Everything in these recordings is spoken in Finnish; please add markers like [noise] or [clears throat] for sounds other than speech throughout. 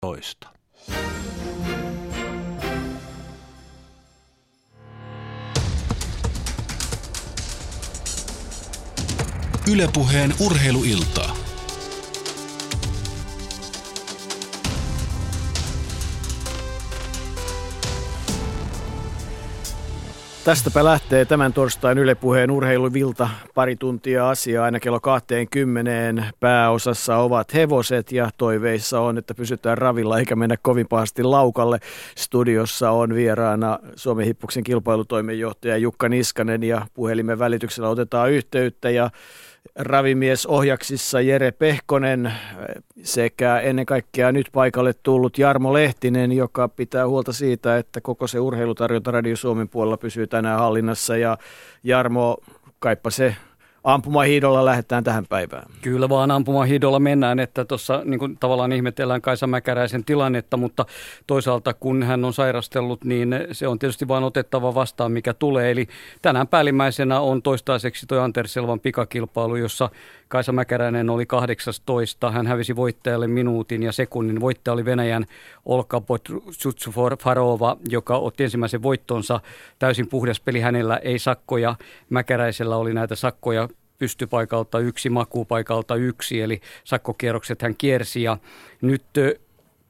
toista. Ylepuheen urheiluiltaa. Tästäpä lähtee tämän torstain Yle Puheen urheiluvilta. Pari tuntia asiaa aina kello 20. Pääosassa ovat hevoset ja toiveissa on, että pysytään ravilla eikä mennä kovin pahasti laukalle. Studiossa on vieraana Suomen hippuksen kilpailutoimenjohtaja Jukka Niskanen ja puhelimen välityksellä otetaan yhteyttä ja ravimies ohjaksissa Jere Pehkonen sekä ennen kaikkea nyt paikalle tullut Jarmo Lehtinen, joka pitää huolta siitä, että koko se urheilutarjonta Radio Suomen puolella pysyy tänään hallinnassa. Ja Jarmo, kaipa se ampumahiidolla lähdetään tähän päivään. Kyllä vaan ampumahiidolla mennään, että tuossa niin tavallaan ihmetellään Kaisa Mäkäräisen tilannetta, mutta toisaalta kun hän on sairastellut, niin se on tietysti vain otettava vastaan, mikä tulee. Eli tänään päällimmäisenä on toistaiseksi tuo Anterselvan pikakilpailu, jossa Kaisa Mäkäräinen oli 18. Hän hävisi voittajalle minuutin ja sekunnin. Voittaja oli Venäjän Olka Farova, joka otti ensimmäisen voittonsa. Täysin puhdas peli hänellä, ei sakkoja. Mäkäräisellä oli näitä sakkoja pystypaikalta yksi, makupaikalta yksi, eli sakkokierrokset hän kiersi. Ja nyt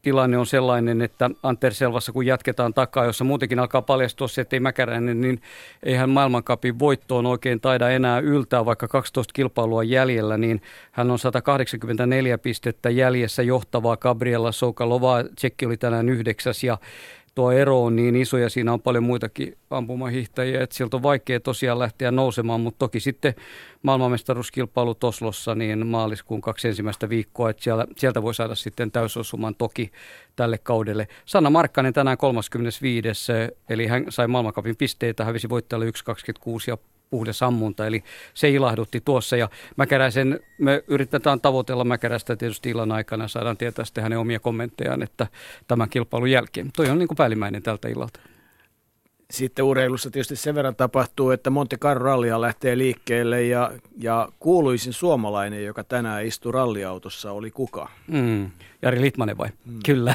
tilanne on sellainen, että Anterselvassa kun jatketaan takaa, jossa muutenkin alkaa paljastua se, että ei Mäkäräinen, niin eihän maailmankapin voittoon oikein taida enää yltää, vaikka 12 kilpailua jäljellä, niin hän on 184 pistettä jäljessä johtavaa Gabriela Soukalovaa, Tsekki oli tänään yhdeksäs ja tuo ero on niin iso ja siinä on paljon muitakin ampumahiihtäjiä, että sieltä on vaikea tosiaan lähteä nousemaan, mutta toki sitten maailmanmestaruuskilpailu Toslossa niin maaliskuun kaksi ensimmäistä viikkoa, että siellä, sieltä voi saada sitten täysosuman toki tälle kaudelle. Sanna Markkanen tänään 35. eli hän sai maailmankapin pisteitä, hävisi voittajalle 1.26 ja puhdas ammunta, eli se ilahdutti tuossa ja Mäkäräisen, me yritetään tavoitella Mäkärästä tietysti illan aikana, saadaan tietää sitten hänen omia kommenttejaan, että tämän kilpailun jälkeen. Toi on niin kuin päällimmäinen tältä illalta. Sitten urheilussa tietysti sen verran tapahtuu, että Monte Carlo rallia lähtee liikkeelle ja, ja kuuluisin suomalainen, joka tänään istui ralliautossa, oli kuka? Mm. Jari Litmanen vai? Mm. Kyllä,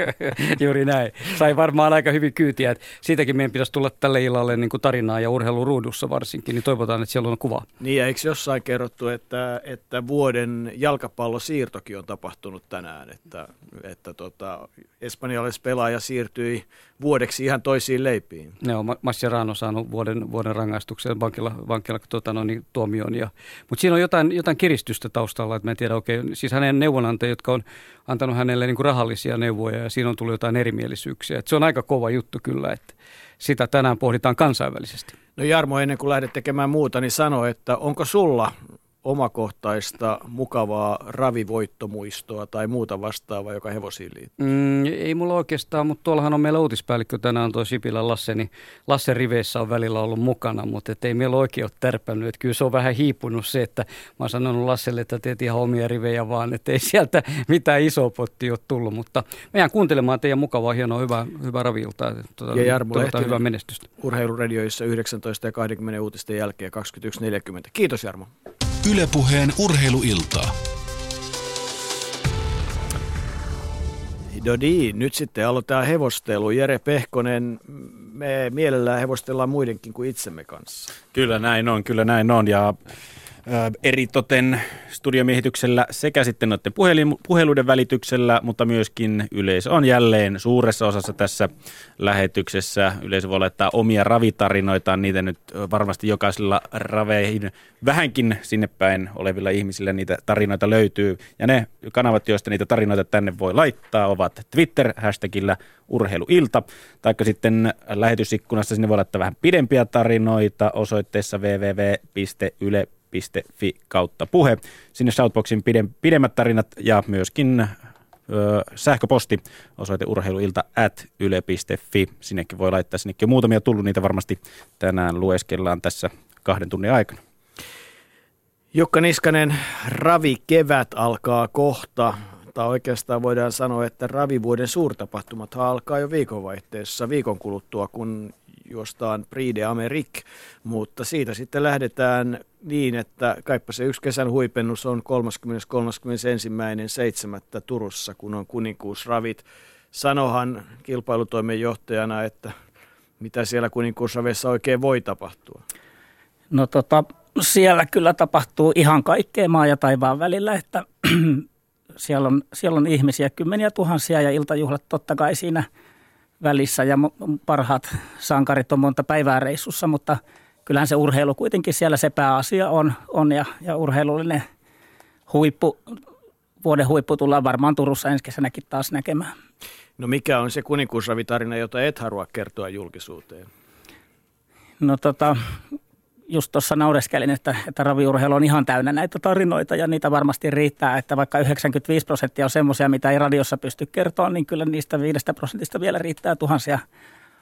[laughs] juuri näin. Sai varmaan aika hyvin kyytiä. Että siitäkin meidän pitäisi tulla tälle illalle niin kuin tarinaa ja urheiluruudussa varsinkin, niin toivotaan, että siellä on kuva. Niin ja eikö jossain kerrottu, että, että vuoden jalkapallosiirtokin on tapahtunut tänään, että, että tota, pelaaja siirtyi vuodeksi ihan toisiin leipiin. Joo, Mascherano on saanut vuoden, vuoden rangaistuksen vankila, vankila tota, no, niin, tuomioon. Ja, mutta siinä on jotain, jotain kiristystä taustalla, että mä en tiedä oikein. Siis hänen neuvonantajat, jotka on antanut hänelle niin kuin rahallisia neuvoja ja siinä on tullut jotain erimielisyyksiä. Et se on aika kova juttu kyllä, että sitä tänään pohditaan kansainvälisesti. No Jarmo, ennen kuin lähdet tekemään muuta, niin sano, että onko sulla omakohtaista mukavaa ravivoittomuistoa tai muuta vastaavaa, joka hevosiin liittyy? Mm, ei mulla oikeastaan, mutta tuollahan on meillä uutispäällikkö tänään tuo Sipilä Lasse, niin Lasse riveissä on välillä ollut mukana, mutta et ei meillä oikein ole tärpännyt. Et kyllä se on vähän hiipunut se, että mä oon sanonut Lasselle, että teet ihan omia rivejä vaan, että ei sieltä mitään isoa pottia ole tullut, mutta meidän kuuntelemaan teidän mukavaa, hienoa, hyvää, hyvää raviiltaa. Tuota, ja Jarmo Lehtinen, hyvää menestystä. Urheiluradioissa 19 ja 20 uutisten jälkeen 21.40. Kiitos Jarmo. Ylepuheen urheiluiltaa. No niin, nyt sitten aloitetaan hevostelu. Jere Pehkonen, me mielellään hevostellaan muidenkin kuin itsemme kanssa. Kyllä näin on, kyllä näin on. Ja eritoten studiomiehityksellä sekä sitten noiden puheluiden välityksellä, mutta myöskin yleisö on jälleen suuressa osassa tässä lähetyksessä. Yleisö voi laittaa omia ravitarinoitaan, niitä nyt varmasti jokaisella raveihin vähänkin sinne päin olevilla ihmisillä niitä tarinoita löytyy. Ja ne kanavat, joista niitä tarinoita tänne voi laittaa, ovat Twitter-hashtagillä urheiluilta, taikka sitten lähetysikkunassa sinne voi laittaa vähän pidempiä tarinoita osoitteessa www.yle.com yle.fi kautta puhe. Sinne Shoutboxin pidemmät tarinat ja myöskin ö, sähköposti osoite urheiluilta at yle.fi. Sinnekin voi laittaa, sinnekin on muutamia tullut, niitä varmasti tänään lueskellaan tässä kahden tunnin aikana. Jukka Niskanen, ravi kevät alkaa kohta. Tai oikeastaan voidaan sanoa, että ravivuoden suurtapahtumat alkaa jo viikonvaihteessa viikon kuluttua, kun juostaan Prix de mutta siitä sitten lähdetään niin, että kaipa se yksi kesän huipennus on 30.31.7. Turussa, kun on kuninkuusravit. Sanohan kilpailutoimenjohtajana, että mitä siellä kuninkuusraveissa oikein voi tapahtua? No tota, siellä kyllä tapahtuu ihan kaikkea maa ja taivaan välillä, että [clears throat] siellä on, siellä on ihmisiä kymmeniä tuhansia ja iltajuhlat totta kai siinä välissä ja parhaat sankarit on monta päivää reissussa, mutta kyllähän se urheilu kuitenkin siellä se pääasia on, on ja, ja urheilullinen huippu, vuoden huippu tullaan varmaan Turussa ensi kesänäkin taas näkemään. No mikä on se kuninkuusravitarina, jota et halua kertoa julkisuuteen? No tota, just tuossa naureskelin, että, että raviurheilu on ihan täynnä näitä tarinoita ja niitä varmasti riittää, että vaikka 95 prosenttia on semmoisia, mitä ei radiossa pysty kertoa, niin kyllä niistä viidestä prosentista vielä riittää tuhansia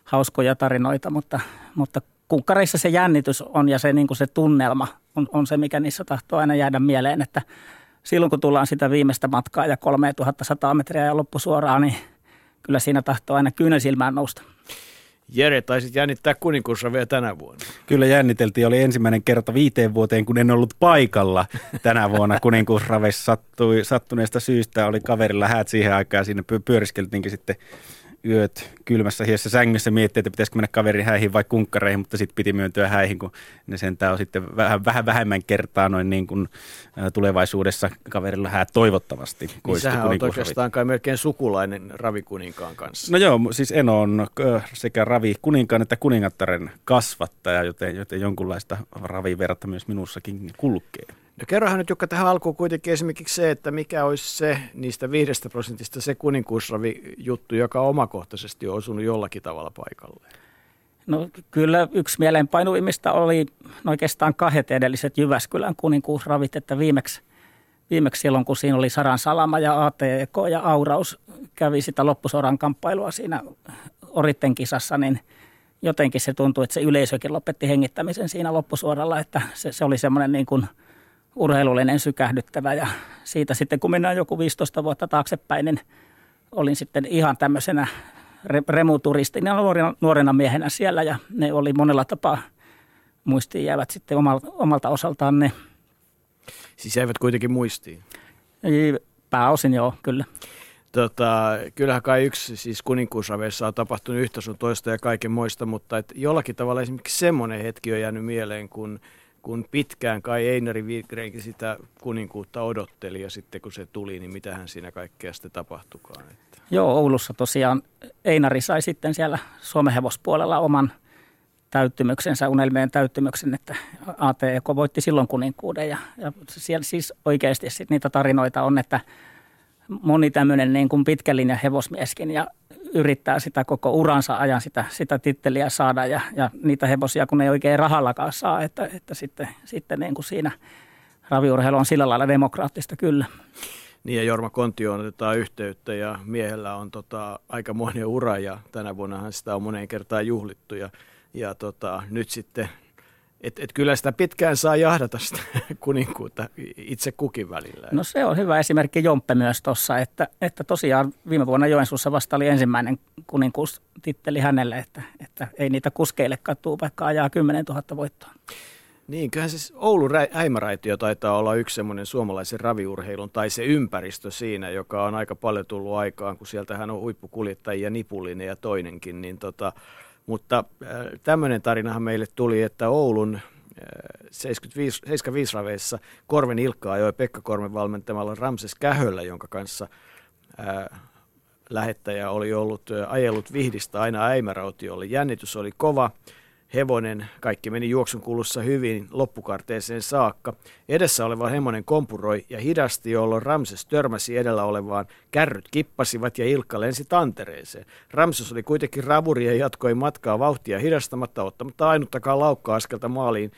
hauskoja tarinoita, mutta, mutta kunkkareissa se jännitys on ja se, niin kuin se tunnelma on, on se, mikä niissä tahtoo aina jäädä mieleen, että silloin kun tullaan sitä viimeistä matkaa ja 3100 metriä ja loppusuoraan, niin kyllä siinä tahtoo aina kyynelsilmään nousta. Jere, taisit jännittää vielä tänä vuonna. Kyllä jänniteltiin. Oli ensimmäinen kerta viiteen vuoteen, kun en ollut paikalla tänä vuonna kuninkuusraveissa sattui, sattuneesta syystä. Oli kaverilla häät siihen aikaan ja siinä pyöriskeltiinkin sitten yöt kylmässä hiessä sängyssä miettiä, että pitäisikö mennä kaverin häihin vai kunkkareihin, mutta sitten piti myöntyä häihin, kun ne sentään on sitten vähän, vähän vähemmän kertaa noin niin kuin tulevaisuudessa kaverilla häät toivottavasti. Niin sähän on oikeastaan kai melkein sukulainen ravikuninkaan kanssa. No joo, siis en on sekä ravi kuninkaan että kuningattaren kasvattaja, joten, joten jonkunlaista raviverta myös minussakin kulkee. No kerrohan nyt Jukka tähän alkuun kuitenkin esimerkiksi se, että mikä olisi se niistä viidestä prosentista se kuninkuusravi-juttu, joka omakohtaisesti on osunut jollakin tavalla paikalle. No kyllä yksi mieleenpainuimmista oli oikeastaan kahdet edelliset Jyväskylän kuninkuusravit, että viimeksi, viimeksi silloin kun siinä oli Saran Salama ja ATK ja Auraus kävi sitä loppusoran kamppailua siinä Oritten kisassa, niin jotenkin se tuntui, että se yleisökin lopetti hengittämisen siinä loppusuoralla, että se, se oli semmoinen niin kuin – urheilullinen sykähdyttävä ja siitä sitten kun mennään joku 15 vuotta taaksepäin, niin olin sitten ihan tämmöisenä remuturistina nuorena, nuorena miehenä siellä ja ne oli monella tapaa muistiin jäävät sitten omalta, omalta osaltaan ne. Siis jäivät kuitenkin muistiin? Pääosin joo, kyllä. Tota, kyllähän kai yksi siis kuninkuusraveissa on tapahtunut yhtä sun toista ja kaiken muista, mutta et jollakin tavalla esimerkiksi semmoinen hetki on jäänyt mieleen, kun – kun pitkään kai Einari Vigreenkin sitä kuninkuutta odotteli ja sitten kun se tuli, niin mitähän siinä kaikkea sitten tapahtukaan? Että. Joo, Oulussa tosiaan Einari sai sitten siellä Suomen hevospuolella oman täyttymyksensä, unelmien täyttymyksen, että ATK voitti silloin kuninkuuden ja, ja siellä siis oikeasti sit niitä tarinoita on, että moni tämmöinen niin kuin pitkälinja hevosmieskin ja yrittää sitä koko uransa ajan sitä, sitä titteliä saada ja, ja niitä hevosia, kun ei oikein rahallakaan saa, että, että sitten, sitten niin kuin siinä raviurheilu on sillä lailla demokraattista kyllä. Niin ja Jorma Kontio otetaan yhteyttä ja miehellä on tota, aikamoinen ura ja tänä vuonnahan sitä on moneen kertaan juhlittu ja, ja tota, nyt sitten et, et kyllä sitä pitkään saa jahdata sitä [laughs] kuninkuutta itse kukin välillä. No se on hyvä esimerkki Jomppe myös tuossa, että, että tosiaan viime vuonna Joensuussa vasta oli ensimmäinen kuninkuustitteli hänelle, että, että ei niitä kuskeille katuu, vaikka ajaa 10 000 voittoa. Niin, kyllähän siis Oulun häimäraitio taitaa olla yksi semmoinen suomalaisen raviurheilun tai se ympäristö siinä, joka on aika paljon tullut aikaan, kun sieltähän on huippukuljettajia Nipulinen ja toinenkin, niin tota, mutta äh, tämmöinen tarinahan meille tuli, että Oulun 75, 75 raveissa Korven Ilkka ajoi Pekka Korven valmentamalla Ramses Kähöllä, jonka kanssa äh, lähettäjä oli ollut äh, ajellut Vihdistä aina Äimärautiolle. Jännitys oli kova hevonen, kaikki meni juoksun kulussa hyvin loppukarteeseen saakka. Edessä oleva hemonen kompuroi ja hidasti, jolloin Ramses törmäsi edellä olevaan. Kärryt kippasivat ja Ilkka lensi tantereeseen. Ramses oli kuitenkin ravuri ja jatkoi matkaa vauhtia hidastamatta, ottamatta ainuttakaan laukka-askelta maaliin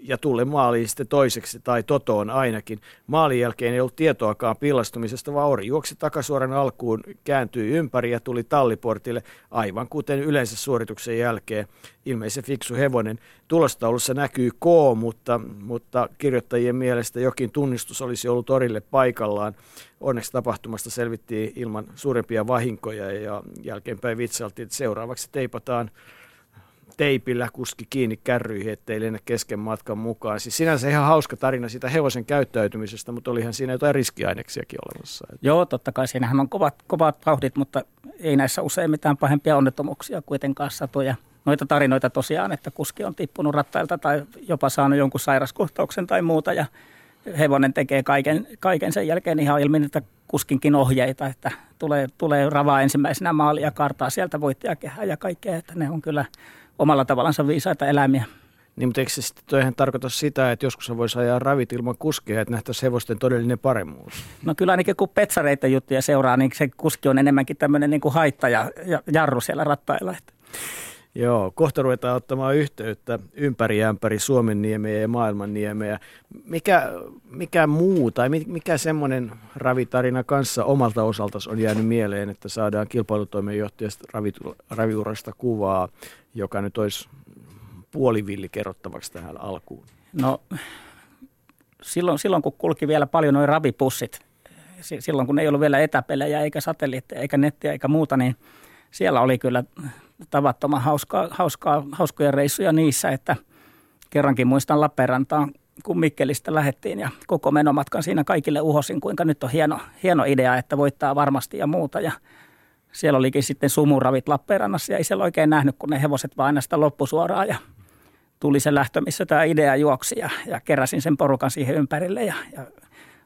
ja tulle maaliin sitten toiseksi tai totoon ainakin. Maalin jälkeen ei ollut tietoakaan pillastumisesta, vaan Ori juoksi takasuoran alkuun, kääntyi ympäri ja tuli talliportille, aivan kuten yleensä suorituksen jälkeen. Ilmeisen fiksu hevonen. Tulostaulussa näkyy K, mutta, mutta kirjoittajien mielestä jokin tunnistus olisi ollut Orille paikallaan. Onneksi tapahtumasta selvittiin ilman suurempia vahinkoja ja jälkeenpäin vitsailtiin, että seuraavaksi teipataan teipillä kuski kiinni kärryihin, ettei lennä kesken matkan mukaan. Siis sinänsä ihan hauska tarina siitä hevosen käyttäytymisestä, mutta olihan siinä jotain riskiaineksiakin olemassa. Joo, totta kai siinähän on kovat, kovat vauhdit, mutta ei näissä usein mitään pahempia onnettomuuksia kuitenkaan satoja. Noita tarinoita tosiaan, että kuski on tippunut rattailta tai jopa saanut jonkun sairaskohtauksen tai muuta ja hevonen tekee kaiken, kaiken sen jälkeen ihan ilmi, että kuskinkin ohjeita, että tulee, tulee ravaa ensimmäisenä maalia kartaa sieltä voittajakehää ja kaikkea, että ne on kyllä omalla tavallansa viisaita eläimiä. Niin, mutta eikö se sitten toihan tarkoita sitä, että joskus voisi ajaa ravit ilman kuskia, että nähtäisiin hevosten todellinen paremmuus? No kyllä ainakin kun petsareita juttuja seuraa, niin se kuski on enemmänkin tämmöinen niin kuin haitta ja, ja jarru siellä rattailla. Että. Joo, kohta ruvetaan ottamaan yhteyttä ympäri ämpäri Suomen niemeä ja maailman niemeä. Mikä, mikä muu tai mikä semmoinen ravitarina kanssa omalta osalta on jäänyt mieleen, että saadaan kilpailutoimenjohtajasta raviurasta kuvaa, joka nyt olisi puolivilli kerrottavaksi tähän alkuun? No silloin, silloin kun kulki vielä paljon noin ravipussit, silloin kun ei ollut vielä etäpelejä eikä satelliitteja eikä nettiä eikä muuta, niin siellä oli kyllä tavattoman hauskaa, hauskaa, hauskoja reissuja niissä, että kerrankin muistan Lappeenrantaan, kun Mikkelistä lähettiin ja koko menomatkan siinä kaikille uhosin, kuinka nyt on hieno, hieno idea, että voittaa varmasti ja muuta. Ja siellä olikin sitten sumuravit Lappeenrannassa ja ei siellä oikein nähnyt, kun ne hevoset vaan aina sitä loppusuoraan ja tuli se lähtö, missä tämä idea juoksi ja, ja keräsin sen porukan siihen ympärille ja, ja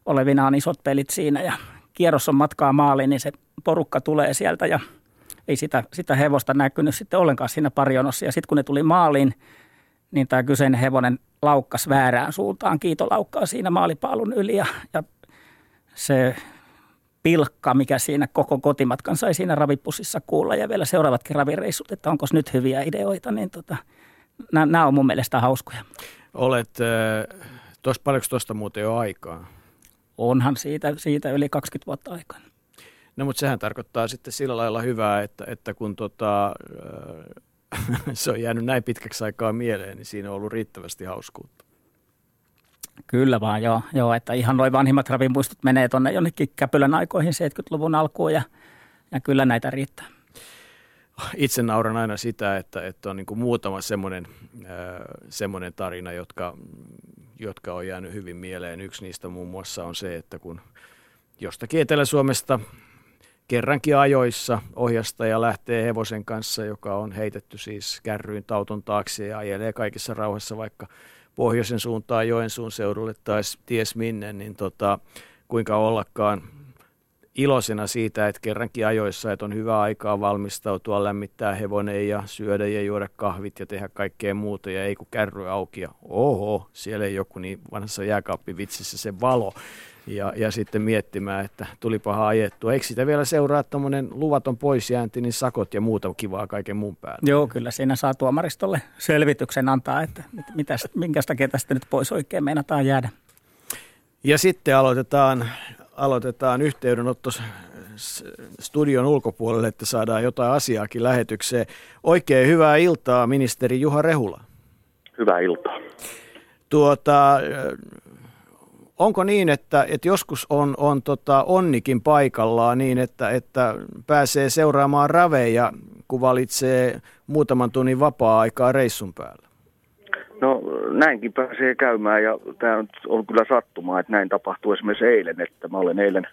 olevinaan isot pelit siinä ja kierros on matkaa maaliin, niin se porukka tulee sieltä ja – ei sitä, sitä hevosta näkynyt sitten ollenkaan siinä parjonossa. Ja sitten kun ne tuli maaliin, niin tämä kyseinen hevonen laukkas väärään suuntaan, kiitolaukkaa siinä maalipaalun yli ja, ja se pilkka, mikä siinä koko kotimatkan sai siinä ravipussissa kuulla ja vielä seuraavatkin ravireissut, että onko nyt hyviä ideoita, niin tota, nämä on mun mielestä hauskoja. Olet, äh, tos, paljonko tuosta muuten jo aikaa? Onhan siitä, siitä yli 20 vuotta aikaa. No mutta sehän tarkoittaa sitten sillä lailla hyvää, että, että kun tota, [laughs] se on jäänyt näin pitkäksi aikaa mieleen, niin siinä on ollut riittävästi hauskuutta. Kyllä vaan, joo, joo että ihan noin vanhimmat ravimuistot menee tuonne jonnekin Käpylän aikoihin 70-luvun alkuun ja, ja kyllä näitä riittää. Itse nauran aina sitä, että, että on niin kuin muutama semmoinen, äh, semmoinen tarina, jotka, jotka on jäänyt hyvin mieleen. Yksi niistä muun muassa on se, että kun jostakin Etelä-Suomesta kerrankin ajoissa ohjastaja lähtee hevosen kanssa, joka on heitetty siis kärryyn tauton taakse ja ajelee kaikissa rauhassa vaikka pohjoisen suuntaan Joensuun seudulle tai ties minne, niin tota, kuinka ollakaan iloisena siitä, että kerrankin ajoissa, että on hyvä aikaa valmistautua, lämmittää hevonen ja syödä ja juoda kahvit ja tehdä kaikkea muuta ja ei kun kärry auki ja oho, siellä ei joku niin vanhassa jääkaappivitsissä se valo ja, ja sitten miettimään, että tuli paha ajettua. Eikö sitä vielä seuraa tuommoinen luvaton poisjäänti, niin sakot ja muuta kivaa kaiken muun päälle? Joo, kyllä siinä saa tuomaristolle selvityksen antaa, että mitäs, minkästä tästä nyt pois oikein meinataan jäädä. Ja sitten aloitetaan, aloitetaan yhteydenotto studion ulkopuolelle, että saadaan jotain asiaakin lähetykseen. Oikein hyvää iltaa, ministeri Juha Rehula. Hyvää iltaa. Tuota, onko niin, että, että joskus on, on tota onnikin paikallaan niin, että, että pääsee seuraamaan raveja, kun valitsee muutaman tunnin vapaa-aikaa reissun päällä? No näinkin pääsee käymään ja tämä on kyllä sattumaa, että näin tapahtui esimerkiksi eilen, että mä olen eilen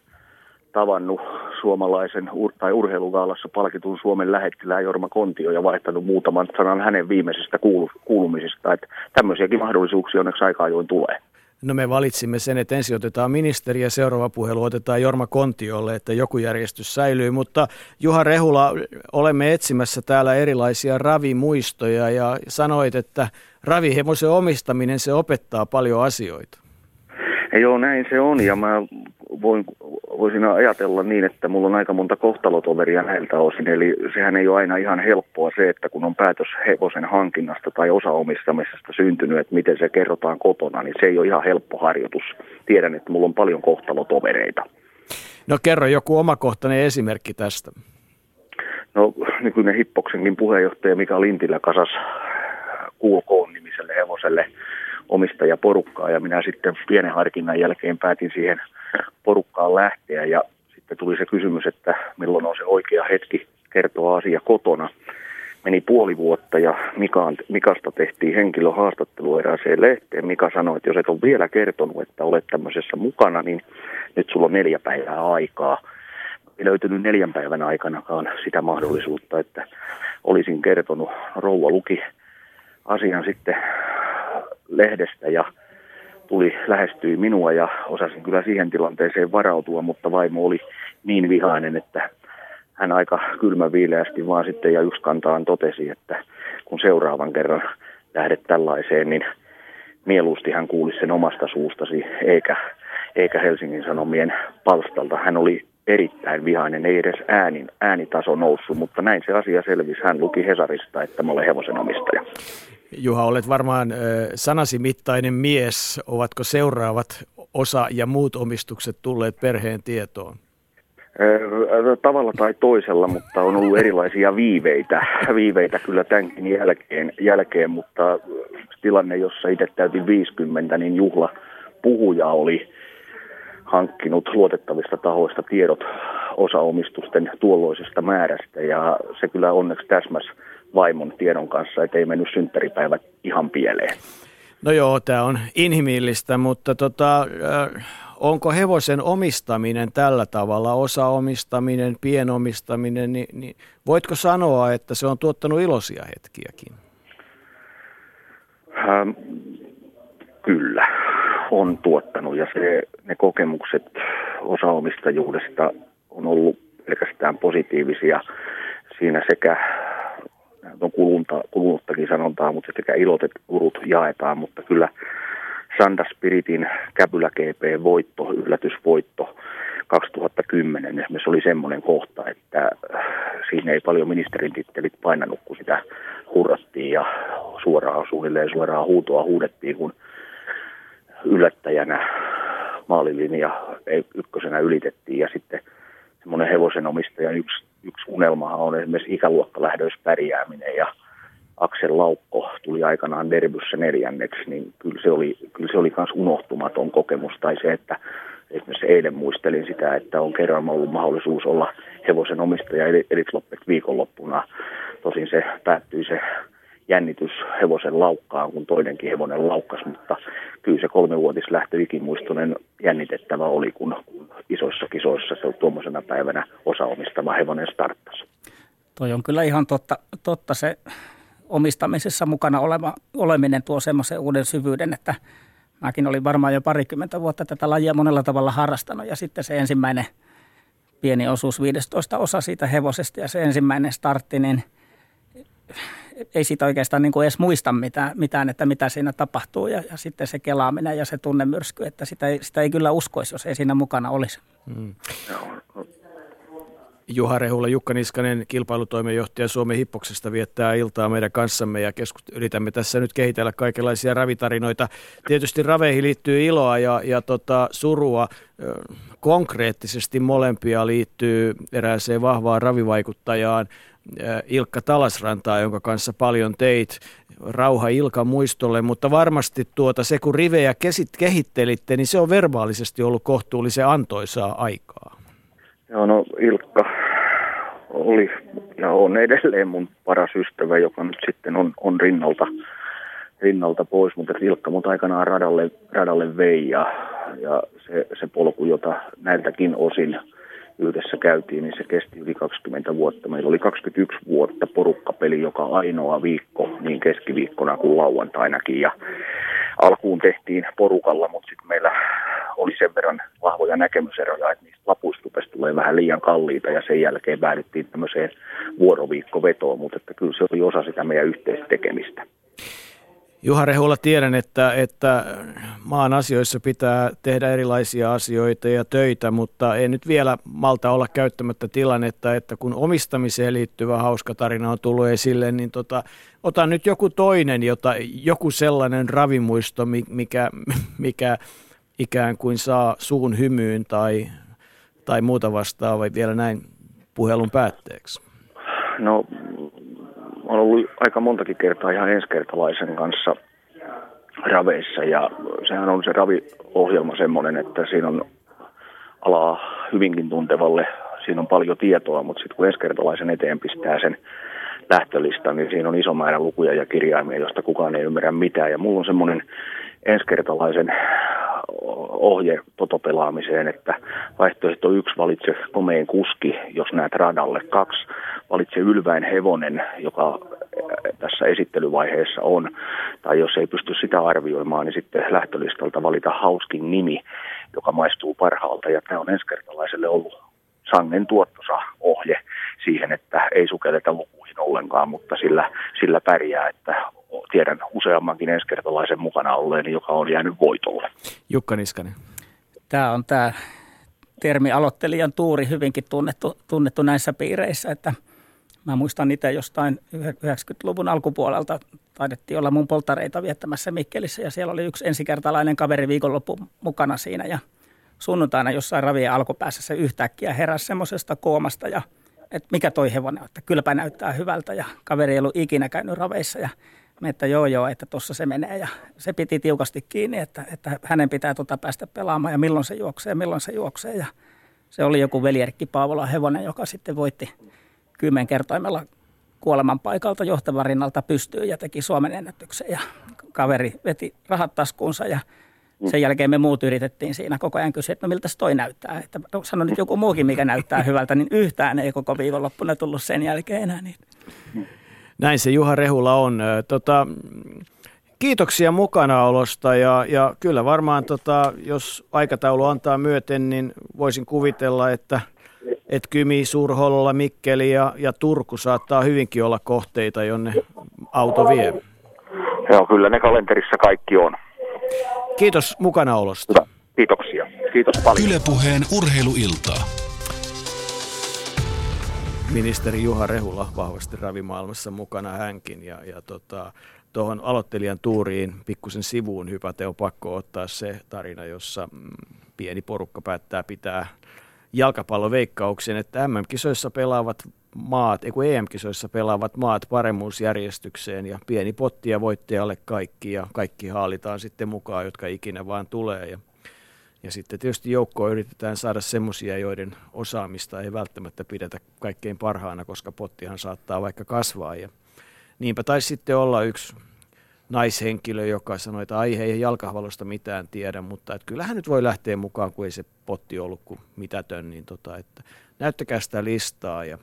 tavannut suomalaisen tai urheiluvaalassa palkitun Suomen lähettilään Jorma Kontio ja vaihtanut muutaman sanan hänen viimeisistä kuulu- kuulumisista. Että tämmöisiäkin mahdollisuuksia onneksi aika ajoin tulee. No me valitsimme sen, että ensin otetaan ministeri ja seuraava puhelu otetaan Jorma Kontiolle, että joku järjestys säilyy. Mutta Juha Rehula, olemme etsimässä täällä erilaisia ravimuistoja ja sanoit, että ravihevosen omistaminen se opettaa paljon asioita. Joo, näin se on ja mä voin, voisin ajatella niin, että mulla on aika monta kohtalotoveria näiltä osin. Eli sehän ei ole aina ihan helppoa se, että kun on päätös hevosen hankinnasta tai osaomistamisesta syntynyt, että miten se kerrotaan kotona, niin se ei ole ihan helppo harjoitus. Tiedän, että mulla on paljon kohtalotovereita. No kerro joku omakohtainen esimerkki tästä. No nykyinen Hippoksenkin puheenjohtaja Mika Lintilä kasas Kuulkoon nimiselle hevoselle omistajaporukkaa ja minä sitten pienen harkinnan jälkeen päätin siihen porukkaan lähteä ja sitten tuli se kysymys, että milloin on se oikea hetki kertoa asia kotona. meni puoli vuotta ja Mikaan, Mikasta tehtiin henkilöhaastattelu erääseen lehteen. Mika sanoi, että jos et ole vielä kertonut, että olet tämmöisessä mukana, niin nyt sulla on neljä päivää aikaa. Ei löytynyt neljän päivän aikanakaan sitä mahdollisuutta, että olisin kertonut. Rouva luki asian sitten lehdestä ja tuli, lähestyi minua ja osasin kyllä siihen tilanteeseen varautua, mutta vaimo oli niin vihainen, että hän aika kylmäviileästi vaan sitten ja yksi kantaan totesi, että kun seuraavan kerran lähdet tällaiseen, niin mieluusti hän kuulisi sen omasta suustasi, eikä, eikä Helsingin Sanomien palstalta. Hän oli erittäin vihainen, ei edes äänin, äänitaso noussut, mutta näin se asia selvisi. Hän luki Hesarista, että mä olen hevosen omistaja. Juha, olet varmaan sanasi mittainen mies. Ovatko seuraavat osa ja muut omistukset tulleet perheen tietoon? Tavalla tai toisella, mutta on ollut erilaisia viiveitä, viiveitä kyllä tämänkin jälkeen, jälkeen mutta tilanne, jossa itse täytin 50, niin juhla puhuja oli hankkinut luotettavista tahoista tiedot osaomistusten tuolloisesta määrästä ja se kyllä onneksi täsmäs vaimon tiedon kanssa, että ei mennyt synttäripäivät ihan pieleen. No joo, tämä on inhimillistä, mutta tota, äh, onko hevosen omistaminen tällä tavalla, osaomistaminen, pienomistaminen, niin, niin voitko sanoa, että se on tuottanut iloisia hetkiäkin? Ähm, kyllä, on tuottanut ja se, ne kokemukset osaomistajuudesta on ollut pelkästään positiivisia siinä sekä on kulunta, kulunuttakin sanontaa, mutta sekä ilot että kurut jaetaan, mutta kyllä Sanda Spiritin Käpylä GP-voitto, yllätysvoitto 2010 esimerkiksi oli semmoinen kohta, että siinä ei paljon ministerin tittelit painanut, kun sitä hurrattiin ja suoraan, suunnilleen suoraan huutoa huudettiin, kun yllättäjänä maalilinja ykkösenä ylitettiin. Ja sitten semmoinen hevosen omistajan yksi, yksi unelmahan on esimerkiksi ikäluokkalähdöispärjääminen ja Aksel Laukko tuli aikanaan Derbyssä neljänneksi, niin kyllä se oli, kyllä se oli myös unohtumaton kokemus. Tai se, että esimerkiksi eilen muistelin sitä, että on kerran ollut mahdollisuus olla hevosen omistaja Elitloppet viikonloppuna. Tosin se päättyi se jännitys hevosen laukkaan, kun toinenkin hevonen laukkas, mutta kyllä se kolmevuotislähtö ikimuistoinen jännitettävä oli, kun isoissa kisoissa se tuommoisena päivänä osaomistava hevonen starttasi. Toi on kyllä ihan totta, totta se omistamisessa mukana olema, oleminen tuo semmoisen uuden syvyyden, että mäkin olin varmaan jo parikymmentä vuotta tätä lajia monella tavalla harrastanut ja sitten se ensimmäinen pieni osuus 15 osa siitä hevosesta ja se ensimmäinen startti, niin ei siitä oikeastaan niin kuin edes muista mitään, mitään, että mitä siinä tapahtuu ja, ja sitten se kelaaminen ja se tunnemyrsky, että sitä ei, sitä ei kyllä uskoisi, jos ei siinä mukana olisi. Hmm. Juha Rehula, Jukka Niskanen, kilpailutoimenjohtaja Suomen Hippoksesta viettää iltaa meidän kanssamme ja keskust- yritämme tässä nyt kehitellä kaikenlaisia ravitarinoita. Tietysti raveihin liittyy iloa ja, ja tota, surua. Konkreettisesti molempia liittyy erääseen vahvaan ravivaikuttajaan, Ilkka Talasrantaa, jonka kanssa paljon teit. Rauha Ilka muistolle, mutta varmasti tuota, se kun rivejä kehittelitte, niin se on verbaalisesti ollut kohtuullisen antoisaa aikaa. Joo, no Ilkka oli ja on edelleen mun paras ystävä, joka nyt sitten on, on rinnalta, rinnalta pois, mutta Ilkka mut aikanaan radalle, radalle vei ja, ja se, se polku, jota näiltäkin osin yhdessä käytiin, niin se kesti yli 20 vuotta. Meillä oli 21 vuotta porukkapeli joka ainoa viikko, niin keskiviikkona kuin lauantainakin. Ja alkuun tehtiin porukalla, mutta sitten meillä oli sen verran vahvoja näkemyseroja, että niistä lapuista tulee vähän liian kalliita ja sen jälkeen päädyttiin tämmöiseen vuoroviikkovetoon, mutta että kyllä se oli osa sitä meidän yhteistä tekemistä. Juha Rehula, tiedän, että, että maan asioissa pitää tehdä erilaisia asioita ja töitä, mutta en nyt vielä malta olla käyttämättä tilannetta, että kun omistamiseen liittyvä hauska tarina on tullut esille, niin tota, otan nyt joku toinen, jota, joku sellainen ravimuisto, mikä, [laughs] mikä ikään kuin saa suun hymyyn tai, tai muuta vastaavaa vielä näin puhelun päätteeksi. No on ollut aika montakin kertaa ihan ensikertalaisen kanssa raveissa ja sehän on se raviohjelma semmoinen, että siinä on alaa hyvinkin tuntevalle, siinä on paljon tietoa, mutta sitten kun ensikertalaisen eteen pistää sen lähtölista, niin siinä on iso määrä lukuja ja kirjaimia, joista kukaan ei ymmärrä mitään. Ja mulla on semmoinen ensikertalaisen ohje totopelaamiseen, että vaihtoehto yksi valitse komeen kuski, jos näet radalle. Kaksi valitse ylväin hevonen, joka tässä esittelyvaiheessa on. Tai jos ei pysty sitä arvioimaan, niin sitten lähtölistalta valita hauskin nimi, joka maistuu parhaalta. Ja tämä on ensikertalaiselle ollut sangen tuottosa ohje siihen, että ei sukelleta lukuihin ollenkaan, mutta sillä, sillä pärjää, että tiedän useammankin ensikertalaisen mukana olleen, joka on jäänyt voitolle. Jukka Niskanen. Tämä on tämä termi aloittelijan tuuri hyvinkin tunnettu, tunnettu näissä piireissä, että mä muistan itse jostain 90-luvun alkupuolelta taidettiin olla mun polttareita viettämässä Mikkelissä ja siellä oli yksi ensikertalainen kaveri viikonloppu mukana siinä ja sunnuntaina jossain ravien alkupäässä se yhtäkkiä heräsi semmoisesta koomasta ja että mikä toi hevonen, että kylpä näyttää hyvältä ja kaveri ei ollut ikinä käynyt raveissa ja että joo joo, että tuossa se menee ja se piti tiukasti kiinni, että, että hänen pitää tota päästä pelaamaan ja milloin se juoksee, milloin se juoksee ja se oli joku veljerkki Paavola hevonen, joka sitten voitti kymmenkertoimella kuoleman paikalta johtavan rinnalta pystyy ja teki Suomen ennätyksen ja kaveri veti rahat taskuunsa ja sen jälkeen me muut yritettiin siinä koko ajan kysyä, että no miltä se toi näyttää. Että no, sano nyt joku muukin, mikä näyttää hyvältä, niin yhtään ei koko viikonloppuna tullut sen jälkeen enää niitä. Näin se Juha Rehula on. Tota, kiitoksia mukanaolosta ja, ja kyllä varmaan, tota, jos aikataulu antaa myöten, niin voisin kuvitella, että et Kymi, Surholla, Mikkeli ja, ja Turku saattaa hyvinkin olla kohteita, jonne auto vie. Joo, kyllä ne kalenterissa kaikki on. Kiitos mukanaolosta. Hyvä. Kiitoksia. Kiitos paljon. Ylepuheen urheiluiltaa. Ministeri Juha Rehula vahvasti ravimaailmassa mukana hänkin ja, ja tota, tuohon aloittelijan tuuriin pikkusen sivuun hypätä on pakko ottaa se tarina, jossa mm, pieni porukka päättää pitää jalkapalloveikkauksen, että MM-kisoissa pelaavat maat, ei kun EM-kisoissa pelaavat maat paremmuusjärjestykseen ja pieni potti ja voittajalle kaikki ja kaikki haalitaan sitten mukaan, jotka ikinä vaan tulee ja ja sitten tietysti joukkoa yritetään saada semmoisia, joiden osaamista ei välttämättä pidetä kaikkein parhaana, koska pottihan saattaa vaikka kasvaa. Ja niinpä taisi sitten olla yksi naishenkilö, joka sanoi, että ai ei jalkahvallosta mitään tiedä, mutta että kyllähän nyt voi lähteä mukaan, kun ei se potti ollut kuin mitätön, niin tota, että näyttäkää sitä listaa ja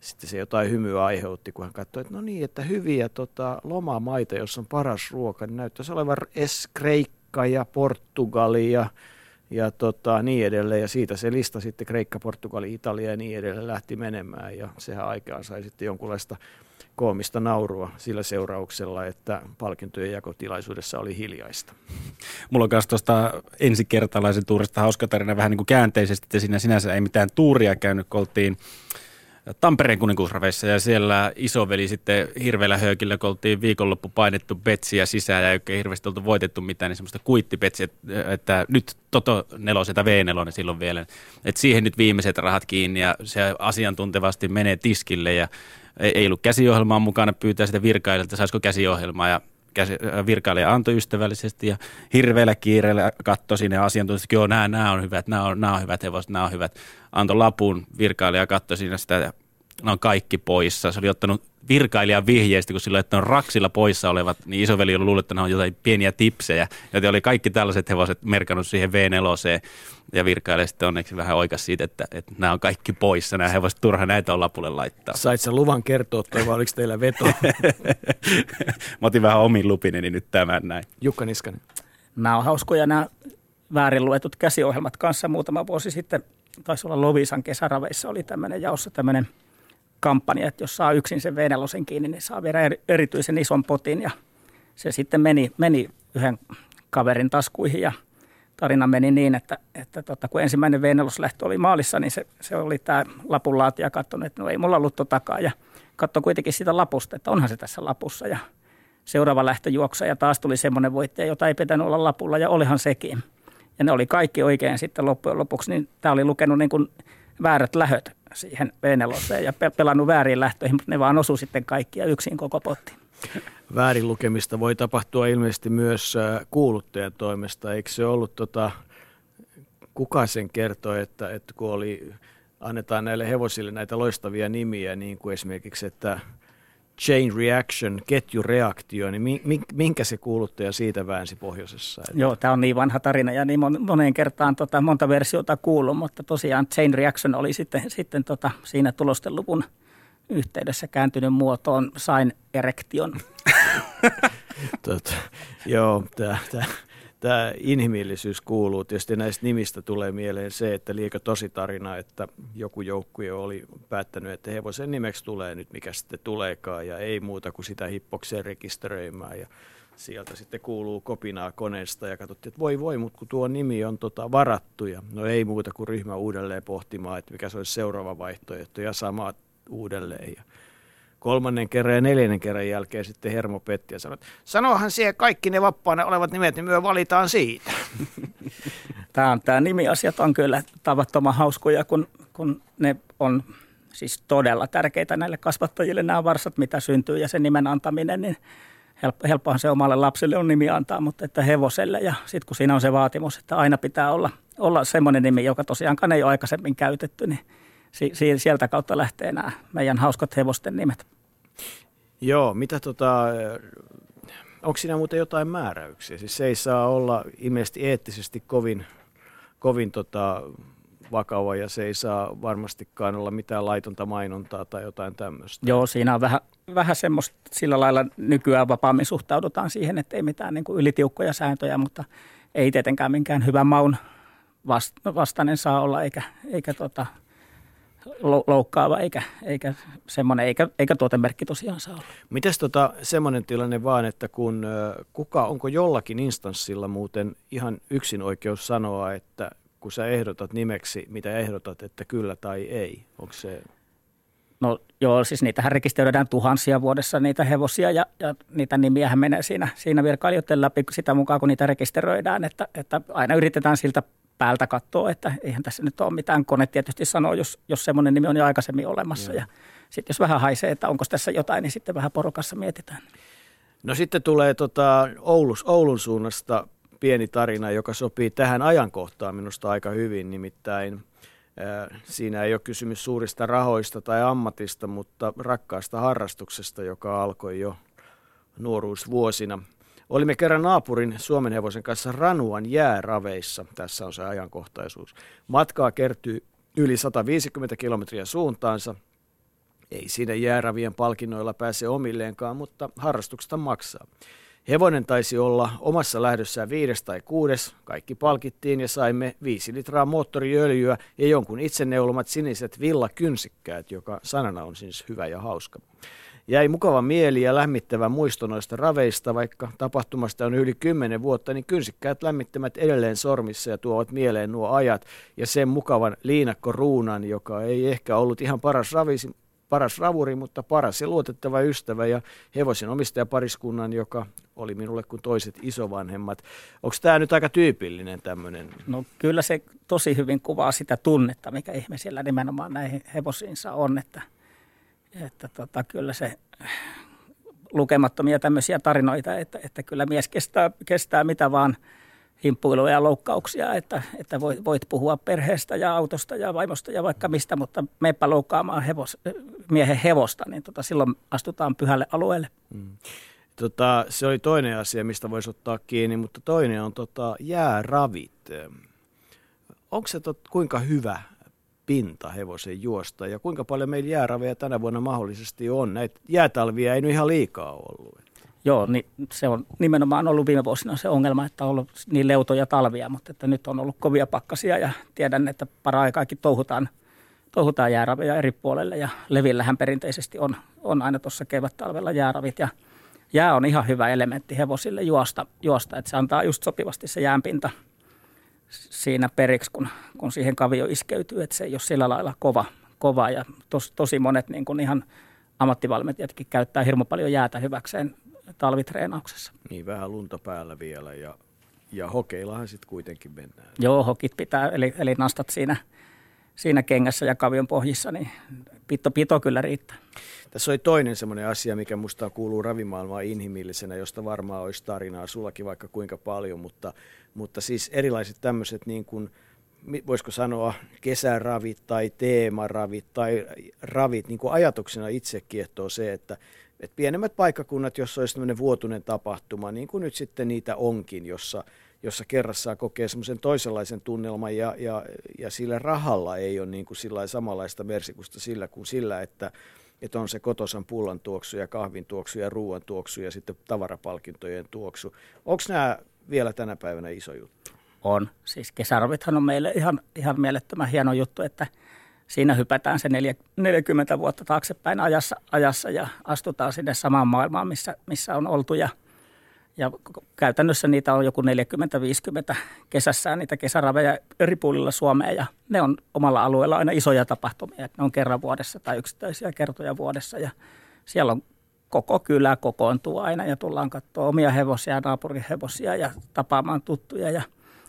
sitten se jotain hymyä aiheutti, kun hän katsoi, että no niin, että hyviä tota, lomamaita, jossa on paras ruoka, niin näyttäisi olevan es Kreikka ja Portugali ja, ja tota, niin edelleen. Ja siitä se lista sitten Kreikka, Portugali, Italia ja niin edelleen lähti menemään. Ja sehän aikaan sai sitten jonkunlaista koomista naurua sillä seurauksella, että palkintojen jakotilaisuudessa oli hiljaista. Mulla on myös tuosta ensikertalaisen tuurista hauska tarina vähän niin kuin käänteisesti, että siinä sinänsä ei mitään tuuria käynyt, kun oltiin Tampereen kuninkuusraveissa ja siellä isoveli sitten hirveällä höökillä, kun oltiin viikonloppu painettu betsiä sisään ja ei oikein hirveästi oltu voitettu mitään, niin semmoista kuittibetsiä, että, että nyt Toto nelosen tai V4 silloin vielä, että siihen nyt viimeiset rahat kiinni ja se asiantuntevasti menee tiskille ja ei, ollut käsiohjelmaa mukana, pyytää sitä virkailijalta, saisiko käsiohjelmaa ja virkailija antoi ystävällisesti ja hirveällä kiireellä katsoi sinne asiantuntijat, että joo, nämä, nämä on hyvät, nämä on, nämä on hyvät hevoset, nämä on hyvät. Antoi lapun, virkailija katsoi siinä sitä, nämä on kaikki poissa. Se oli ottanut virkailijan vihjeistä, kun sillä että on raksilla poissa olevat, niin isoveli oli luullut, että ne on jotain pieniä tipsejä, joten oli kaikki tällaiset hevoset merkannut siihen V4 ja virkailija sitten onneksi vähän oikas siitä, että, että nämä on kaikki poissa, nämä hevoset, turha näitä on lapulle laittaa. Sait sä luvan kertoa toi vai oliko teillä veto? [laughs] Mä otin vähän omin lupineni nyt tämän näin. Jukka Niskanen. Nämä on hauskoja nämä väärin luetut käsiohjelmat kanssa. Muutama vuosi sitten taisi olla Lovisan kesäraveissa oli tämmöinen jaossa tämmöinen kampanja, että jos saa yksin sen venelosen kiinni, niin saa vielä erityisen ison potin. Ja se sitten meni, meni yhden kaverin taskuihin ja tarina meni niin, että, että tota, kun ensimmäinen veneloslähtö oli maalissa, niin se, se oli tämä lapunlaatija katsonut, että no ei mulla ollut totakaan. Ja katsoi kuitenkin sitä lapusta, että onhan se tässä lapussa. Ja seuraava lähtö juoksa ja taas tuli semmoinen voittaja, jota ei pitänyt olla lapulla ja olihan sekin. Ja ne oli kaikki oikein sitten loppujen lopuksi, niin tämä oli lukenut niin kuin väärät lähöt siihen v ja pelannut väärin lähtöihin, mutta ne vaan osu sitten kaikki ja yksin koko potti. Väärin lukemista voi tapahtua ilmeisesti myös äh, kuuluttajan toimesta. Eikö se ollut, tota, kuka sen kertoi, että, että kun oli, annetaan näille hevosille näitä loistavia nimiä, niin kuin esimerkiksi, että chain reaction, ketjureaktio, niin mi, minkä se kuuluttaja siitä väänsi pohjoisessa? Joo, tämä on niin vanha tarina ja niin moneen kertaan tota, monta versiota kuullut, mutta tosiaan chain reaction oli sitten, sitten tota, siinä tulosten luvun yhteydessä kääntynyt muotoon sain erektion. [laughs] tota, joo, tämä tämä inhimillisyys kuuluu. Tietysti näistä nimistä tulee mieleen se, että liekö tosi tarina, että joku joukkue oli päättänyt, että hevosen nimeksi tulee nyt mikä sitten tuleekaan ja ei muuta kuin sitä hippokseen rekisteröimään ja sieltä sitten kuuluu kopinaa koneesta ja katsottiin, että voi voi, mutta kun tuo nimi on tota varattu ja no ei muuta kuin ryhmä uudelleen pohtimaan, että mikä se olisi seuraava vaihtoehto ja samat uudelleen. Ja kolmannen kerran ja neljännen kerran jälkeen sitten hermo petti ja sanoi, että sanohan siihen kaikki ne vappaana olevat nimet, niin me valitaan siitä. [laughs] Tämä, on, tämä nimiasiat on kyllä tavattoman hauskoja, kun, kun ne on siis todella tärkeitä näille kasvattajille nämä varsat, mitä syntyy ja sen nimen antaminen, niin helppohan se omalle lapselle on nimi antaa, mutta että hevoselle ja sitten kun siinä on se vaatimus, että aina pitää olla, olla semmoinen nimi, joka tosiaankaan ei ole aikaisemmin käytetty, niin si- sieltä kautta lähtee nämä meidän hauskat hevosten nimet. Joo, mitä tota, onko siinä muuten jotain määräyksiä? Siis se ei saa olla ilmeisesti eettisesti kovin, kovin tota, vakava ja se ei saa varmastikaan olla mitään laitonta mainontaa tai jotain tämmöistä. Joo, siinä on vähän, vähän semmoista, sillä lailla nykyään vapaammin suhtaudutaan siihen, että ei mitään niin kuin ylitiukkoja sääntöjä, mutta ei tietenkään minkään hyvän maun vastainen saa olla, eikä, eikä tota, loukkaava eikä, eikä semmoinen, eikä, eikä tuotemerkki tosiaan saa olla. Mites tota, semmoinen tilanne vaan, että kun kuka, onko jollakin instanssilla muuten ihan yksin oikeus sanoa, että kun sä ehdotat nimeksi, mitä ehdotat, että kyllä tai ei, onko se... No joo, siis niitähän rekisteröidään tuhansia vuodessa niitä hevosia ja, ja niitä nimiähän menee siinä, siinä virkailijoiden läpi sitä mukaan, kun niitä rekisteröidään, että, että aina yritetään siltä päältä katsoa, että eihän tässä nyt ole mitään. Kone tietysti sanoo, jos, jos semmoinen nimi on jo aikaisemmin olemassa. Ja sitten jos vähän haisee, että onko tässä jotain, niin sitten vähän porukassa mietitään. No sitten tulee tota Oulus, Oulun suunnasta pieni tarina, joka sopii tähän ajankohtaan minusta aika hyvin. Nimittäin siinä ei ole kysymys suurista rahoista tai ammatista, mutta rakkaasta harrastuksesta, joka alkoi jo nuoruusvuosina – Olimme kerran naapurin Suomen hevosen kanssa Ranuan jääraveissa. Tässä on se ajankohtaisuus. Matkaa kertyy yli 150 kilometriä suuntaansa. Ei siinä jääravien palkinnoilla pääse omilleenkaan, mutta harrastuksesta maksaa. Hevonen taisi olla omassa lähdössään viides tai kuudes. Kaikki palkittiin ja saimme viisi litraa moottoriöljyä ja jonkun itsenneulomat siniset villakynsikkäät, joka sanana on siis hyvä ja hauska. Jäi mukava mieli ja lämmittävä muisto noista raveista, vaikka tapahtumasta on yli kymmenen vuotta, niin kynsikkäät lämmittämät edelleen sormissa ja tuovat mieleen nuo ajat ja sen mukavan liinakko ruunan, joka ei ehkä ollut ihan paras ravisi, paras ravuri, mutta paras ja luotettava ystävä ja hevosen omistajapariskunnan, joka oli minulle kuin toiset isovanhemmat. Onko tämä nyt aika tyypillinen tämmöinen? No kyllä se tosi hyvin kuvaa sitä tunnetta, mikä ihmisillä nimenomaan näihin hevosiinsa on, että – että tota, kyllä se lukemattomia tämmöisiä tarinoita, että, että kyllä mies kestää, kestää mitä vaan himppuiluja ja loukkauksia, että, että voit, voit puhua perheestä ja autosta ja vaimosta ja vaikka mistä, mutta meipä loukkaamaan hevos, miehen hevosta, niin tota, silloin astutaan pyhälle alueelle. Mm. Tota, se oli toinen asia, mistä voisi ottaa kiinni, mutta toinen on tota, jääravit. Onko se tot, kuinka hyvä pinta hevosen juosta ja kuinka paljon meillä jääraveja tänä vuonna mahdollisesti on. Näitä jäätalvia ei nyt ihan liikaa ollut. Joo, niin se on nimenomaan ollut viime vuosina se ongelma, että on ollut niin leutoja talvia, mutta että nyt on ollut kovia pakkasia ja tiedän, että para-aikaakin touhutaan, touhutaan jääraveja eri puolelle ja levillähän perinteisesti on, on aina tuossa kevät-talvella jääravit ja jää on ihan hyvä elementti hevosille juosta, juosta että se antaa just sopivasti se jäänpinta – siinä periksi, kun, kun siihen kavio iskeytyy, että se ei ole sillä lailla kova, kova ja tos, tosi monet niin kuin ihan ammattivalmentajatkin käyttää hirmu paljon jäätä hyväkseen talvitreenauksessa. Niin, vähän lunta päällä vielä ja, ja hokeillahan sitten kuitenkin mennään. Joo, hokit pitää, eli, eli nastat siinä, siinä kengässä ja kavion pohjissa, niin pito, pito kyllä riittää. Tässä oli toinen semmoinen asia, mikä musta kuuluu ravimaailmaan inhimillisenä, josta varmaan olisi tarinaa sullakin vaikka kuinka paljon, mutta, mutta siis erilaiset tämmöiset niin kuin voisiko sanoa, kesäravit tai teemaravit tai ravit, niin kuin ajatuksena itse kiehtoo se, että, että pienemmät paikkakunnat, jossa olisi tämmöinen vuotuinen tapahtuma, niin kuin nyt sitten niitä onkin, jossa, jossa kerrassaan kokee semmoisen toisenlaisen tunnelman ja, ja, ja sillä rahalla ei ole niin kuin sillä samanlaista mersikusta sillä kuin sillä, että, että on se kotosan pullan tuoksu ja kahvin tuoksu ja ruoan tuoksu ja sitten tavarapalkintojen tuoksu. Onko nämä vielä tänä päivänä iso juttu? On. Siis kesärovithan on meille ihan, ihan mielettömän hieno juttu, että siinä hypätään se 40 vuotta taaksepäin ajassa, ajassa ja astutaan sinne samaan maailmaan, missä, missä on oltu ja – ja käytännössä niitä on joku 40-50 kesässään niitä kesäraveja eri puolilla Suomea ja ne on omalla alueella aina isoja tapahtumia. Ne on kerran vuodessa tai yksittäisiä kertoja vuodessa ja siellä on koko kylä kokoontuu aina ja tullaan katsoa omia hevosia, naapurin hevosia ja tapaamaan tuttuja ja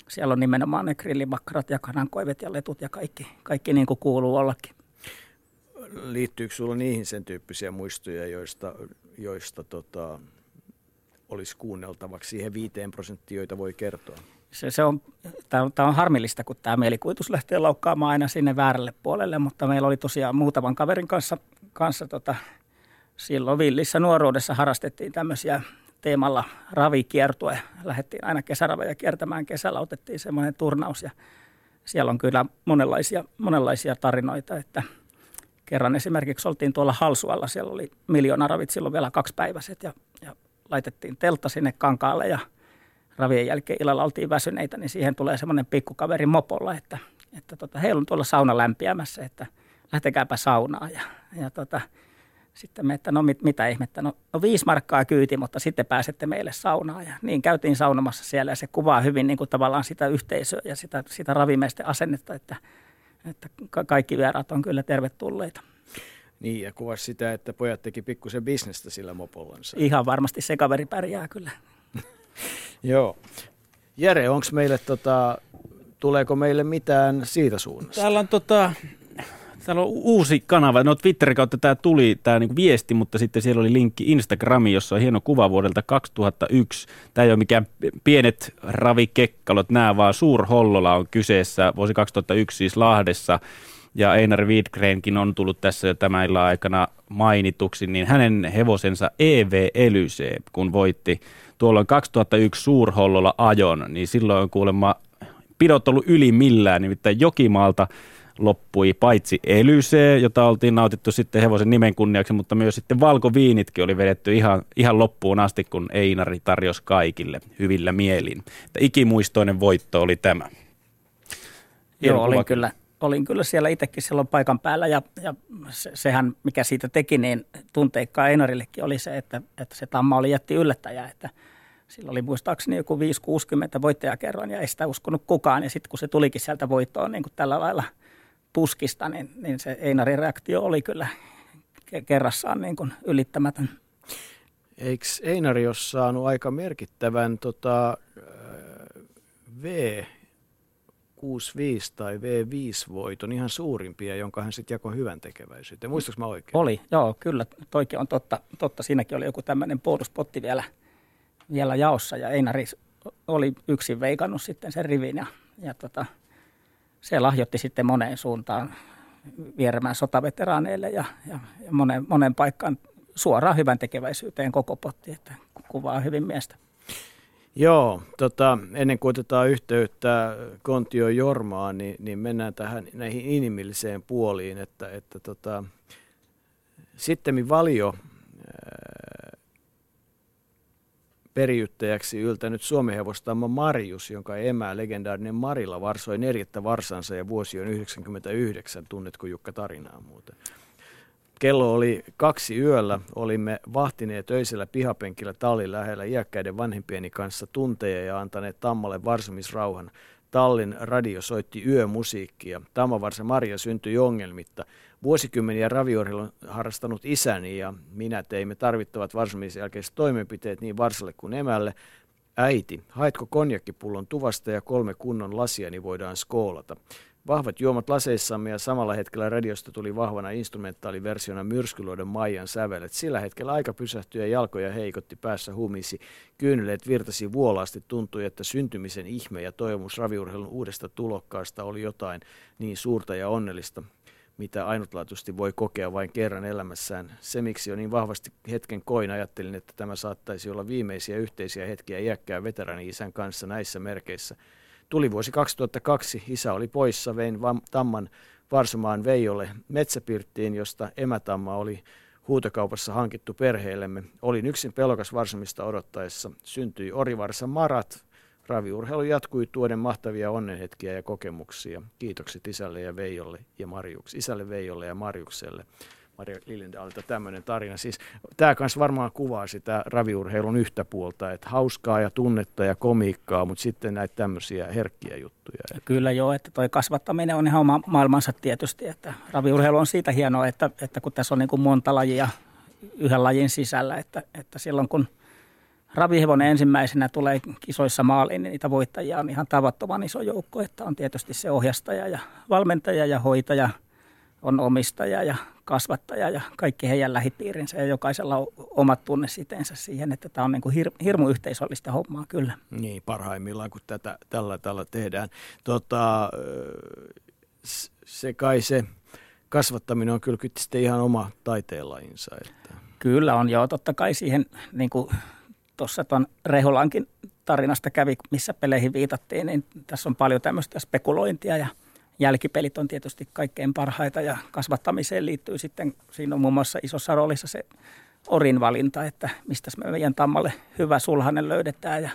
siellä on nimenomaan ne grillimakkarat ja kanankoivet ja letut ja kaikki, kaikki niin kuin kuuluu ollakin. Liittyykö sinulla niihin sen tyyppisiä muistoja, joista, joista tota, olisi kuunneltavaksi siihen viiteen prosenttiin, joita voi kertoa? Se, se on, tämä, on, tämä on harmillista, kun tämä mielikuvitus lähtee laukkaamaan aina sinne väärälle puolelle, mutta meillä oli tosiaan muutaman kaverin kanssa, kanssa tota, silloin villissä nuoruudessa harrastettiin tämmöisiä teemalla ravikiertue. Lähdettiin aina kesäraveja kiertämään kesällä, otettiin semmoinen turnaus ja siellä on kyllä monenlaisia, monenlaisia tarinoita, että kerran esimerkiksi oltiin tuolla Halsualla, siellä oli miljoona ravit silloin vielä kaksipäiväiset ja, ja laitettiin teltta sinne kankaalle ja ravien jälkeen illalla oltiin väsyneitä, niin siihen tulee semmoinen pikkukaveri mopolla, että, että tota, heillä on tuolla sauna lämpiämässä, että lähtekääpä saunaan. Ja, ja tota, sitten me, että no mit, mitä ihmettä, no, no viisi markkaa kyyti, mutta sitten pääsette meille saunaan. Ja niin käytiin saunomassa siellä ja se kuvaa hyvin niin kuin tavallaan sitä yhteisöä ja sitä, sitä ravimiesten asennetta, että, että kaikki vieraat on kyllä tervetulleita. Niin, ja kuvasi sitä, että pojat teki pikkusen bisnestä sillä mopollansa. Ihan varmasti se kaveri pärjää kyllä. [laughs] Joo. Jere, onko meille, tota, tuleeko meille mitään siitä suunnasta? Täällä on, tota, täällä on uusi kanava. No Twitterin kautta tämä tuli, tämä niinku viesti, mutta sitten siellä oli linkki Instagramiin, jossa on hieno kuva vuodelta 2001. Tämä ei ole mikään pienet ravikekkalot, nämä vaan Suurhollola on kyseessä vuosi 2001 siis Lahdessa ja Einar Widgrenkin on tullut tässä jo tämän illan aikana mainituksi, niin hänen hevosensa EV Elyse, kun voitti tuolloin 2001 Suurhollolla ajon, niin silloin on kuulemma pidot ollut yli millään, nimittäin Jokimaalta loppui paitsi Elyse, jota oltiin nautittu sitten hevosen nimen kunniaksi, mutta myös sitten valkoviinitkin oli vedetty ihan, ihan loppuun asti, kun Einari tarjosi kaikille hyvillä mielin. Että ikimuistoinen voitto oli tämä. Joo, oli kyllä olin kyllä siellä itsekin silloin paikan päällä ja, ja se, sehän, mikä siitä teki, niin tunteikkaa Einarillekin oli se, että, että se tamma oli jätti yllättäjä, että sillä oli muistaakseni joku 5-60 voittajakerroin ja ei sitä uskonut kukaan. Ja sitten kun se tulikin sieltä voittoon niin kuin tällä lailla puskista, niin, niin se Einarin reaktio oli kyllä kerrassaan niin kuin ylittämätön. Eikö Einari ole saanut aika merkittävän tota, V 65 tai V5-voiton ihan suurimpia, jonka hän sitten jakoi hyvän tekeväisyyteen. Muistatko mä oikein? Oli, joo, kyllä. Toikin on totta. totta. Siinäkin oli joku tämmöinen bonuspotti vielä, vielä jaossa ja Einari oli yksin veikannut sitten sen rivin ja, ja tota, se lahjoitti sitten moneen suuntaan vieremään sotaveteraaneille ja, ja, ja monen, monen paikkaan suoraan hyvän tekeväisyyteen koko potti, että kuvaa hyvin miestä. Joo, tota, ennen kuin otetaan yhteyttä Kontio Jormaan, niin, niin mennään tähän näihin inhimilliseen puoliin, että, että tota, sitten valio ää, periyttäjäksi yltänyt Suomen hevostamma Marius, jonka emä legendaarinen Marilla varsoi neljättä varsansa ja vuosi on 99, tunnetko Jukka tarinaa muuten? Kello oli kaksi yöllä. Olimme vahtineet öisellä pihapenkillä tallin lähellä iäkkäiden vanhempieni kanssa tunteja ja antaneet Tammalle varsomisrauhan. Tallin radio soitti yömusiikkia. Tammavarsa Maria syntyi ongelmitta. Vuosikymmeniä raviorilla harrastanut isäni ja minä teimme tarvittavat jälkeiset toimenpiteet niin varsalle kuin emälle. Äiti, haetko konjakkipullon tuvasta ja kolme kunnon lasia, niin voidaan skoolata. Vahvat juomat laseissamme ja samalla hetkellä radiosta tuli vahvana instrumentaaliversiona myrskyluodon Maijan sävelet. Sillä hetkellä aika pysähtyi ja jalkoja heikotti, päässä humisi. Kyyneleet virtasi vuolaasti, tuntui, että syntymisen ihme ja toivomus raviurheilun uudesta tulokkaasta oli jotain niin suurta ja onnellista, mitä ainutlaatuisesti voi kokea vain kerran elämässään. Se, miksi jo niin vahvasti hetken koin, ajattelin, että tämä saattaisi olla viimeisiä yhteisiä hetkiä iäkkään veterani-isän kanssa näissä merkeissä – Tuli vuosi 2002, isä oli poissa, vein Tamman Varsomaan Veijolle metsäpirttiin, josta emätamma oli huutokaupassa hankittu perheellemme. Olin yksin pelokas Varsomista odottaessa. Syntyi Orivarsa Marat. Raviurheilu jatkui tuoden mahtavia onnenhetkiä ja kokemuksia. Kiitokset isälle ja Veijolle ja Marjuks, isälle Veijolle ja Marjukselle. Maria Lillendaalilta tämmöinen tarina. Siis, tämä kanssa varmaan kuvaa sitä raviurheilun yhtä puolta, että hauskaa ja tunnetta ja komiikkaa, mutta sitten näitä tämmöisiä herkkiä juttuja. Kyllä joo, että toi kasvattaminen on ihan oma maailmansa tietysti, että raviurheilu on siitä hienoa, että, että kun tässä on niin kuin monta lajia yhden lajin sisällä, että, että silloin kun ravihevonen ensimmäisenä tulee kisoissa maaliin, niin niitä voittajia on ihan tavattoman iso joukko, että on tietysti se ohjastaja ja valmentaja ja hoitaja, on omistaja ja kasvattaja ja kaikki heidän lähipiirinsä ja jokaisella on omat tunnesiteensä siihen, että tämä on niin kuin hir- hirmu yhteisöllistä hommaa kyllä. Niin, parhaimmillaan kun tätä tällä tällä tehdään. Tota, se kai se kasvattaminen on kyllä sitten ihan oma taiteenlajinsa. Että. Kyllä on joo, totta kai siihen niin kuin tuossa tuon Reholankin tarinasta kävi, missä peleihin viitattiin, niin tässä on paljon tämmöistä spekulointia ja – jälkipelit on tietysti kaikkein parhaita ja kasvattamiseen liittyy sitten, siinä on muun muassa isossa roolissa se orin valinta, että mistä me meidän tammalle hyvä sulhanen löydetään ja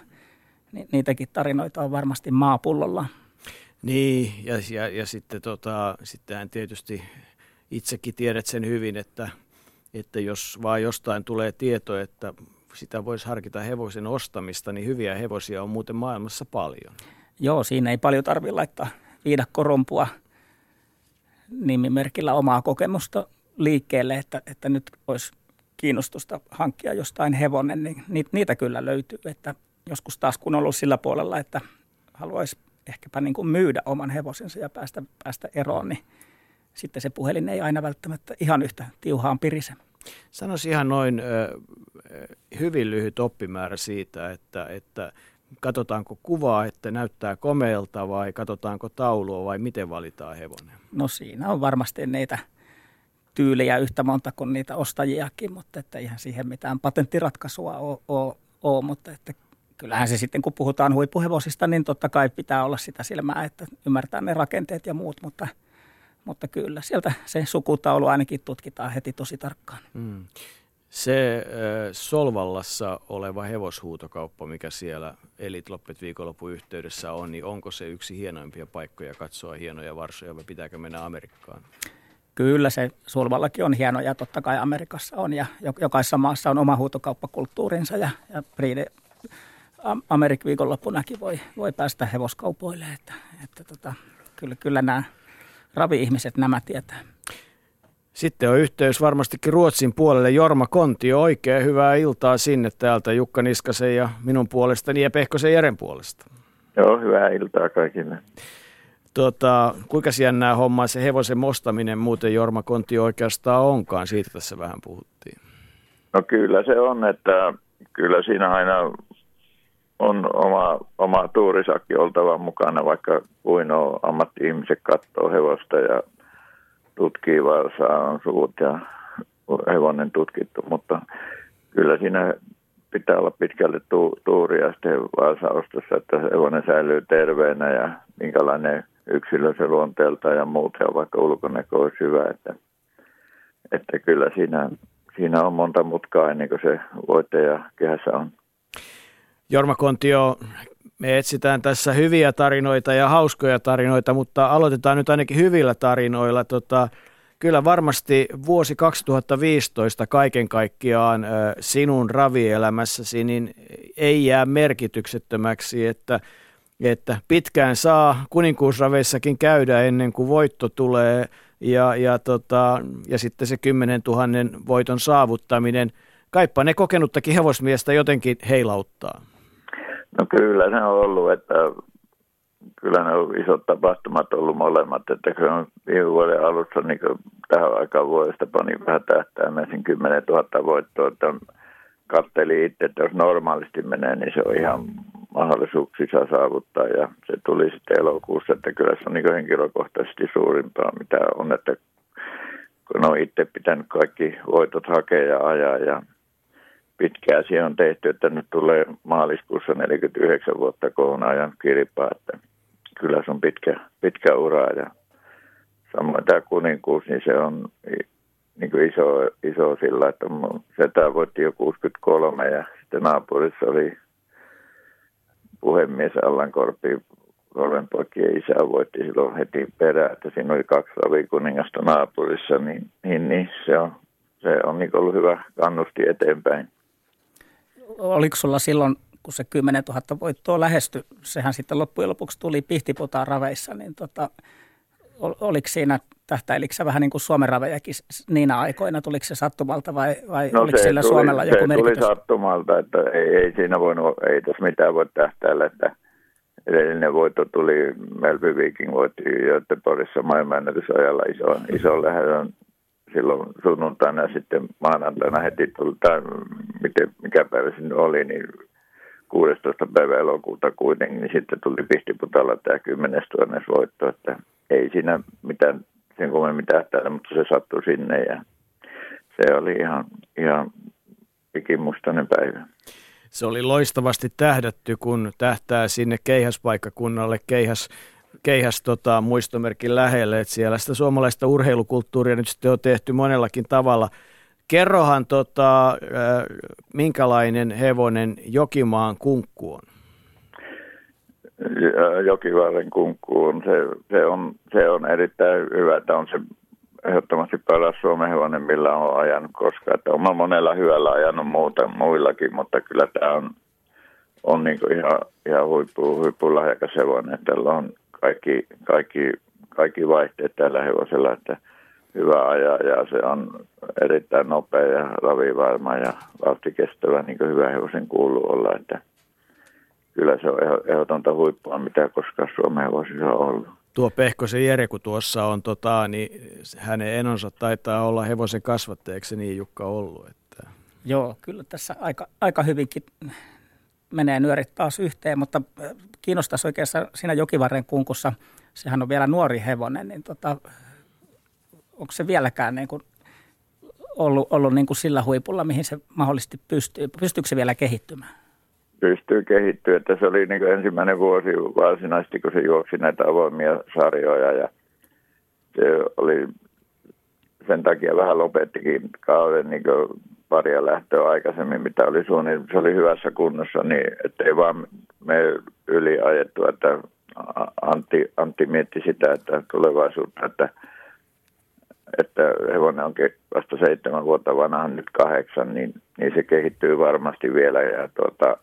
niitäkin tarinoita on varmasti maapullolla. Niin, ja, ja, ja sitten tota, sittenhän tietysti itsekin tiedät sen hyvin, että, että jos vaan jostain tulee tieto, että sitä voisi harkita hevosen ostamista, niin hyviä hevosia on muuten maailmassa paljon. Joo, siinä ei paljon tarvitse laittaa viidakkorompua nimimerkillä omaa kokemusta liikkeelle, että, että nyt olisi kiinnostusta hankkia jostain hevonen, niin niitä kyllä löytyy. Että joskus taas kun on ollut sillä puolella, että haluaisi ehkäpä niin kuin myydä oman hevosensa ja päästä, päästä eroon, niin sitten se puhelin ei aina välttämättä ihan yhtä tiuhaan pirise. Sanoisi ihan noin hyvin lyhyt oppimäärä siitä, että, että katsotaanko kuvaa, että näyttää komeelta vai katsotaanko taulua vai miten valitaan hevonen? No siinä on varmasti niitä tyylejä yhtä monta kuin niitä ostajiakin, mutta että ihan siihen mitään patenttiratkaisua ole, ole, ole mutta että kyllähän se sitten kun puhutaan huippuhevosista, niin totta kai pitää olla sitä silmää, että ymmärtää ne rakenteet ja muut, mutta, mutta kyllä sieltä se sukutaulu ainakin tutkitaan heti tosi tarkkaan. Mm. Se äh, Solvallassa oleva hevoshuutokauppa, mikä siellä Elit Loppet viikonlopun yhteydessä on, niin onko se yksi hienoimpia paikkoja katsoa hienoja varsoja vai pitääkö mennä Amerikkaan? Kyllä se Solvallakin on hieno ja totta kai Amerikassa on ja jokaisessa maassa on oma huutokauppakulttuurinsa ja, ja Pride Amerik viikonloppunakin voi, voi päästä hevoskaupoille, että, että tota, kyllä, kyllä nämä ravi-ihmiset nämä tietää. Sitten on yhteys varmastikin Ruotsin puolelle. Jorma Kontio, oikein hyvää iltaa sinne täältä Jukka Niskasen ja minun puolestani ja Pehkosen Jeren puolesta. Joo, hyvää iltaa kaikille. Tota, kuinka jännää hommaa se hevosen mostaminen muuten Jorma Kontio oikeastaan onkaan? Siitä tässä vähän puhuttiin. No kyllä se on, että kyllä siinä aina on oma, oma tuurisakki oltava mukana, vaikka kuin on ammatti-ihmiset katsoo hevosta ja tutkii varsaa, on suut ja hevonen tutkittu, mutta kyllä siinä pitää olla pitkälle tu- tuuria sitten varsaostossa, että hevonen säilyy terveenä ja minkälainen yksilö se luonteelta ja muut, ja vaikka ulkonäkö olisi hyvä, että, että kyllä siinä, siinä on monta mutkaa ennen kuin se voittaja kehässä on. Jorma Kontio, me etsitään tässä hyviä tarinoita ja hauskoja tarinoita, mutta aloitetaan nyt ainakin hyvillä tarinoilla. Tota, kyllä varmasti vuosi 2015 kaiken kaikkiaan sinun ravielämässäsi niin ei jää merkityksettömäksi, että, että pitkään saa kuninkuusraveissakin käydä ennen kuin voitto tulee ja, ja, tota, ja sitten se 10 000 voiton saavuttaminen. Kaippa ne kokenuttakin hevosmiestä jotenkin heilauttaa. No kyllä se on ollut, että kyllä ne on isot tapahtumat ollut molemmat, että kyllä on viime vuoden alussa niin tähän aikaan vuodesta pani vähän tähtäimeen 10 000 voittoa, että katteli itse, että jos normaalisti menee, niin se on ihan mahdollisuuksissa saavuttaa. Ja se tuli sitten elokuussa, että kyllä se on niin henkilökohtaisesti suurimpaa, mitä on, että kun on itse pitänyt kaikki voitot hakea ja ajaa ja pitkään siihen on tehty, että nyt tulee maaliskuussa 49 vuotta, kun ajan kilpaa, että kyllä se on pitkä, pitkä ura ja samoin tämä kuninkuus, niin se on niin kuin iso, iso sillä, että setä voitti jo 63 ja sitten naapurissa oli puhemies Allan Korpi, kolmen poikien isä voitti silloin heti perään, että siinä oli kaksi ravikuningasta naapurissa, niin, niin, niin se on, se on niin ollut hyvä kannusti eteenpäin. Oliko sulla silloin, kun se 10 000 voittoa lähestyi, sehän sitten loppujen lopuksi tuli pihtiputaan raveissa, niin tota, oliko siinä tähtäilikö vähän niin kuin Suomen ravejakin niinä aikoina? Tuliko se sattumalta vai, vai no oliko sillä tuli, Suomella joku se merkitys? tuli sattumalta, että ei, ei siinä voinut, ei tässä mitään voi tähtäillä, että edellinen voitto tuli, Melby Viking voitti Göteborgissa maailmanennätysajalla iso, iso lähdön silloin sunnuntaina sitten maanantaina heti tuli, tai miten, mikä päivä sinne oli, niin 16. päivä elokuuta kuitenkin, niin sitten tuli Pihtiputalla tämä 10 000 voitto, että ei siinä mitään sen kummemmin tähtäillä, mutta se sattui sinne ja se oli ihan, ihan ikimustainen päivä. Se oli loistavasti tähdätty, kun tähtää sinne keihäspaikkakunnalle, keihäs, keihäs tota, muistomerkin lähelle, että siellä sitä suomalaista urheilukulttuuria nyt sitten on tehty monellakin tavalla. Kerrohan, tota, äh, minkälainen hevonen Jokimaan kunkku on? Jokivarren kunkku on, se, se, on, se on erittäin hyvä. Tämä on se ehdottomasti paras Suomen hevonen, millä on ajanut koskaan. Että on monella hyvällä ajanut muuta, muillakin, mutta kyllä tämä on, on niin ihan, ihan huippu, huippulahjakas hevonen. Tällä on kaikki, kaikki, kaikki vaihteet tällä hevosella, että hyvä ajaa ja se on erittäin nopea ja ravivarma ja vauhtikestävä, niin kuin hyvä hevosen kuuluu olla, että kyllä se on ehdotonta huippua, mitä koskaan Suomen hevosissa on ollut. Tuo Pehkosen Jere, kun tuossa on, tota, niin hänen enonsa taitaa olla hevosen kasvattajaksi niin Jukka ollut. Että... Joo, kyllä tässä aika, aika hyvinkin menee nyörit taas yhteen, mutta kiinnostaisi oikeastaan siinä Jokivarren kunkussa, sehän on vielä nuori hevonen, niin tota, onko se vieläkään niin kuin ollut, ollut niin kuin sillä huipulla, mihin se mahdollisesti pystyy? Pystyykö se vielä kehittymään? pystyy kehittyä, että se oli niin ensimmäinen vuosi varsinaisesti, kun se juoksi näitä avoimia sarjoja ja se oli sen takia vähän lopettikin kauden niin paria lähtöä aikaisemmin, mitä oli suunnilleen. Se oli hyvässä kunnossa, niin ettei vaan me yli ajettu, että Antti, Antti mietti sitä, että tulevaisuutta, että, että hevonen on vasta seitsemän vuotta vanha, nyt kahdeksan, niin, niin se kehittyy varmasti vielä ja tuota,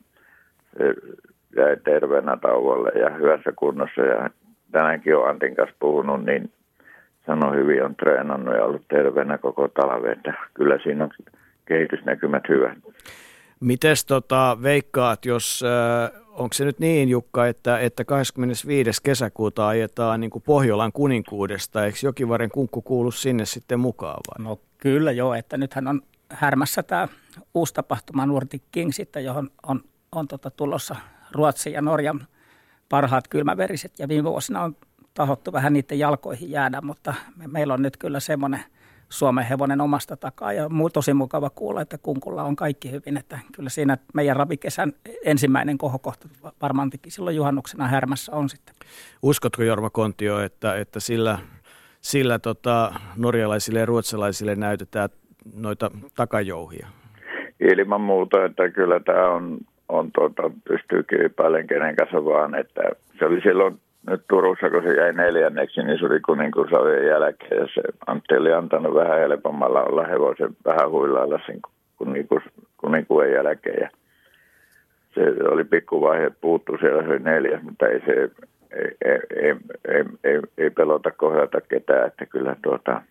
jäi terveenä tauolle ja hyvässä kunnossa. Ja tänäänkin on Antin kanssa puhunut, niin sanoi hyvin, on treenannut ja ollut terveenä koko talven. Että kyllä siinä on kehitysnäkymät hyvät. Mites tota, veikkaat, jos, äh, onko se nyt niin Jukka, että, että 25. kesäkuuta ajetaan niin kuin Pohjolan kuninkuudesta, eikö Jokivarren kunkku kuulu sinne sitten mukaan vai? No kyllä joo, että nythän on härmässä tämä uusi tapahtuma Nordic King sitten, johon on on tota tulossa Ruotsin ja Norjan parhaat kylmäveriset ja viime vuosina on tahottu vähän niiden jalkoihin jäädä, mutta me, meillä on nyt kyllä semmoinen Suomen hevonen omasta takaa ja muu tosi mukava kuulla, että kunkulla on kaikki hyvin, että kyllä siinä meidän ravikesän ensimmäinen kohokohta varmaankin silloin juhannuksena härmässä on sitten. Uskotko Jorma Kontio, että, että sillä, sillä tota, norjalaisille ja ruotsalaisille näytetään noita takajouhia? Ilman muuta, että kyllä tämä on on tuota, pystyy kilpailemaan kenen kanssa vaan, että se oli silloin nyt Turussa, kun se jäi neljänneksi, niin se oli kuninkuusavien jälkeen ja se Antti oli antanut vähän helpommalla olla hevosen vähän huilailla sen kuninkuus, kuninkuuden jälkeen ja se oli pikkuvaihe, puuttu siellä se neljäs, mutta ei se ei, ei, ei, ei, ei pelota kohdata ketään, että kyllä tuota,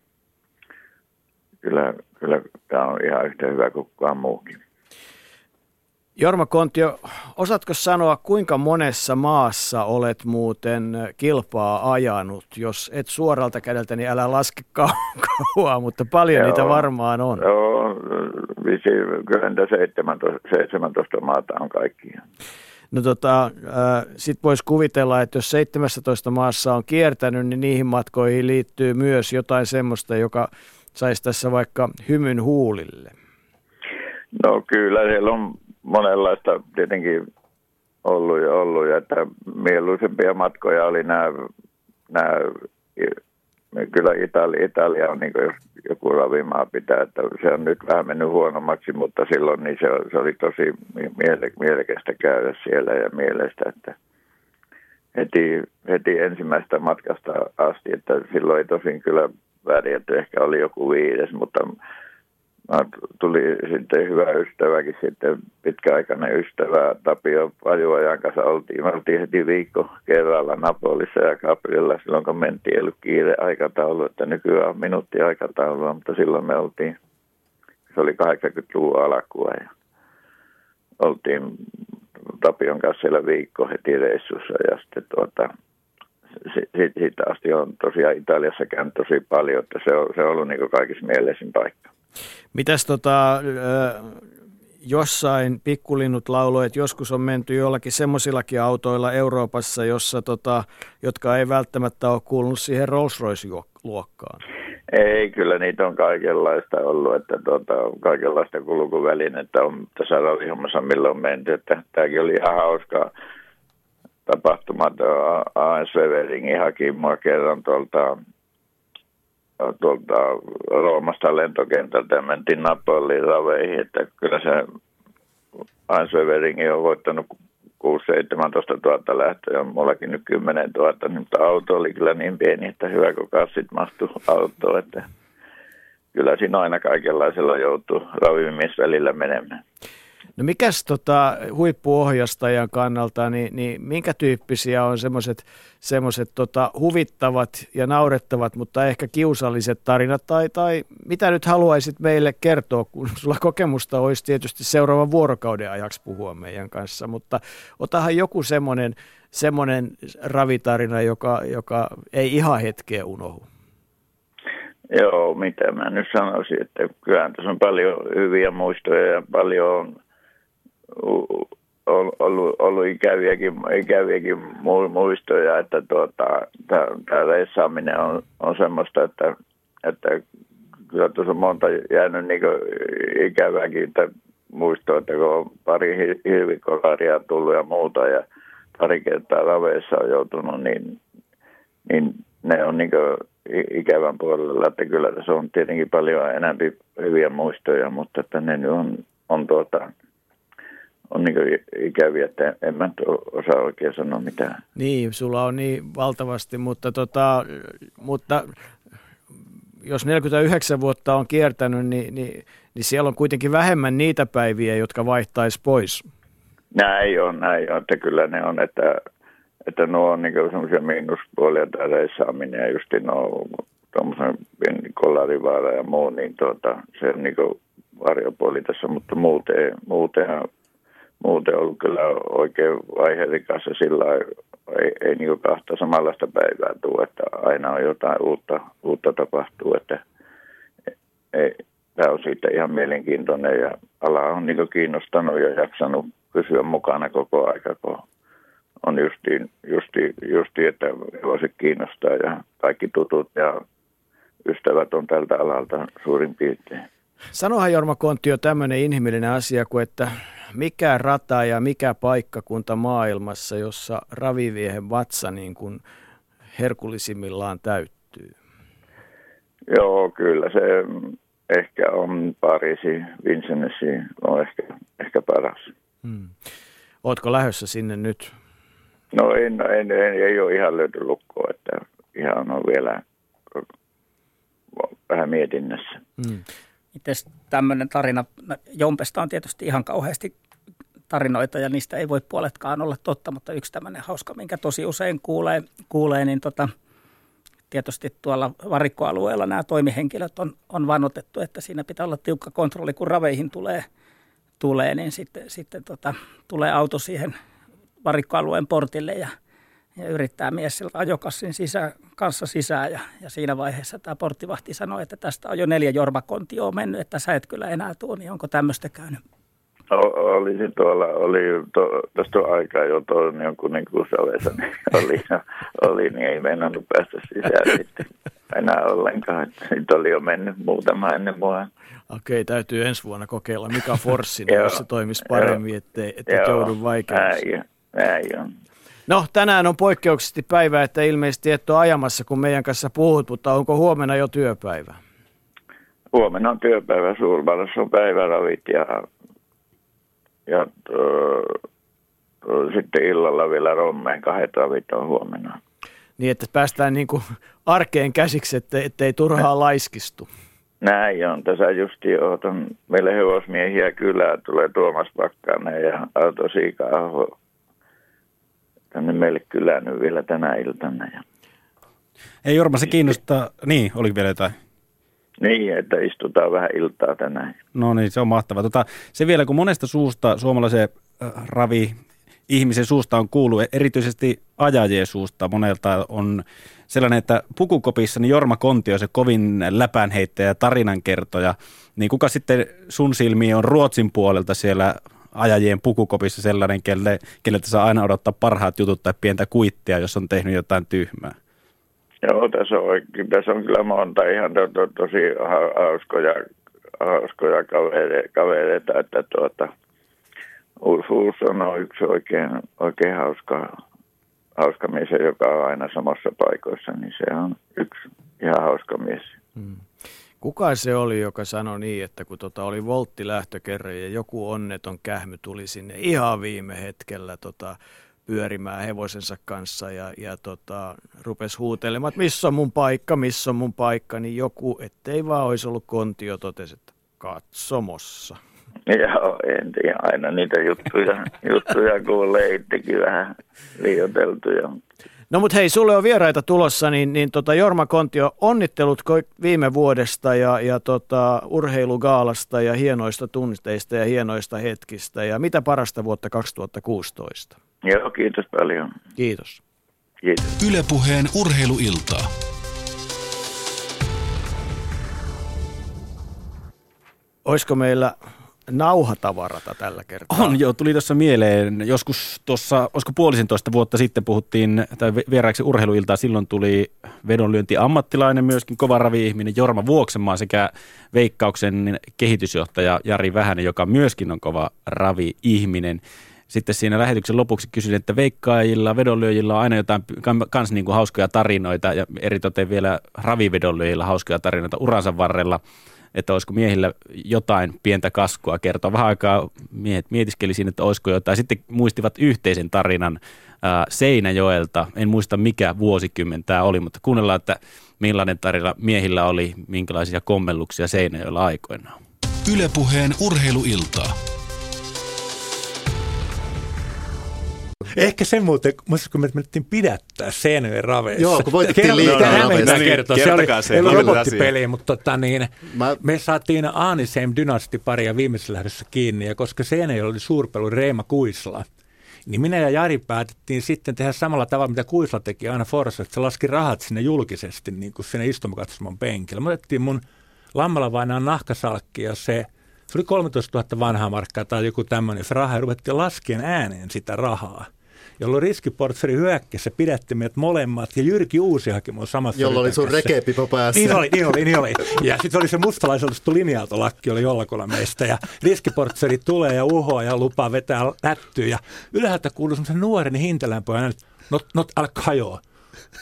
kyllä, kyllä tämä on ihan yhtä hyvä kuin kukaan muukin. Jorma Kontio, osaatko sanoa, kuinka monessa maassa olet muuten kilpaa ajanut? Jos et suoralta kädeltä, niin älä laske kauaa, mutta paljon Joo. niitä varmaan on. Joo, kyllä 17, 17 maata on kaikki. No tota, äh, sit voisi kuvitella, että jos 17 maassa on kiertänyt, niin niihin matkoihin liittyy myös jotain semmoista, joka saisi tässä vaikka hymyn huulille. No kyllä, siellä on monenlaista tietenkin ollut ja ollut, ja että mieluisempia matkoja oli nämä, nämä kyllä Italia, Italia on niin jos joku ravimaa pitää, että se on nyt vähän mennyt huonommaksi, mutta silloin niin se, se oli tosi miele, mielekästä käydä siellä ja mielestä, että heti, heti ensimmäistä matkasta asti, että silloin ei tosin kyllä värjätty, ehkä oli joku viides, mutta tuli sitten hyvä ystäväkin, sitten pitkäaikainen ystävä Tapio Pajuajan kanssa oltiin. Me oltiin heti viikko kerralla Napolissa ja Caprilla silloin, kun mentiin. Ei ollut kiire aikataulu, että nykyään on minuutti aikataulua, mutta silloin me oltiin, se oli 80-luvun alkua ja oltiin Tapion kanssa siellä viikko heti reissussa ja sitten tuota, siitä asti on tosiaan Italiassa käynyt tosi paljon, että se on, se on ollut niin kaikissa mieleisin paikka. Mitäs tota, jossain pikkulinnut lauloivat, että joskus on menty jollakin semmoisillakin autoilla Euroopassa, jossa, tota, jotka ei välttämättä ole kuulunut siihen Rolls-Royce-luokkaan? Ei, kyllä niitä on kaikenlaista ollut, että tuota, kaikenlaista kulkuvälinettä on tässä rallihommassa milloin menty, että tämäkin oli ihan hauskaa tapahtuma. AS Weveringin haki mua kerran tuolta tuolta Roomasta lentokentältä ja mentiin Napoliin raveihin, että kyllä se Answeveringin on voittanut 6-17 000 lähtöä, mullakin nyt 10 000, mutta auto oli kyllä niin pieni, että hyvä kun kassit mahtuu autoon, että kyllä siinä aina kaikenlaisella joutuu ravimisvälillä menemään. No mikäs tota, huippuohjastajan kannalta, niin, niin minkä tyyppisiä on semmoiset semmoiset tota, huvittavat ja naurettavat, mutta ehkä kiusalliset tarinat, tai, tai mitä nyt haluaisit meille kertoa, kun sulla kokemusta olisi tietysti seuraavan vuorokauden ajaksi puhua meidän kanssa, mutta otahan joku semmoinen, semmoinen ravitarina, joka, joka ei ihan hetkeä unohu. Joo, mitä mä nyt sanoisin, että kyllähän tässä on paljon hyviä muistoja ja paljon on ollut, ollut ikäviäkin, ikäviäkin muistoja, että tuota, tämä reissaaminen on, on semmoista, että, että kyllä tuossa on monta jäänyt niin ikävääkin että muistoa, että kun on pari hirvikolaria tullut ja muuta ja pari kertaa raveissa on joutunut, niin, niin ne on niin ikävän puolella, että kyllä tässä on tietenkin paljon enemmän hyviä muistoja, mutta että ne on, on tuota, on niin ikäviä, että en mä osaa oikein sanoa mitään. Niin, sulla on niin valtavasti, mutta, tota, mutta jos 49 vuotta on kiertänyt, niin, niin, niin siellä on kuitenkin vähemmän niitä päiviä, jotka vaihtaisi pois. Näin on, näin on, että kyllä ne on, että, että nuo on niin semmoisia miinuspuolia tämä reissaaminen ja just nuo tuommoisen kollarivaara ja muu, niin tuota, se on niin varjopuoli tässä, mutta muuten, muutenhan muuten ollut kyllä oikein vaiheellikassa sillä ei, ei niin kahta samanlaista päivää tule, että aina on jotain uutta, uutta tapahtuu, että ei, tämä on siitä ihan mielenkiintoinen ja ala on niin kiinnostanut ja jaksanut pysyä mukana koko aika, kun on justi, justi, justi että voisi kiinnostaa ja kaikki tutut ja ystävät on tältä alalta suurin piirtein. Sanohan Jorma Konttio tämmöinen inhimillinen asia kuin, että mikä rata ja mikä paikkakunta maailmassa, jossa raviviehen vatsa niin kuin herkullisimmillaan täyttyy? Joo, kyllä se ehkä on Pariisi, Vincennes on ehkä, ehkä paras. Hmm. Ootko lähdössä sinne nyt? No en, en, en, ei ole ihan löyty lukkoa, että ihan on vielä vähän mietinnässä. Hmm. Miten tämmöinen tarina, Jompesta on tietysti ihan kauheasti tarinoita ja niistä ei voi puoletkaan olla totta, mutta yksi tämmöinen hauska, minkä tosi usein kuulee, kuulee niin tota, tietysti tuolla varikkoalueella nämä toimihenkilöt on, on vannotettu, että siinä pitää olla tiukka kontrolli, kun raveihin tulee, tulee, niin sitten, sitten tota, tulee auto siihen varikkoalueen portille ja, ja yrittää mies sillä ajokassin sisä, kanssa sisään. Ja, ja siinä vaiheessa tämä porttivahti sanoi, että tästä on jo neljä jormakontioa mennyt, että sä et kyllä enää tuo, niin onko tämmöistä käynyt? O- olisi tuolla, oli to, tuosta aikaa jo tuon jonkun niin kusavessa, niin [laughs] oli, oli, niin ei meinannut päästä sisään sitten enää ollenkaan. Että Sitten oli jo mennyt muutama ennen mua. Okei, täytyy ensi vuonna kokeilla Mika Forssin, [laughs] jos se toimisi paremmin, ettei, ettei joudu vaikeuksiin. näin, näin on. No, tänään on poikkeuksellisesti päivä, että ilmeisesti et ole ajamassa, kun meidän kanssa puhut, mutta onko huomenna jo työpäivä? Huomenna on työpäivä Suurvallassa on päiväravit ja, ja to, to, sitten illalla vielä Rommeen kahdet ravit on huomenna. Niin, että päästään niin kuin arkeen käsiksi, ettei, ettei turhaa laiskistu. Näin on. Tässä justi ootan meille hevosmiehiä kylää. Tulee Tuomas Pakkanen ja Auto Siika-aho tänne meille kylään nyt vielä tänä iltana. Ja Ei Jorma, se kiinnostaa. Niin, oli vielä jotain. niin, että istutaan vähän iltaa tänään. No niin, se on mahtavaa. Tota, se vielä, kun monesta suusta suomalaisen äh, ravi ihmisen suusta on kuullut, erityisesti ajajien suusta monelta on sellainen, että pukukopissa niin Jorma Konti on se kovin läpänheittäjä ja tarinankertoja. Niin kuka sitten sun silmiin on Ruotsin puolelta siellä ajajien pukukopissa sellainen, kelle, kelle saa aina odottaa parhaat jutut tai pientä kuittia, jos on tehnyt jotain tyhmää? Joo, tässä on, tässä on kyllä monta ihan to, to, tosi ha- hauskoja, hauskoja kavere, kavereita, että tuota, Uus, Uus on yksi oikein, oikein hauska, hauska mies, joka on aina samassa paikoissa, niin se on yksi ihan hauska mies. Kuka se oli, joka sanoi niin, että kun tota oli voltti lähtökerran ja joku onneton kähmy tuli sinne ihan viime hetkellä tota, pyörimään hevosensa kanssa ja, ja tota, rupesi huutelemaan, että missä on mun paikka, missä on mun paikka, niin joku, ettei vaan olisi ollut kontio, totesi, että katsomossa. [laughs] Joo, en tiedä, aina niitä juttuja, [laughs] juttuja kuulee itsekin vähän liioiteltuja. No mutta hei, sulle on vieraita tulossa, niin, niin tota Jorma Kontio, onnittelut viime vuodesta ja, ja tota, urheilugaalasta ja hienoista tunteista ja hienoista hetkistä ja mitä parasta vuotta 2016. Joo, kiitos paljon. Kiitos. Kiitos. Ylepuheen urheiluiltaa. Olisiko meillä nauhatavarata tällä kertaa? On joo, tuli tuossa mieleen. Joskus tuossa, olisiko puolisentoista vuotta sitten puhuttiin, tai vieraaksi urheiluiltaa, silloin tuli vedonlyönti ammattilainen, myöskin kova ravi-ihminen Jorma Vuoksenmaa sekä Veikkauksen kehitysjohtaja Jari Vähänen, joka myöskin on kova ravi-ihminen. Sitten siinä lähetyksen lopuksi kysyin, että veikkaajilla, vedonlyöjillä on aina jotain kans niin kuin hauskoja tarinoita ja eritoten vielä ravivedonlyöjillä hauskoja tarinoita uransa varrella että olisiko miehillä jotain pientä kaskua kertoa. Vähän aikaa miehet mietiskeli siinä, että olisiko jotain. Sitten muistivat yhteisen tarinan ää, Seinäjoelta. En muista mikä vuosikymmen tämä oli, mutta kuunnellaan, että millainen tarina miehillä oli, minkälaisia kommelluksia Seinäjoella aikoinaan. Ylepuheen urheiluiltaa. Ehkä sen muuten, muistat, kun me menettiin pidättää Seinäjoen raveissa. Joo, kun voitettiin Kerro- liikaa No niin, kertoa. Se kertokaa oli, se. se oli robottipeli, mutta tota, niin, Mä- me saatiin Aanisheim dynastiparia viimeisessä lähdössä kiinni, ja koska Seinäjoella oli suurpelu Reima Kuisla, niin minä ja Jari päätettiin sitten tehdä samalla tavalla, mitä Kuisla teki aina Forssa, että se laski rahat sinne julkisesti niin kuin sinne istumakatsomon penkillä. Me otettiin mun lammalla vainaan nahkasalkki ja se, se oli 13 000 vanhaa markkaa tai joku tämmöinen se raha ja ruvettiin laskien ääneen sitä rahaa jolloin riskiportferi hyökkäsi pidätti meidät molemmat ja Jyrki Uusihakin mun samassa Jolla oli sun rekepipo päässä. Niin oli, niin oli, niin oli. Ja sitten oli se mustalaiselta linja-autolakki oli jollakulla meistä ja riskiportseri tulee ja uhoa ja lupaa vetää lättyä ja ylhäältä kuuluu semmoisen nuoren hintelänpojan, että not, not, älä kajoa.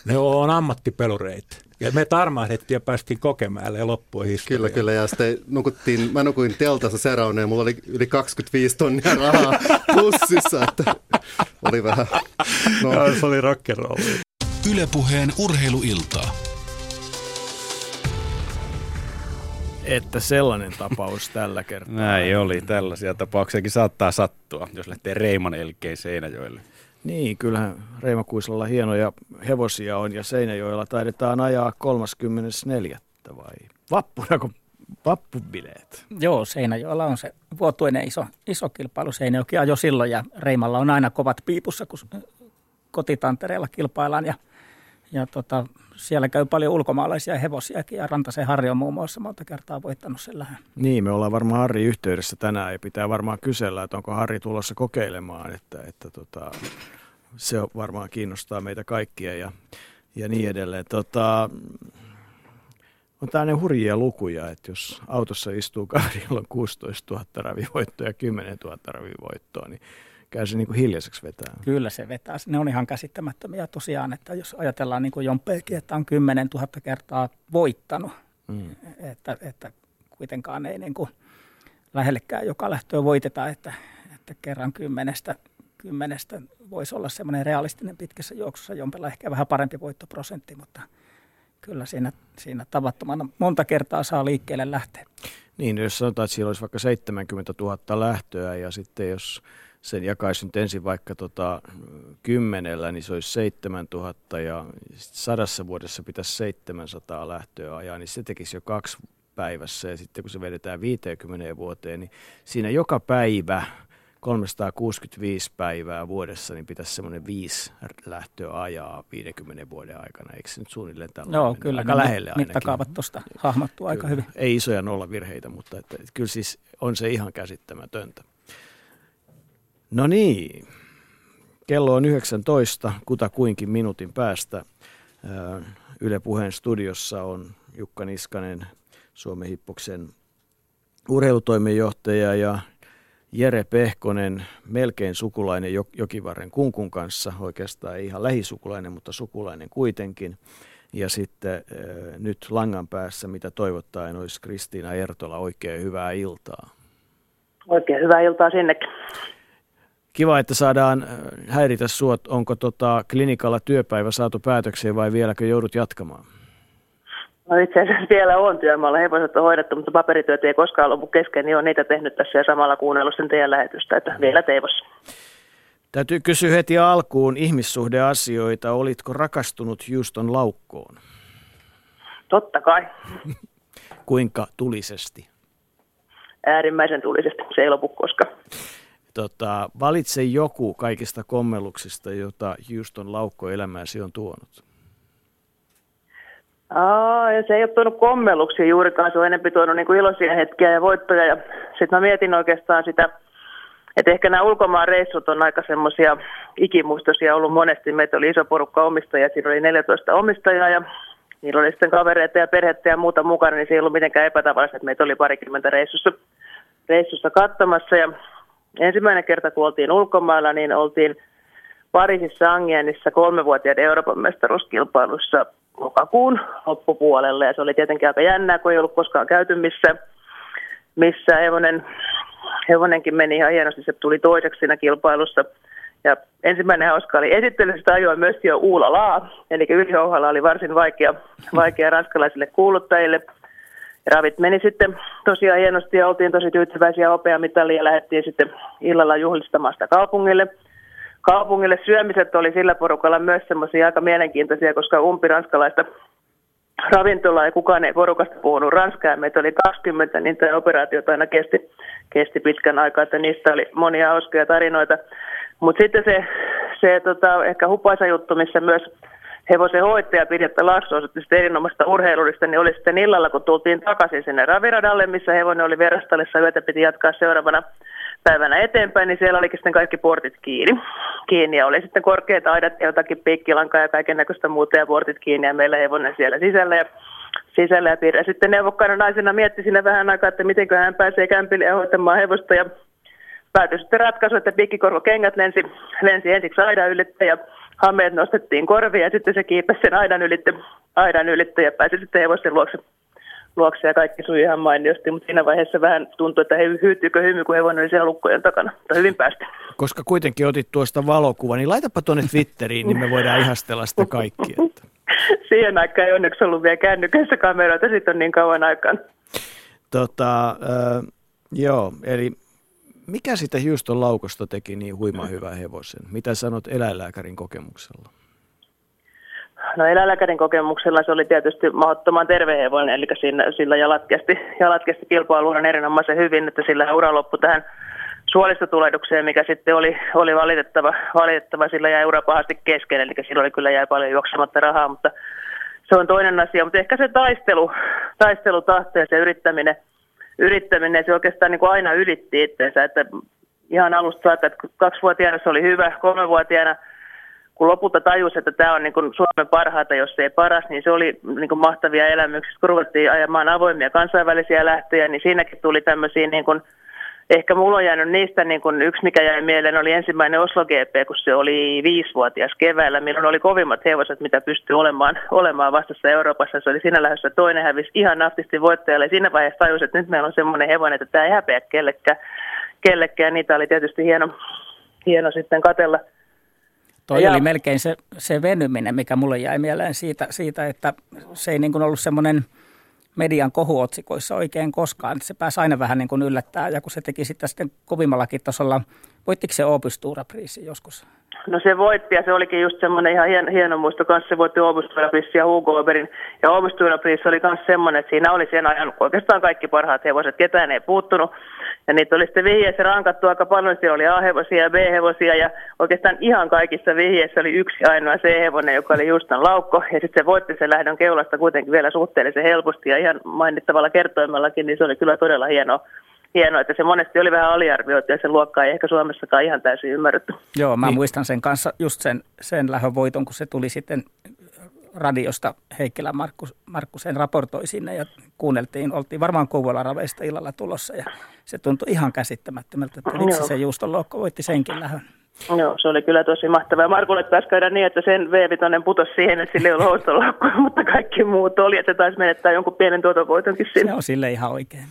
Ne on ammattipelureita. Ja me tarmahdettiin ja päästiin Kokemäelle ja loppui historia. Kyllä, kyllä. Ja sitten nukuttiin, mä nukuin teltassa Serouneen, mulla oli yli 25 tonnia rahaa [laughs] pussissa, että oli vähän, no, Joo, se oli rock'n'rolli. Ylepuheen urheiluiltaa. Että sellainen tapaus tällä kertaa. Näin oli. Tällaisia tapauksiakin saattaa sattua, jos lähtee Reiman elkein Seinäjoelle. Niin, kyllähän Reimakuislalla hienoja hevosia on ja Seinäjoella taidetaan ajaa 34. vai vappuna, kun vappubileet. Joo, Seinäjoella on se vuotuinen iso, iso kilpailu. Seinäjoki jo silloin ja Reimalla on aina kovat piipussa, kun kotitantereella kilpaillaan ja, ja tota, siellä käy paljon ulkomaalaisia hevosiakin ja Rantasen Harri on muun muassa monta kertaa voittanut sen lähden. Niin, me ollaan varmaan Harri yhteydessä tänään ja pitää varmaan kysellä, että onko Harri tulossa kokeilemaan, että, että tota, se varmaan kiinnostaa meitä kaikkia ja, ja niin edelleen. Tota, on tämmöinen hurjia lukuja, että jos autossa istuu kaveri, jolla on 16 000 ravivoittoa ja 10 000 ravivoittoa, niin käy se niin kuin hiljaiseksi vetää. Kyllä se vetää. Ne on ihan käsittämättömiä tosiaan, että jos ajatellaan niin kuin Jompeekin, että on 10 000 kertaa voittanut, mm. että, että kuitenkaan ei niin kuin lähellekään joka lähtöä voiteta, että, että kerran kymmenestä, kymmenestä voisi olla semmoinen realistinen pitkässä juoksussa, Jompella ehkä vähän parempi voittoprosentti, mutta kyllä siinä, siinä tavattomana monta kertaa saa liikkeelle lähteä. Niin, jos sanotaan, että siellä olisi vaikka 70 000 lähtöä ja sitten jos sen jakaisi nyt ensin vaikka tota, kymmenellä, niin se olisi 7000 ja sadassa vuodessa pitäisi 700 lähtöä ajaa, niin se tekisi jo kaksi päivässä ja sitten kun se vedetään 50 vuoteen, niin siinä joka päivä 365 päivää vuodessa, niin pitäisi semmoinen viisi lähtöä ajaa 50 vuoden aikana. Eikö se nyt suunnilleen tällä Joo, kyllä. Aika lähelle ainakin. Mittakaavat tuosta hahmottuu aika hyvin. Ei isoja nollavirheitä, mutta että, että kyllä siis on se ihan käsittämätöntä. No niin, kello on 19, kutakuinkin minuutin päästä. Yle Puheen studiossa on Jukka Niskanen, Suomen Hippoksen urheilutoimenjohtaja ja Jere Pehkonen, melkein sukulainen Jokivarren kunkun kanssa, oikeastaan ei ihan lähisukulainen, mutta sukulainen kuitenkin. Ja sitten äh, nyt langan päässä, mitä toivottaen olisi Kristiina Ertola, oikein hyvää iltaa. Oikein hyvää iltaa sinnekin. Kiva, että saadaan häiritä suot. Onko tota klinikalla työpäivä saatu päätökseen vai vieläkö joudut jatkamaan? No itse asiassa vielä on työmaalla. Hevoset on hoidettu, mutta paperityöt ei koskaan lopu kesken, niin on niitä tehnyt tässä ja samalla kuunnellut sen teidän lähetystä, että vielä teivos. Täytyy kysyä heti alkuun ihmissuhdeasioita. Olitko rakastunut Houston laukkoon? Totta kai. [laughs] Kuinka tulisesti? Äärimmäisen tulisesti. Se ei lopu koskaan. Tota, valitse joku kaikista kommelluksista, jota Houston laukko elämääsi on tuonut. Aa, ja se ei ole tuonut kommelluksia juurikaan, se on enemmän tuonut niin kuin iloisia hetkiä ja voittoja. Ja sitten mä mietin oikeastaan sitä, että ehkä nämä ulkomaan reissut on aika semmoisia ikimuistoisia ollut monesti. Meitä oli iso porukka omistajia, siinä oli 14 omistajaa ja niillä oli sitten kavereita ja perhettä ja muuta mukana, niin se ei ollut mitenkään epätavallista, että meitä oli parikymmentä reissussa, reissussa katsomassa. Ja ensimmäinen kerta, kun oltiin ulkomailla, niin oltiin Pariisissa Angienissa kolmevuotiaiden Euroopan mestaruuskilpailussa lokakuun loppupuolelle. Ja se oli tietenkin aika jännää, kun ei ollut koskaan käyty missä, missä hevonen, hevonenkin meni ihan hienosti. Se tuli toiseksi siinä kilpailussa. Ja ensimmäinen hauska oli esittelystä ajoin myös jo Uula Laa, eli ylihouhalla oli varsin vaikea, vaikea ranskalaisille kuuluttajille. Ravit meni sitten tosiaan hienosti ja oltiin tosi tyytyväisiä opea mitalia ja lähdettiin sitten illalla juhlistamaan sitä kaupungille – kaupungille syömiset oli sillä porukalla myös semmoisia aika mielenkiintoisia, koska umpi ranskalaista ravintolaa ja kukaan ei porukasta puhunut ranskaa. Meitä oli 20, niin tämä operaatio aina kesti, kesti pitkän aikaa, että niistä oli monia hauskoja tarinoita. Mutta sitten se, se tota, ehkä hupaisa juttu, missä myös hevosen hoitaja Pirjatta Laakso osoitti sitten erinomaista urheilullista, niin oli sitten illalla, kun tultiin takaisin sinne raviradalle, missä hevonen oli verastallessa yötä piti jatkaa seuraavana päivänä eteenpäin, niin siellä olikin sitten kaikki portit kiinni. kiinni ja oli sitten korkeita aidat ja jotakin piikkilankaa ja kaiken näköistä muuta ja portit kiinni ja meillä hevonen siellä sisällä. Ja sisällä ja Pirja sitten neuvokkaana naisena mietti sinne vähän aikaa, että miten hän pääsee kämpille hoitamaan hevosta ja päätyi sitten ratkaisu, että kengät lensi, lensi ensiksi aidan ylitte ja hameet nostettiin korviin ja sitten se kiipesi sen aidan ylitte, aidan ylitte ja pääsi sitten hevosen luokse luokse ja kaikki sui ihan mainiosti, mutta siinä vaiheessa vähän tuntui, että he hyytyykö hymy, kun hevonen oli siellä lukkojen takana. Mutta hyvin päästä. Koska kuitenkin otit tuosta valokuva, niin laitapa tuonne Twitteriin, niin me voidaan ihastella sitä kaikki. Että. [laughs] Siihen aikaan ei onneksi ollut vielä kännykässä kameroita, sitten on niin kauan aikaan. Tota, äh, joo, eli mikä sitä Houston laukosta teki niin huima hyvä hevosen? Mitä sanot eläinlääkärin kokemuksella? No eläinlääkärin kokemuksella se oli tietysti mahdottoman terve hevonen, eli siinä, sillä jalat kesti, jalat kesti kilpailuuden erinomaisen hyvin, että sillä ura loppui tähän suolistotulehdukseen, mikä sitten oli, oli valitettava, valitettava, sillä jäi ura pahasti kesken, eli sillä oli kyllä jäi paljon juoksematta rahaa, mutta se on toinen asia, mutta ehkä se taistelu, taistelutahto ja se yrittäminen, yrittäminen se oikeastaan niin kuin aina ylitti itseensä, että ihan alusta saakka, että kaksivuotiaana se oli hyvä, kolmevuotiaana – kun lopulta tajusi, että tämä on niin kuin Suomen parhaita, jos ei paras, niin se oli niin kuin mahtavia elämyksiä. Kun ruvettiin ajamaan avoimia kansainvälisiä lähtöjä, niin siinäkin tuli tämmöisiä, niin kuin, ehkä mulla on jäänyt niistä niin kuin yksi, mikä jäi mieleen, oli ensimmäinen Oslo GP, kun se oli viisivuotias keväällä, milloin oli kovimmat hevoset, mitä pystyi olemaan, olemaan vastassa Euroopassa. Se oli siinä lähdössä toinen hävisi ihan naftisti voittajalle. Siinä vaiheessa tajusi, että nyt meillä on semmoinen hevonen, että tämä ei häpeä kellekään. kellekään. Niitä oli tietysti hieno, hieno sitten katella – Toi ja. oli melkein se, se venyminen, mikä mulle jäi mieleen siitä, siitä että se ei niin kuin ollut semmoinen median kohuotsikoissa oikein koskaan. Se pääsi aina vähän niin kuin yllättää ja kun se teki sitä sitten kovimmallakin tasolla, voittiko se Opus joskus? No se voitti ja se olikin just semmoinen ihan hieno, hieno muisto kanssa. Se voitti Opus ja Hugo Oberin. Ja Opus oli myös semmoinen, että siinä oli sen ajan oikeastaan kaikki parhaat hevoset. Ketään ei puuttunut. Ja niitä oli sitten vihjeissä rankattu aika paljon. Siellä oli A-hevosia ja B-hevosia ja oikeastaan ihan kaikissa vihjeissä oli yksi ainoa C-hevonen, joka oli Justan Laukko. Ja sitten se voitti sen lähdön keulasta kuitenkin vielä suhteellisen helposti ja ihan mainittavalla kertoimellakin, niin se oli kyllä todella hienoa hienoa, että se monesti oli vähän aliarvioitu ja se luokka ei ehkä Suomessakaan ihan täysin ymmärretty. Joo, mä niin. muistan sen kanssa just sen, sen lähön voiton, kun se tuli sitten radiosta Heikkilä Markku, Markku sen raportoi sinne ja kuunneltiin, oltiin varmaan Kouvola raveista illalla tulossa ja se tuntui ihan käsittämättömältä, että miksi se Juuston lohko voitti senkin lähön. Joo, se oli kyllä tosi mahtavaa. Markulle taisi käydä niin, että sen V-vitonen putosi siihen, että sillä ei ollut [laughs] mutta kaikki muut oli, että se taisi menettää jonkun pienen tuotovoitonkin sinne. Se on sille ihan oikein.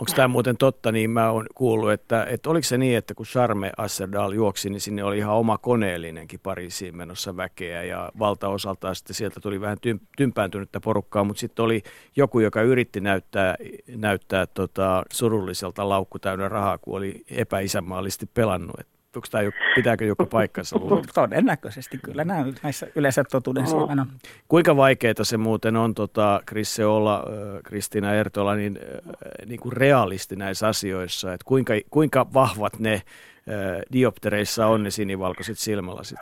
Onko tämä muuten totta, niin mä oon kuullut, että, että oliko se niin, että kun Charme Asserdal juoksi, niin sinne oli ihan oma koneellinenkin Pariisiin menossa väkeä ja valtaosaltaan sitten sieltä tuli vähän tympääntynyttä porukkaa, mutta sitten oli joku, joka yritti näyttää, näyttää tota surulliselta laukku täynnä rahaa, kun oli epäisämaallisesti pelannut. Onko tämä, pitääkö joku paikkansa? [laughs] Todennäköisesti kyllä nämä näissä yleensä totuuden no. on. Kuinka vaikeaa se muuten on, tota, Krisse olla, Kristiina Ertola, niin, niin kuin realisti näissä asioissa, että kuinka, kuinka vahvat ne dioptereissa on ne sinivalkoiset silmälasit?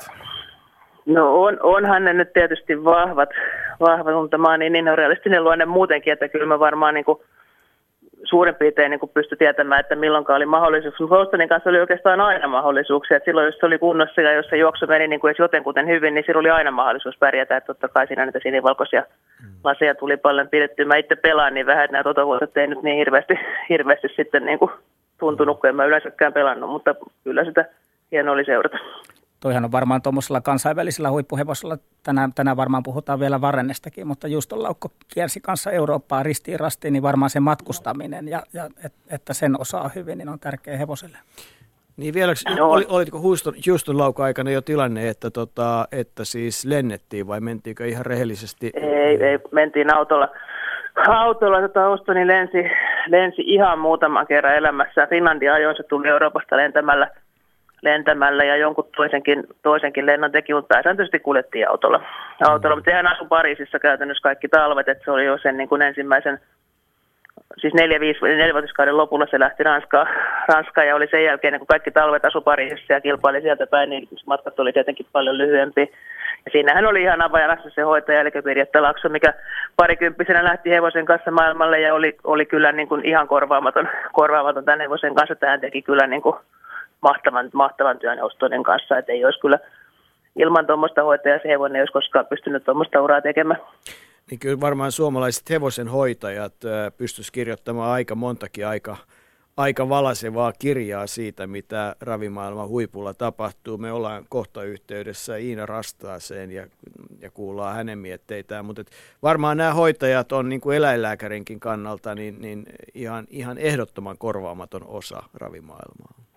No on, onhan ne nyt tietysti vahvat, vahvat mutta mä oon niin, niin realistinen luonne muutenkin, että kyllä mä varmaan niin kuin – suurin piirtein niin pystyi tietämään, että milloin oli mahdollisuus. Hostonin kanssa oli oikeastaan aina mahdollisuuksia. Et silloin, jos se oli kunnossa ja jos se juoksu meni niin kuin jotenkuten hyvin, niin silloin oli aina mahdollisuus pärjätä. Et totta kai siinä niitä sinivalkoisia mm. laseja tuli paljon pidettyä. Mä itse pelaan niin vähän, että nämä totovuodet ei nyt niin hirveästi, [laughs] hirveästi sitten niin kuin tuntunut, kun en mä yleensäkään pelannut, mutta kyllä sitä hienoa oli seurata. Toihan on varmaan tuommoisella kansainvälisellä huippuhevosella, tänään, tänään varmaan puhutaan vielä Varennestakin, mutta Juston Laukko kiersi kanssa Eurooppaa ristiin rastiin, niin varmaan se matkustaminen ja, ja et, että sen osaa hyvin, niin on tärkeä hevoselle. Niin vielä, no. oli, olitko Houston, Houston lauka aikana jo tilanne, että, tota, että siis lennettiin vai mentiinkö ihan rehellisesti? Ei, ei mentiin autolla. Autolla tota Houstoni lensi, lensi ihan muutaman kerran elämässä. Finlandia ajoin se tuli Euroopasta lentämällä – lentämällä ja jonkun toisenkin, toisenkin lennon teki, mutta pääsääntöisesti kuljettiin autolla. autolla. Mutta sehän asui Pariisissa käytännössä kaikki talvet, että se oli jo sen niin kuin ensimmäisen, siis neljä, viisi, neljävuotiskauden lopulla se lähti Ranskaan, Ranskaan ja oli sen jälkeen, kun kaikki talvet asui Pariisissa ja kilpaili sieltä päin, niin matkat oli tietenkin paljon lyhyempi. Ja siinähän oli ihan avajanassa se hoitaja, eli Pirjetta Lakso, mikä parikymppisenä lähti hevosen kanssa maailmalle ja oli, oli kyllä niin kuin ihan korvaamaton, korvaamaton tämän hevosen kanssa. Tähän teki kyllä niin kuin mahtavan, mahtavan työn Ostonen kanssa, että ei olisi kyllä ilman tuommoista hoitajaa se hevonen ei olisi koskaan pystynyt tuommoista uraa tekemään. Niin kyllä varmaan suomalaiset hevosen hoitajat pystyisivät kirjoittamaan aika montakin aika, aika valasevaa kirjaa siitä, mitä ravimaailman huipulla tapahtuu. Me ollaan kohta yhteydessä Iina Rastaaseen ja, ja kuullaan hänen mietteitään, mutta varmaan nämä hoitajat on niin kuin eläinlääkärinkin kannalta niin, niin ihan, ihan ehdottoman korvaamaton osa ravimaailmaa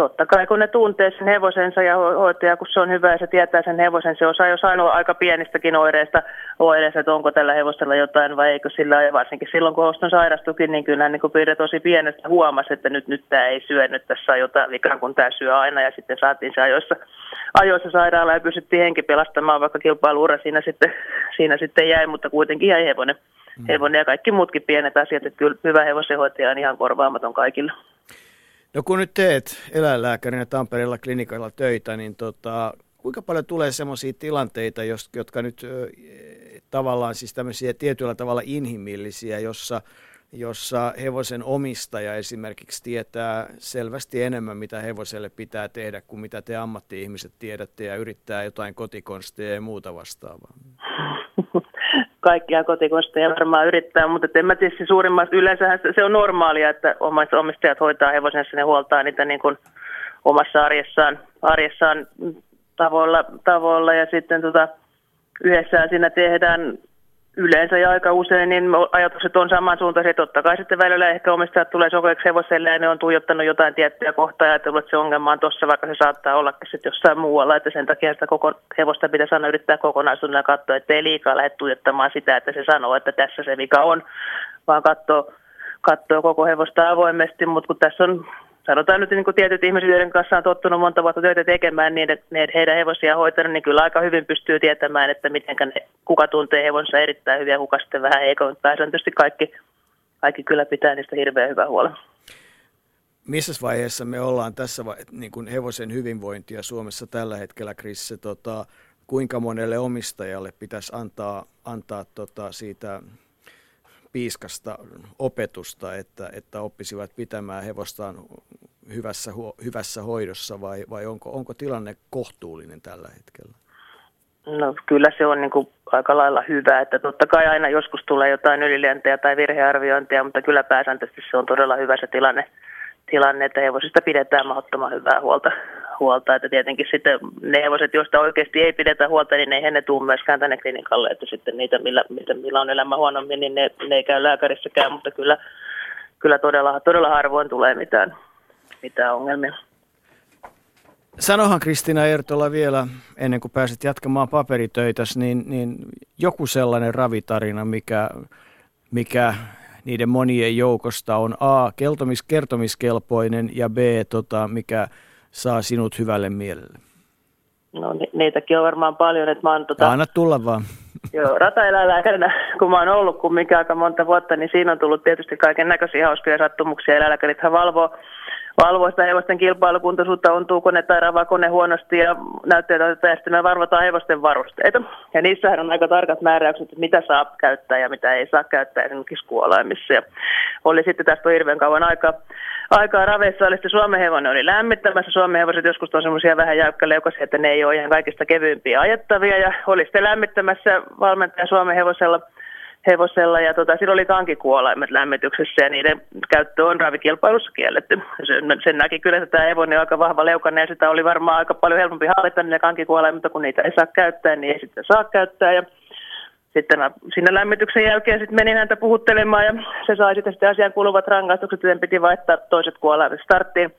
totta kai kun ne tuntee sen hevosensa ja hoitaja, kun se on hyvä ja se tietää sen hevosen, se osaa jo sanoa aika pienistäkin oireista, oireista, että onko tällä hevosella jotain vai eikö sillä, ja varsinkin silloin kun Oston sairastukin, niin kyllä niin Pirre tosi pienestä huomasi, että nyt, nyt tämä ei syö, nyt tässä on jotain vikaa, kun tämä syö aina, ja sitten saatiin se ajoissa, ajoissa sairaalaan ja pystyttiin henki pelastamaan, vaikka kilpailuura siinä sitten, [laughs] siinä sitten jäi, mutta kuitenkin jäi hevonen. Mm. Hevonen ja kaikki muutkin pienet asiat, että kyllä hyvä hevosenhoitaja on ihan korvaamaton kaikille. No kun nyt teet eläinlääkärinä Tampereella klinikalla töitä, niin tota, kuinka paljon tulee sellaisia tilanteita, jotka nyt tavallaan siis tämmöisiä tietyllä tavalla inhimillisiä, jossa, jossa hevosen omistaja esimerkiksi tietää selvästi enemmän, mitä hevoselle pitää tehdä, kuin mitä te ammatti-ihmiset tiedätte ja yrittää jotain kotikonsteja ja muuta vastaavaa? [laughs] kaikkia kotikosteja varmaan yrittää, mutta en mä tiedä, suurimmassa yleensä se on normaalia, että omistajat hoitaa hevosensa ja huoltaa niitä niin kuin omassa arjessaan, arjessaan tavoilla, tavoilla. Ja sitten tota, yhdessä siinä tehdään yleensä ja aika usein niin ajatukset on samansuuntaisia. Totta kai sitten välillä ehkä omistajat tulee sokeeksi hevoselle ja ne on tuijottanut jotain tiettyä kohtaa ja ajatellut, että se ongelma on tuossa, vaikka se saattaa olla sitten jossain muualla. Että sen takia sitä koko hevosta pitäisi aina yrittää kokonaisuudella katsoa, että ei liikaa lähde tuijottamaan sitä, että se sanoo, että tässä se vika on, vaan katsoo, katsoo koko hevosta avoimesti. Mutta kun tässä on sanotaan nyt niin kuin tietyt ihmiset, joiden kanssa on tottunut monta vuotta töitä tekemään, niin että ne heidän hevosia hoitanut, niin kyllä aika hyvin pystyy tietämään, että miten ne, kuka tuntee hevonsa erittäin hyvin ja kuka sitten vähän. Mutta tietysti kaikki, kaikki kyllä pitää niistä hirveän hyvää huolta. Missä vaiheessa me ollaan tässä niin kuin hevosen hyvinvointia Suomessa tällä hetkellä, Chris? Tota, kuinka monelle omistajalle pitäisi antaa, antaa tota, siitä piiskasta opetusta, että, että oppisivat pitämään hevostaan hyvässä, hyvässä hoidossa vai, vai onko, onko tilanne kohtuullinen tällä hetkellä? No kyllä se on niin kuin aika lailla hyvä, että totta kai aina joskus tulee jotain ylilentejä tai virhearviointia, mutta kyllä pääsääntöisesti se on todella hyvä se tilanne, tilanne että hevosista pidetään mahdottoman hyvää huolta, huolta. Että tietenkin sitten ne hevoset, joista oikeasti ei pidetä huolta, niin ei ne tule myöskään tänne klinikalle. Että sitten niitä, millä, millä on elämä huonommin, niin ne, ne ei käy lääkärissäkään, mutta kyllä, kyllä todella, todella harvoin tulee mitään, mitään ongelmia. Sanohan Kristina Ertola vielä, ennen kuin pääset jatkamaan paperitöitäsi, niin, niin joku sellainen ravitarina, mikä, mikä niiden monien joukosta on A, kertomis, kertomiskelpoinen ja B, tota, mikä saa sinut hyvälle mielelle? No ni- niitäkin on varmaan paljon, että mä oon tota... Anna tulla vaan. [laughs] Joo, rataeläinlääkärinä, kun mä oon ollut kumminkin aika monta vuotta, niin siinä on tullut tietysti kaiken näköisiä hauskoja sattumuksia. Eläinlääkärithän valvoo valvoa sitä hevosten kilpailukuntoisuutta, ontuuko ne tai ravaako ne huonosti ja näytteitä otetaan ja sitten me varvotaan hevosten varusteita. Ja niissähän on aika tarkat määräykset, että mitä saa käyttää ja mitä ei saa käyttää esimerkiksi kuolaimissa. Ja oli sitten tästä on hirveän kauan aikaa, aikaa raveissa, oli sitten Suomen hevonen oli lämmittämässä. Suomen hevoset joskus on semmoisia vähän jäykkäleukaisia, että ne ei ole ihan kaikista kevyimpiä ajettavia ja oli sitten lämmittämässä valmentaja Suomen hevosella – hevosella ja tota, siinä oli tankikuolaimet lämmityksessä ja niiden käyttö on ravikilpailussa kielletty. Sen, sen näki kyllä, että tämä hevonen on aika vahva leukanne ja sitä oli varmaan aika paljon helpompi hallita niitä kankikuolaimia, mutta kun niitä ei saa käyttää, niin ei sitten saa käyttää. Ja sitten mä sinne lämmityksen jälkeen sitten menin häntä puhuttelemaan ja se sai sitten, sitten asian kuuluvat rangaistukset, joten piti vaihtaa toiset kuolaimet starttiin,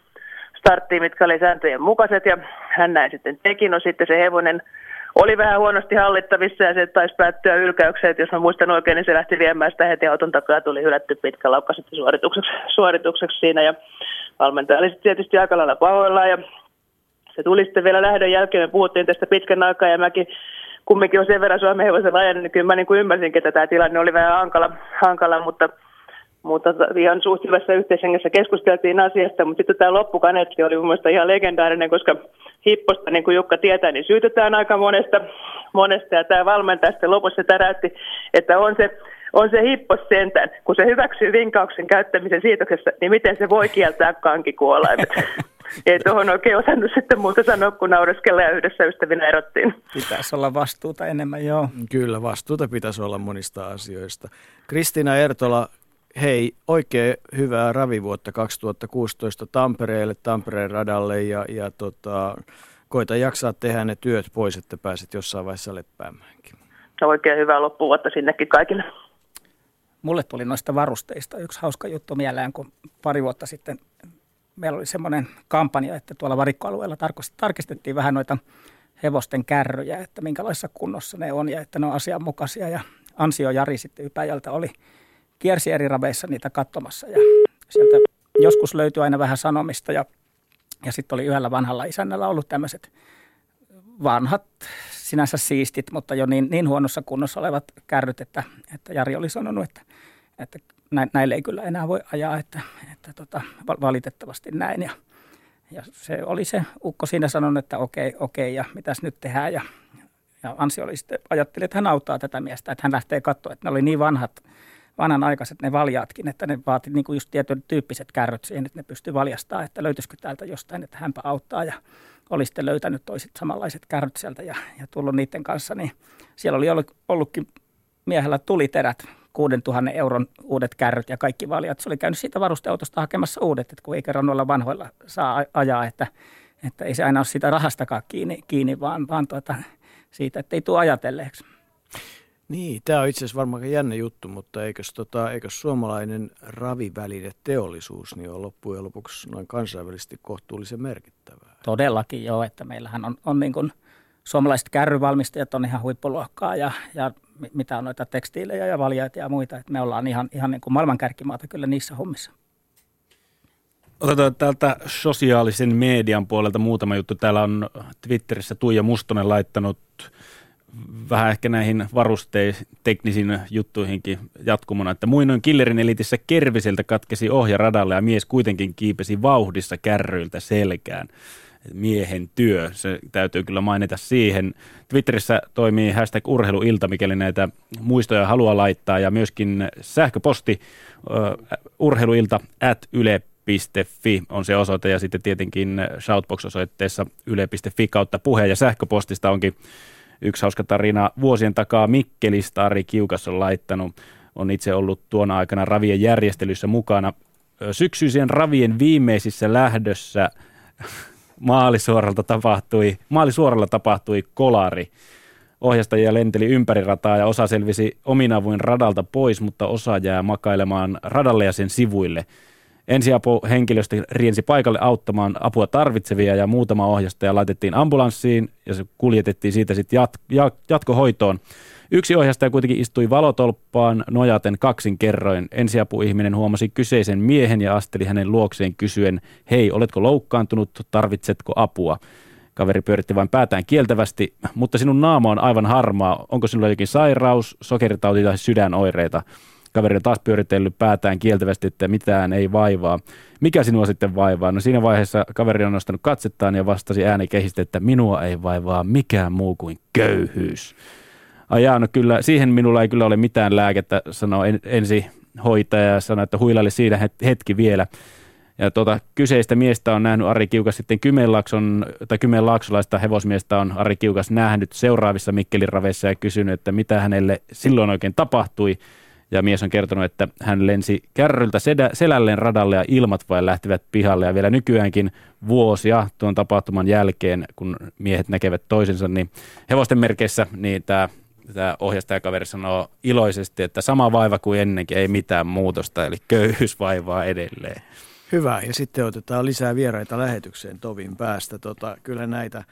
starttiin, mitkä oli sääntöjen mukaiset ja hän näin sitten teki. No sitten se hevonen oli vähän huonosti hallittavissa ja se taisi päättyä ylkäykseen, että jos mä muistan oikein, niin se lähti viemään sitä heti auton takaa tuli hylätty pitkä laukka sitten suoritukseksi, suoritukseksi siinä. Ja valmentaja oli sitten tietysti aika lailla pahoillaan ja se tuli sitten vielä lähdön jälkeen, me puhuttiin tästä pitkän aikaa ja mäkin kumminkin on sen verran Suomen hevosen ajan, niin kyllä mä niin kuin ymmärsin, että tämä tilanne oli vähän hankala, hankala mutta mutta ihan suht hyvässä yhteishengessä keskusteltiin asiasta, mutta sitten tämä loppukaneetti oli mun ihan legendaarinen, koska hipposta, niin kuin Jukka tietää, niin syytetään aika monesta, monesta. Ja tämä valmentaja sitten lopussa täräytti, että on se, on se hippos sentään, kun se hyväksyy vinkauksen käyttämisen siitoksessa, niin miten se voi kieltää kankikuolaimet? [laughs] Ei tuohon oikein osannut sitten muuta sanoa, kun naureskella ja yhdessä ystävinä erottiin. Pitäisi olla vastuuta enemmän, joo. Kyllä, vastuuta pitäisi olla monista asioista. Kristina Ertola, hei, oikein hyvää ravivuotta 2016 Tampereelle, Tampereen radalle ja, ja tota, koita jaksaa tehdä ne työt pois, että pääset jossain vaiheessa leppäämäänkin. Oikein hyvää loppuvuotta sinnekin kaikille. Mulle tuli noista varusteista yksi hauska juttu mieleen, kun pari vuotta sitten meillä oli semmoinen kampanja, että tuolla varikkoalueella tarkistettiin vähän noita hevosten kärryjä, että minkälaisessa kunnossa ne on ja että ne on asianmukaisia. Ja Ansio Jari sitten Ypäjältä oli kiersi eri raveissa niitä katsomassa ja sieltä joskus löytyi aina vähän sanomista ja, ja sitten oli yhdellä vanhalla isännällä ollut tämmöiset vanhat, sinänsä siistit, mutta jo niin, niin huonossa kunnossa olevat kärryt, että, että Jari oli sanonut, että, että näille ei kyllä enää voi ajaa, että, että tota, valitettavasti näin. Ja, ja se oli se ukko siinä sanonut, että okei, okei ja mitäs nyt tehdään. Ja, ja Ansi oli sitten, ajatteli, että hän auttaa tätä miestä, että hän lähtee katsoa, että ne oli niin vanhat, vanhanaikaiset ne valjaatkin, että ne vaati niin kuin just tietyn tyyppiset kärryt siihen, että ne pystyi valjastamaan, että löytyisikö täältä jostain, että hänpä auttaa. Ja oli sitten löytänyt toiset samanlaiset kärryt sieltä ja, ja tullut niiden kanssa, niin siellä oli ollut, ollutkin miehellä tuliterät 6000 euron uudet kärryt ja kaikki valjat. Se oli käynyt siitä varusteautosta hakemassa uudet, että kun ei kerran noilla vanhoilla saa ajaa, että, että ei se aina ole siitä rahastakaan kiinni, kiinni vaan, vaan tuota, siitä, että ei tule ajatelleeksi. Niin, tämä on itse asiassa varmaan jännä juttu, mutta eikös, tota, eikös suomalainen raviväline teollisuus niin on loppujen lopuksi noin kansainvälisesti kohtuullisen merkittävää? Todellakin joo, että meillähän on, on niin kuin, suomalaiset kärryvalmistajat on ihan huippuluokkaa ja, ja mitä on noita tekstiilejä ja valjaita ja muita, että me ollaan ihan, ihan niin kuin maailmankärkimaata kyllä niissä hommissa. Otetaan täältä sosiaalisen median puolelta muutama juttu. Täällä on Twitterissä Tuija Mustonen laittanut vähän ehkä näihin varusteisteknisiin juttuihinkin jatkumona, että muinoin killerin elitissä Kerviseltä katkesi ohja radalle ja mies kuitenkin kiipesi vauhdissa kärryiltä selkään. Miehen työ, se täytyy kyllä mainita siihen. Twitterissä toimii hashtag urheiluilta, mikäli näitä muistoja haluaa laittaa ja myöskin sähköposti uh, urheiluilta at yle yle.fi on se osoite ja sitten tietenkin Shoutbox-osoitteessa yle.fi kautta puheen ja sähköpostista onkin Yksi hauska tarina vuosien takaa Mikkelistä Ari Kiukas on laittanut. On itse ollut tuona aikana ravien järjestelyssä mukana. Syksyisen ravien viimeisissä lähdössä maalisuoralta tapahtui, maalisuoralla tapahtui kolari. Ohjastajia lenteli ympäri rataa ja osa selvisi ominavuin radalta pois, mutta osa jää makailemaan radalle ja sen sivuille – Ensiapuhenkilöstö riensi paikalle auttamaan apua tarvitsevia ja muutama ohjastaja laitettiin ambulanssiin ja se kuljetettiin siitä sitten jat- jatkohoitoon. Yksi ohjastaja kuitenkin istui valotolppaan nojaten kaksin kerroin. Ensiapuihminen huomasi kyseisen miehen ja asteli hänen luokseen kysyen, hei, oletko loukkaantunut, tarvitsetko apua? Kaveri pyöritti vain päätään kieltävästi, mutta sinun naama on aivan harmaa. Onko sinulla jokin sairaus, sokeritauti tai sydänoireita? Kaveri on taas pyöritellyt päätään kieltävästi, että mitään ei vaivaa. Mikä sinua sitten vaivaa? No siinä vaiheessa kaveri on nostanut katsettaan ja vastasi ääni kehistä, että minua ei vaivaa mikään muu kuin köyhyys. Ajaa, no kyllä, siihen minulla ei kyllä ole mitään lääkettä, sanoi en, ensi hoitaja ja sanoi, että huilaili siinä hetki vielä. Ja tuota, kyseistä miestä on nähnyt Ari Kiukas sitten Kymenlaakson, tai Kymenlaaksolaista hevosmiestä on Ari Kiukas nähnyt seuraavissa Mikkelin raveissa ja kysynyt, että mitä hänelle silloin oikein tapahtui. Ja mies on kertonut, että hän lensi kärryltä sedä, selälleen radalle ja ilmat vain lähtivät pihalle. Ja vielä nykyäänkin vuosia tuon tapahtuman jälkeen, kun miehet näkevät toisensa, niin hevosten merkeissä niin tämä tämä ohjastajakaveri sanoo iloisesti, että sama vaiva kuin ennenkin, ei mitään muutosta, eli köyhyys vaivaa edelleen. Hyvä, ja sitten otetaan lisää vieraita lähetykseen tovin päästä. Tota, kyllä näitä,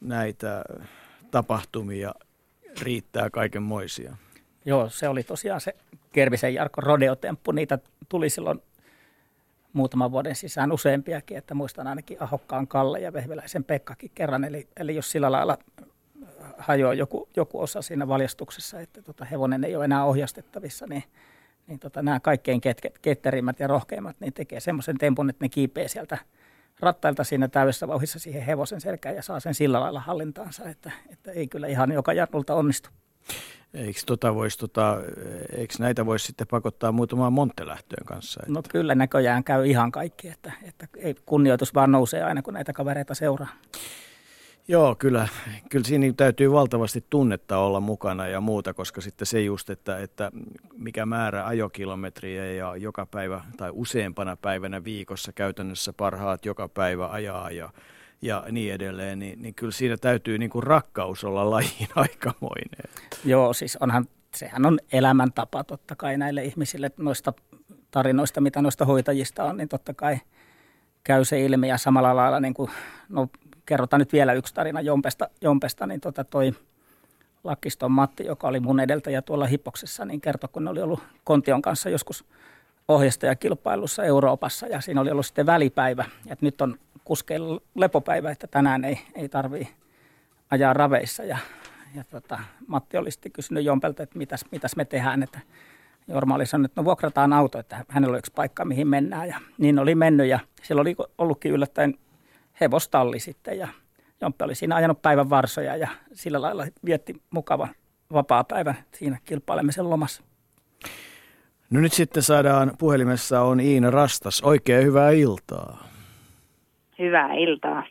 näitä tapahtumia riittää kaikenmoisia. Joo, se oli tosiaan se Kervisen Jarkko rodeotemppu. Niitä tuli silloin muutaman vuoden sisään useampiakin, että muistan ainakin Ahokkaan Kalle ja Vehviläisen Pekkakin kerran. Eli, eli jos sillä lailla hajoaa joku, joku osa siinä valjastuksessa, että tota hevonen ei ole enää ohjastettavissa, niin, niin tota, nämä kaikkein ket, ketterimmät ja rohkeimmat niin tekee semmoisen tempun, että ne kiipee sieltä rattailta siinä täydessä vauhissa siihen hevosen selkään ja saa sen sillä lailla hallintaansa, että, että ei kyllä ihan joka jarnulta onnistu. Eikö, tota vois, tota, eikö näitä voisi sitten pakottaa muutamaan Monttelähtöön kanssa? Että... No kyllä näköjään käy ihan kaikki, että, että ei, kunnioitus vaan nousee aina kun näitä kavereita seuraa. Joo, kyllä, kyllä siinä täytyy valtavasti tunnetta olla mukana ja muuta, koska sitten se just, että, että mikä määrä ajokilometriä ja joka päivä tai useampana päivänä viikossa käytännössä parhaat joka päivä ajaa ja ja niin edelleen, niin, niin kyllä siinä täytyy niin kuin rakkaus olla lajiin [laughs] aikamoinen. Joo, siis onhan, sehän on elämäntapa totta kai näille ihmisille noista tarinoista, mitä noista hoitajista on, niin totta kai käy se ilmi ja samalla lailla, niin kuin, no kerrotaan nyt vielä yksi tarina Jompesta, Jompesta niin tota toi Lakkiston Matti, joka oli mun edeltäjä tuolla Hippoksessa, niin kertoi, kun ne oli ollut Kontion kanssa joskus ohjastajakilpailussa Euroopassa ja siinä oli ollut sitten välipäivä, että nyt on kuskeilla lepopäivä, että tänään ei, ei tarvii ajaa raveissa ja, ja tota, Matti oli sitten kysynyt Jompelta, että mitäs, mitäs me tehdään, että Jorma oli sanonut, että no vuokrataan auto, että hänellä on yksi paikka, mihin mennään. Ja niin oli mennyt ja siellä oli ollutkin yllättäen hevostalli sitten ja Jompe oli siinä ajanut päivän varsoja ja sillä lailla vietti mukava vapaa päivän siinä kilpailemisen lomassa. No nyt sitten saadaan, puhelimessa on Iina Rastas. Oikein hyvää iltaa. Hyvää iltaa.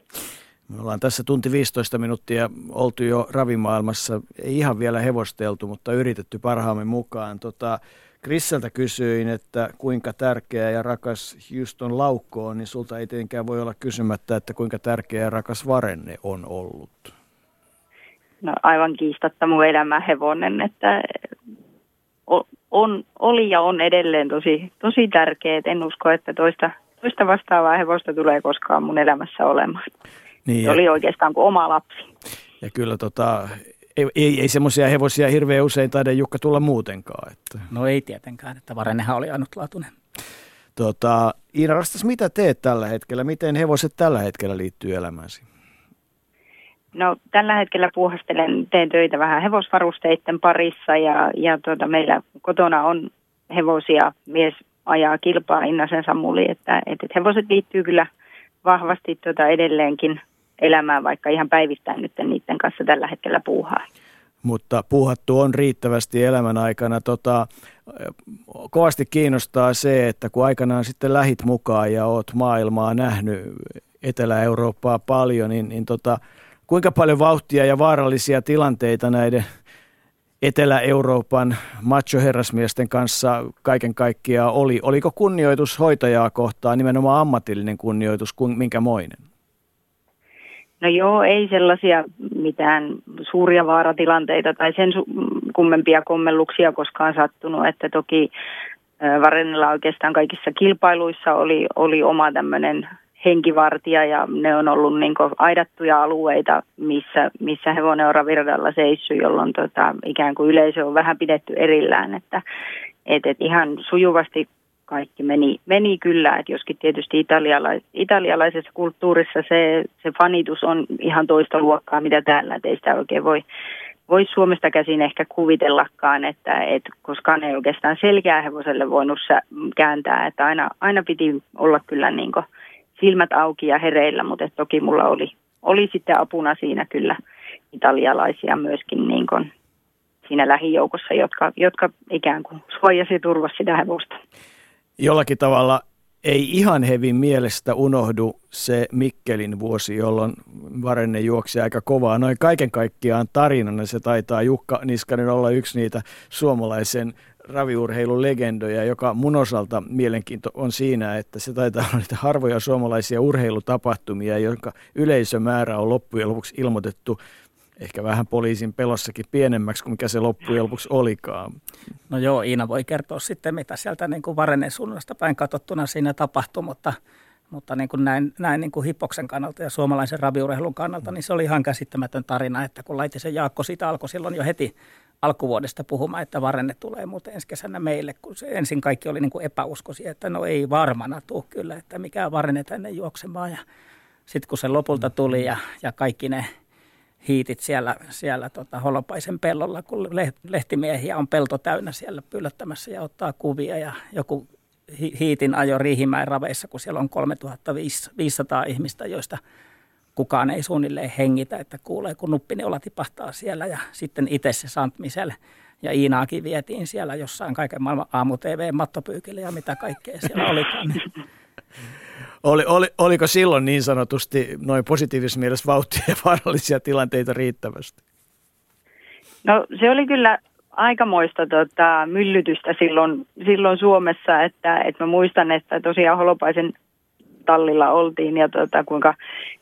Me ollaan tässä tunti 15 minuuttia oltu jo ravimaailmassa, ei ihan vielä hevosteltu, mutta yritetty parhaamme mukaan. Tota, Krisseltä kysyin, että kuinka tärkeä ja rakas Houston Laukko on, niin sulta ei tietenkään voi olla kysymättä, että kuinka tärkeä ja rakas Varenne on ollut. No aivan kiistatta mun elämä hevonen, että on, oli ja on edelleen tosi, tosi tärkeä. En usko, että toista, toista vastaavaa hevosta tulee koskaan mun elämässä olemaan. Niin, Se oli oikeastaan kuin oma lapsi. Ja kyllä tota, ei, ei, ei semmoisia hevosia hirveän usein taida Jukka tulla muutenkaan. Että. No ei tietenkään, että Varennehan oli ainutlaatuinen. Tota, Iina Rastas, mitä teet tällä hetkellä? Miten hevoset tällä hetkellä liittyy elämääsi? No tällä hetkellä puuhastelen, teen töitä vähän hevosvarusteiden parissa ja, ja tuota, meillä kotona on hevosia, mies ajaa kilpaa Innasen Samuli, että, että hevoset liittyy kyllä vahvasti tuota edelleenkin elämään, vaikka ihan päivittäin nyt niiden kanssa tällä hetkellä puuhaa. Mutta puuhattu on riittävästi elämän aikana. Tota, kovasti kiinnostaa se, että kun aikanaan sitten lähit mukaan ja oot maailmaa nähnyt, Etelä-Eurooppaa paljon, niin, niin tota, kuinka paljon vauhtia ja vaarallisia tilanteita näiden Etelä-Euroopan machoherrasmiesten kanssa kaiken kaikkiaan oli? Oliko kunnioitus hoitajaa kohtaan nimenomaan ammatillinen kunnioitus, minkämoinen? No joo, ei sellaisia mitään suuria vaaratilanteita tai sen kummempia kommelluksia koskaan sattunut, että toki Varennella oikeastaan kaikissa kilpailuissa oli, oli oma tämmöinen henkivartija ja ne on ollut niin aidattuja alueita, missä, missä hevonen on raviradalla seissyt, jolloin tota, ikään kuin yleisö on vähän pidetty erillään, että et, et ihan sujuvasti kaikki meni, meni kyllä, että joskin tietysti italialais, italialaisessa kulttuurissa se, se fanitus on ihan toista luokkaa, mitä täällä, että ei sitä oikein voi, voi Suomesta käsin ehkä kuvitellakaan, että et, koska ne ei oikeastaan selkeää hevoselle voinut kääntää, että aina, aina piti olla kyllä niin silmät auki ja hereillä, mutta toki mulla oli, oli sitten apuna siinä kyllä italialaisia myöskin niin kuin siinä lähijoukossa, jotka, jotka ikään kuin suojasi turvasi sitä hevosta jollakin tavalla ei ihan hevin mielestä unohdu se Mikkelin vuosi, jolloin Varenne juoksi aika kovaa. Noin kaiken kaikkiaan tarinana se taitaa Jukka Niskanen olla yksi niitä suomalaisen raviurheilun legendoja, joka mun osalta mielenkiinto on siinä, että se taitaa olla niitä harvoja suomalaisia urheilutapahtumia, jonka yleisömäärä on loppujen lopuksi ilmoitettu ehkä vähän poliisin pelossakin pienemmäksi kuin mikä se loppujen lopuksi olikaan. No joo, Iina voi kertoa sitten, mitä sieltä niin kuin Varenen suunnasta päin katsottuna siinä tapahtui, mutta, mutta niin kuin näin, näin niin kuin Hippoksen kannalta ja suomalaisen raviurheilun kannalta, niin se oli ihan käsittämätön tarina, että kun Laitisen Jaakko siitä alkoi silloin jo heti alkuvuodesta puhumaan, että Varenne tulee muuten ensi kesänä meille, kun se ensin kaikki oli niin kuin epäuskoisia, että no ei varmana tule kyllä, että mikä Varenne tänne juoksemaan ja sitten kun se lopulta tuli ja, ja kaikki ne – hiitit siellä, siellä tota Holopaisen pellolla, kun lehtimiehiä on pelto täynnä siellä pyllättämässä ja ottaa kuvia ja joku hiitin ajo Riihimäen raveissa, kun siellä on 3500 ihmistä, joista kukaan ei suunnilleen hengitä, että kuulee, kun nuppineula tipahtaa siellä ja sitten itse se Sant Michel ja Iinaakin vietiin siellä jossain kaiken maailman aamu-tv-mattopyykille ja mitä kaikkea siellä olikaan. [laughs] [laughs] Oli, oli, oliko silloin niin sanotusti noin positiivisessa mielessä vauhtia ja vaarallisia tilanteita riittävästi? No se oli kyllä aikamoista tota, myllytystä silloin, silloin Suomessa, että, että mä muistan, että tosiaan Holopaisen tallilla oltiin ja tota, kuinka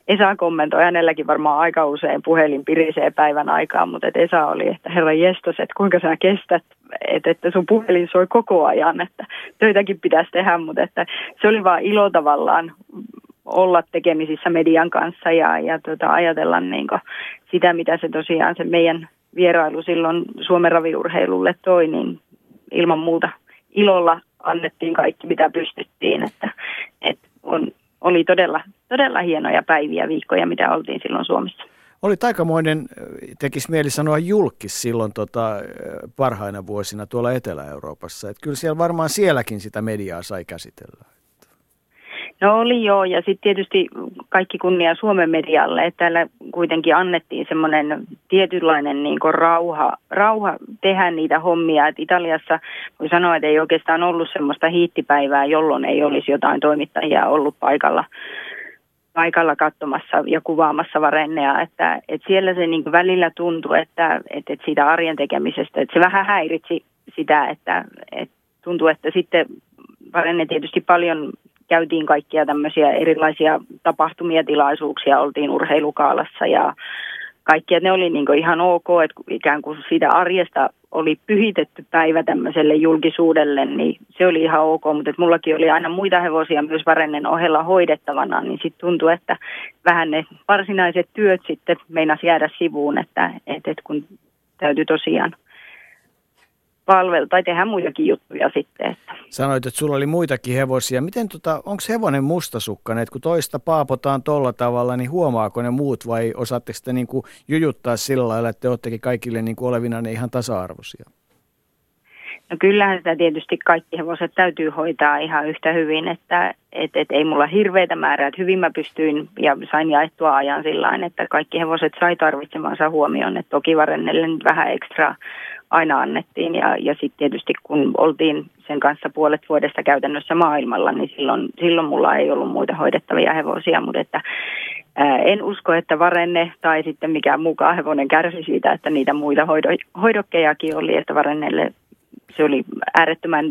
Esa kommentoi, hänelläkin varmaan aika usein puhelin pirisee päivän aikaan, mutta et Esa oli, että herra jestos, että kuinka sä kestät, että, että sun puhelin soi koko ajan, että töitäkin pitäisi tehdä, mutta että se oli vaan ilo tavallaan olla tekemisissä median kanssa ja, ja tota, ajatella niin sitä, mitä se tosiaan se meidän vierailu silloin Suomen raviurheilulle toi, niin ilman muuta ilolla annettiin kaikki, mitä pystyttiin. Että, että on, oli todella, todella hienoja päiviä, viikkoja, mitä oltiin silloin Suomessa. Oli aikamoinen, tekisi mieli sanoa julkis silloin tota, parhaina vuosina tuolla Etelä-Euroopassa. Että kyllä siellä varmaan sielläkin sitä mediaa sai käsitellä. No oli joo, ja sitten tietysti kaikki kunnia Suomen medialle, että täällä kuitenkin annettiin semmoinen tietynlainen niin rauha, rauha tehdä niitä hommia. Et Italiassa voi sanoa, että ei oikeastaan ollut semmoista hiittipäivää, jolloin ei olisi jotain toimittajia ollut paikalla paikalla katsomassa ja kuvaamassa varennea, että, että siellä se niin välillä tuntui, että, että, että siitä arjen tekemisestä, että se vähän häiritsi sitä, että, että tuntui, että sitten varenne tietysti paljon käytiin kaikkia tämmöisiä erilaisia tapahtumia, tilaisuuksia, oltiin urheilukaalassa ja kaikki, ne oli niin ihan ok, että ikään kuin siitä arjesta oli pyhitetty päivä tämmöiselle julkisuudelle, niin se oli ihan ok, mutta että mullakin oli aina muita hevosia myös varennen ohella hoidettavana, niin sitten tuntui, että vähän ne varsinaiset työt sitten meinas jäädä sivuun, että, että, että kun täytyy tosiaan palvella tai tehdä muitakin juttuja sitten. Että. Sanoit, että sulla oli muitakin hevosia. Miten tota, onko hevonen mustasukkainen, että kun toista paapotaan tolla tavalla, niin huomaako ne muut vai osaatteko te niin kuin jujuttaa sillä lailla, että te olettekin kaikille niin kuin olevina ne ihan tasa-arvoisia? No kyllähän sitä tietysti kaikki hevoset täytyy hoitaa ihan yhtä hyvin, että et, et ei mulla hirveitä määrää, että hyvin mä pystyin ja sain jaettua ajan sillä että kaikki hevoset sai tarvitsemansa huomioon, että toki varennelle nyt vähän ekstra aina annettiin. Ja, ja sitten tietysti kun oltiin sen kanssa puolet vuodesta käytännössä maailmalla, niin silloin, silloin mulla ei ollut muita hoidettavia hevosia, mutta että ää, en usko, että varenne tai sitten mikään mukaan hevonen kärsi siitä, että niitä muita hoido, hoidokkejakin oli, että varennelle se oli äärettömän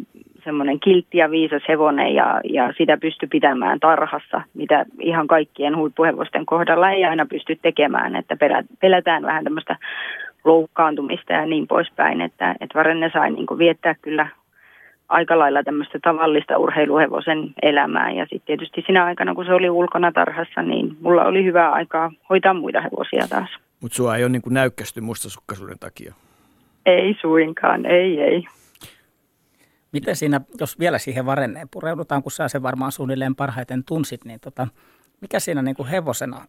semmoinen kiltti ja viisas hevonen ja, ja sitä pystyi pitämään tarhassa, mitä ihan kaikkien huippuhevosten kohdalla ei aina pysty tekemään, että pelätään vähän tämmöistä loukkaantumista ja niin poispäin, että, että Varenne sai niin kuin viettää kyllä aika lailla tämmöistä tavallista urheiluhevosen elämää. Ja sitten tietysti siinä aikana, kun se oli ulkona tarhassa, niin mulla oli hyvää aikaa hoitaa muita hevosia taas. Mutta sua ei ole niin näykkästy mustasukkaisuuden takia? Ei suinkaan, ei, ei. Miten siinä, jos vielä siihen varenneen pureudutaan, kun sä sen varmaan suunnilleen parhaiten tunsit, niin tota, mikä siinä niin kuin hevosena,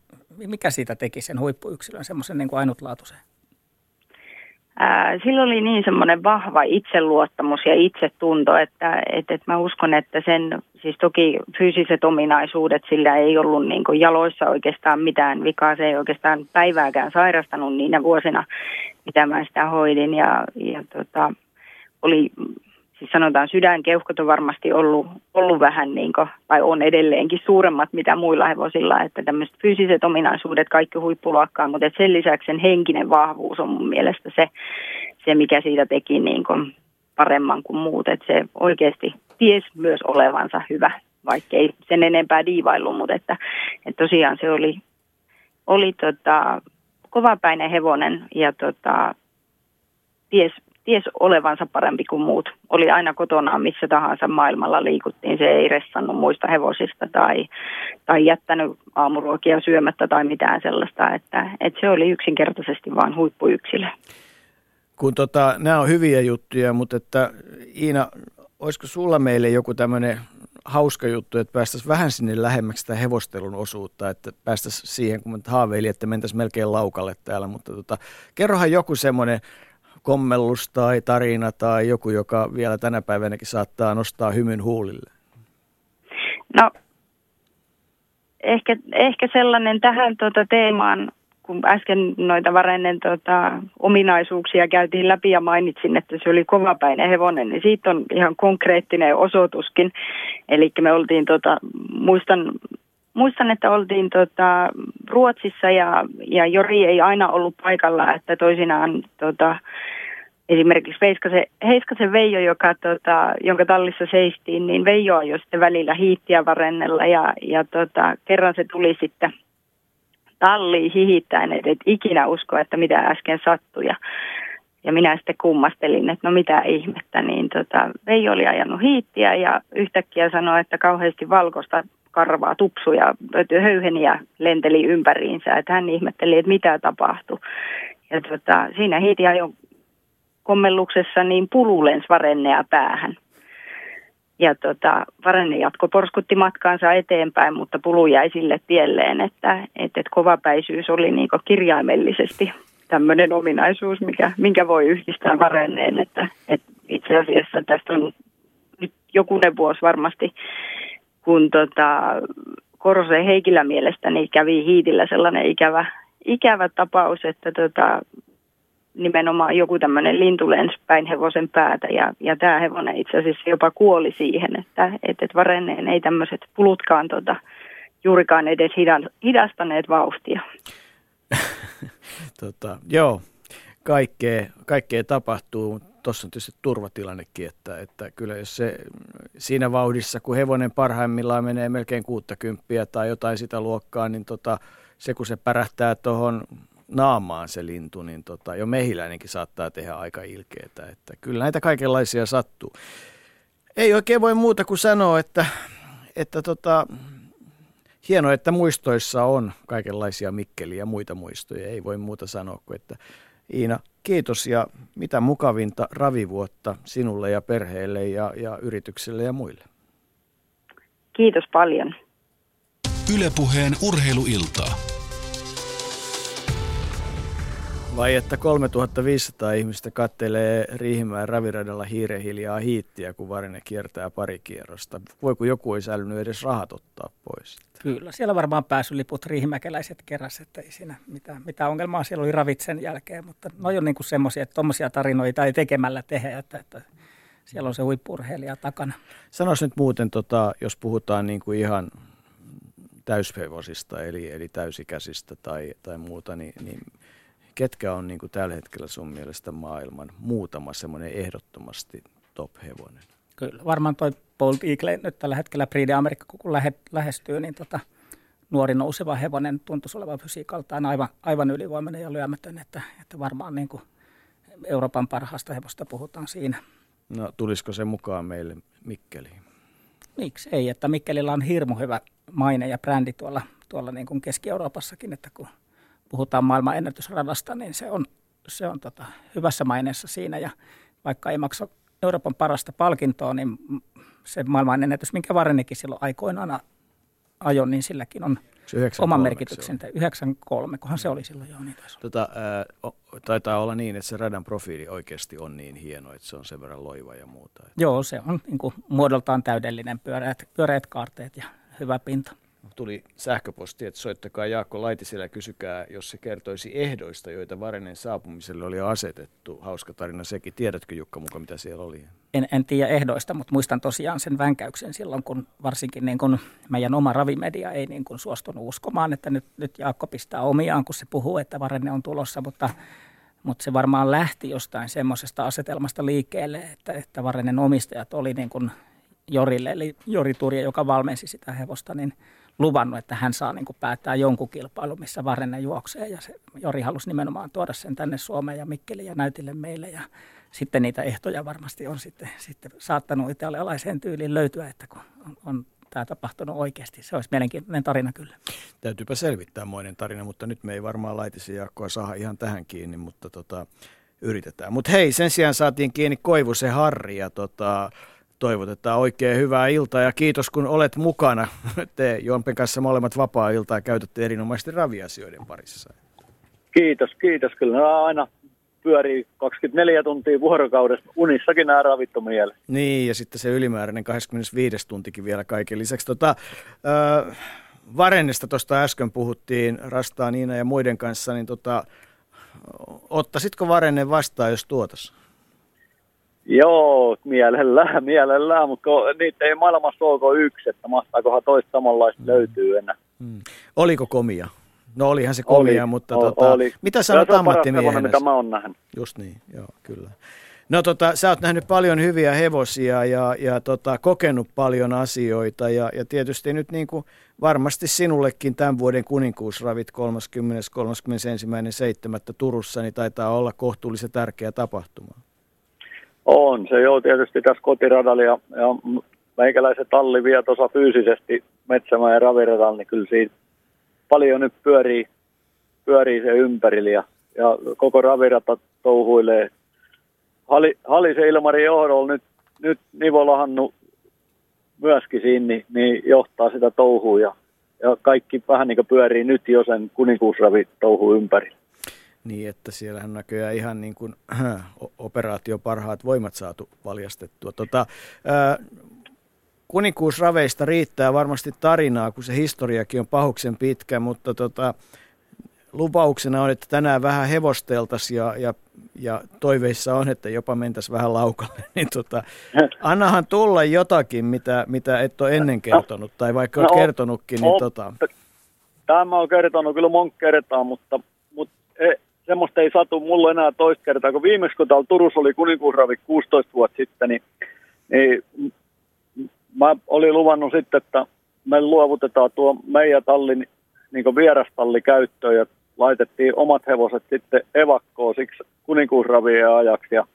mikä siitä teki sen huippuyksilön, semmoisen niin kuin ainutlaatuisen? Silloin oli niin semmoinen vahva itseluottamus ja itsetunto, että, että, että mä uskon, että sen, siis toki fyysiset ominaisuudet, sillä ei ollut niin jaloissa oikeastaan mitään vikaa, se ei oikeastaan päivääkään sairastanut niinä vuosina, mitä mä sitä hoidin. Ja, ja tota, oli siis sanotaan sydänkeuhkot on varmasti ollut, ollut vähän niin kuin, tai on edelleenkin suuremmat mitä muilla hevosilla, että tämmöiset fyysiset ominaisuudet kaikki huippuluokkaa, mutta sen lisäksi sen henkinen vahvuus on mun mielestä se, se mikä siitä teki niin kuin paremman kuin muut, että se oikeasti ties myös olevansa hyvä, vaikkei sen enempää diivailu, mutta että, että tosiaan se oli, oli tota, kovapäinen hevonen ja tota, ties, ties olevansa parempi kuin muut. Oli aina kotona missä tahansa maailmalla liikuttiin. Se ei ressannut muista hevosista tai, tai jättänyt aamuruokia syömättä tai mitään sellaista. Että, että se oli yksinkertaisesti vain huippuyksilö. Kun tota, nämä on hyviä juttuja, mutta että Iina, olisiko sulla meille joku tämmöinen hauska juttu, että päästäisiin vähän sinne lähemmäksi sitä hevostelun osuutta, että päästäisiin siihen, kun haaveilin, että mentäisiin melkein laukalle täällä, mutta tota, kerrohan joku semmoinen kommellus tai tarina tai joku, joka vielä tänä päivänäkin saattaa nostaa hymyn huulille? No, ehkä, ehkä sellainen tähän tuota teemaan, kun äsken noita varennen tuota, ominaisuuksia käytiin läpi ja mainitsin, että se oli kovapäinen hevonen, niin siitä on ihan konkreettinen osoituskin. Eli me oltiin, tuota, muistan muistan, että oltiin tota, Ruotsissa ja, ja Jori ei aina ollut paikalla, että toisinaan tota, esimerkiksi Heiskasen, Heiskasen Veijo, joka, tota, jonka tallissa seistiin, niin Veijo ajoi sitten välillä hiittiä varennella ja, ja tota, kerran se tuli sitten talliin hihittäen, että et ikinä usko, että mitä äsken sattui. Ja, ja minä sitten kummastelin, että no mitä ihmettä, niin tota, Veijo oli ajanut hiittiä ja yhtäkkiä sanoi, että kauheasti valkoista karvaa, tupsuja, höyheniä lenteli ympäriinsä, että hän ihmetteli, että mitä tapahtui. Ja tota, siinä hiiti ajo kommelluksessa niin pulu lensi varennea päähän. Ja tota, Varenne jatko porskutti matkaansa eteenpäin, mutta pulu jäi sille tielleen, että, että, että kovapäisyys oli niin kirjaimellisesti tämmöinen ominaisuus, mikä, minkä voi yhdistää Varenneen. Että, että itse asiassa tästä on nyt jokunen vuosi varmasti, kun tota, Koroseen Heikillä mielestäni kävi hiitillä sellainen ikävä, ikävä tapaus, että tota, nimenomaan joku tämmöinen lintu lensi päin hevosen päätä ja, ja tämä hevonen itse asiassa jopa kuoli siihen, että et, et varenneen ei tämmöiset pulutkaan tota, juurikaan edes hidastaneet vauhtia. [laughs] tota, joo, kaikkea, kaikkea tapahtuu. Tuossa on tietysti turvatilannekin, että, että kyllä jos se siinä vauhdissa, kun hevonen parhaimmillaan menee melkein 60 tai jotain sitä luokkaa, niin tota, se kun se pärähtää tuohon naamaan se lintu, niin tota, jo mehiläinenkin saattaa tehdä aika ilkeitä. Että kyllä näitä kaikenlaisia sattuu. Ei oikein voi muuta kuin sanoa, että, että tota, hienoa, että muistoissa on kaikenlaisia Mikkeliä ja muita muistoja. Ei voi muuta sanoa kuin, että Iina, kiitos ja mitä mukavinta ravivuotta sinulle ja perheelle ja, ja yritykselle ja muille. Kiitos paljon. Ylepuheen urheiluiltaa. Vai että 3500 ihmistä kattelee Riihimäen raviradalla hiirehiljaa hiittiä, kun Varne kiertää pari kierrosta. Voi kun joku ei säilynyt edes rahat ottaa pois. Kyllä, siellä varmaan pääsyliput riihimäkeläiset keräs, että ei siinä mitään, mitään ongelmaa siellä oli ravitsen jälkeen, mutta ne on niin semmoisia, että tuommoisia tarinoita ei tekemällä tehdä, että, että siellä on se huippurheilija takana. Sanois nyt muuten, tota, jos puhutaan niin kuin ihan täyshevosista, eli, eli täysikäisistä tai, tai muuta, niin, niin ketkä on niin kuin tällä hetkellä sun mielestä maailman muutama semmoinen ehdottomasti top-hevonen? Kyllä, varmaan toi Bold Eagle nyt tällä hetkellä Prix Amerikka, kun lähe, lähestyy, niin tota, nuori nouseva hevonen tuntuisi olevan fysiikaltaan aivan, aivan ylivoimainen ja lyömätön, että, että varmaan niin kuin Euroopan parhaasta hevosta puhutaan siinä. No tulisiko se mukaan meille Mikkeliin? Miksi ei, että Mikkelillä on hirmu hyvä maine ja brändi tuolla, tuolla niin kuin Keski-Euroopassakin, että kun puhutaan maailman ennätysradasta, niin se on, se on tota, hyvässä maineessa siinä ja vaikka ei maksa Euroopan parasta palkintoa, niin se maailman ennätys, minkä Varenekin silloin aikoinaan ajon, niin silläkin on oma merkityksen. 93, kohan se oli silloin jo. Niin tota, taitaa olla niin, että se radan profiili oikeasti on niin hieno, että se on sen verran loiva ja muuta. Joo, se on niin kuin, muodoltaan täydellinen, pyöreät, pyöreät kaarteet ja hyvä pinta tuli sähköposti, että soittakaa Jaakko Laitiselle ja kysykää, jos se kertoisi ehdoista, joita Varenen saapumiselle oli asetettu. Hauska tarina sekin. Tiedätkö Jukka mukaan, mitä siellä oli? En, en tiedä ehdoista, mutta muistan tosiaan sen vänkäyksen silloin, kun varsinkin niin kun meidän oma ravimedia ei niin kun suostunut uskomaan, että nyt, nyt Jaakko pistää omiaan, kun se puhuu, että Varenne on tulossa, mutta mutta se varmaan lähti jostain semmoisesta asetelmasta liikkeelle, että, että Varenen omistajat oli niin kuin Jorille, eli Jori Turja, joka valmensi sitä hevosta, niin luvannut, että hän saa niin kuin päättää jonkun kilpailun, missä Varenne juoksee. Ja se, Jori halusi nimenomaan tuoda sen tänne Suomeen ja Mikkeli ja näytille meille. Ja sitten niitä ehtoja varmasti on sitten, sitten saattanut italialaiseen tyyliin löytyä, että kun on, on tämä tapahtunut oikeasti. Se olisi mielenkiintoinen tarina kyllä. Täytyypä selvittää moinen tarina, mutta nyt me ei varmaan laitisi Jaakkoa saada ihan tähän kiinni, mutta tota, yritetään. Mutta hei, sen sijaan saatiin kiinni Koivusen Harri ja tota, toivotetaan oikein hyvää iltaa ja kiitos kun olet mukana. [laughs] Te Jompen kanssa molemmat vapaa-iltaa ja käytätte erinomaisesti raviasioiden parissa. Kiitos, kiitos. Kyllä nämä aina pyörii 24 tuntia vuorokaudessa unissakin nämä ravittomia. Niin, ja sitten se ylimääräinen 25 tuntikin vielä kaiken lisäksi. Tota, äh, Varennesta tuosta äsken puhuttiin Rastaan Niina ja muiden kanssa, niin tota, ottaisitko Varenne vastaan, jos tuotas? Joo, mielellään, [laughs] mielellään, mutta niitä ei maailmassa ole yksi, että mahtaakohan toista samanlaista mm. löytyy enää. Hmm. Oliko komia? No olihan se komia, oli, mutta o, tota, oli. mitä sanot ammattimiehenä? mitä mä oon nähnyt. Just niin, joo, kyllä. No tota, sä oot nähnyt paljon hyviä hevosia ja, ja tota, kokenut paljon asioita ja, ja tietysti nyt niin kuin varmasti sinullekin tämän vuoden kuninkuusravit 30. 31.7. Turussa niin taitaa olla kohtuullisen tärkeä tapahtuma. On, se joo tietysti tässä kotiradalla ja, ja meikäläisen talli vie tuossa fyysisesti Metsämään ja Raviradalla, niin kyllä siinä paljon nyt pyörii, pyörii se ympärillä ja, ja koko Ravirata touhuilee. Hali, Halisen Ilmari johdolla nyt, nyt Nivo Lahannu myöskin siinä, niin, niin johtaa sitä touhua ja, ja kaikki vähän niin kuin pyörii nyt jo sen kuninkuusravi touhu ympäri. Niin, että siellähän näköjään ihan niin kuin [clears throat] operaatio parhaat voimat saatu valjastettua. Tota, ää, kuninkuusraveista riittää varmasti tarinaa, kun se historiakin on pahuksen pitkä, mutta tota, lupauksena on, että tänään vähän hevosteltaisiin ja, ja, ja toiveissa on, että jopa mentäisiin vähän laukalle. [laughs] Niin tota, annahan tulla jotakin, mitä, mitä et ole ennen kertonut, tai vaikka no, olet kertonutkin. Niin tota... Tämä on kertonut kyllä monta kertaa, mutta, mutta e, semmoista ei satu mulle enää toista kertaa, kun viimeksi kun täällä Turussa oli kuninkuusravi 16 vuotta sitten, niin, niin mä olin luvannut sitten, että me luovutetaan tuo meidän tallin niin vierastalli käyttöön ja laitettiin omat hevoset sitten evakkoon siksi kuninkuusravien ajaksi ja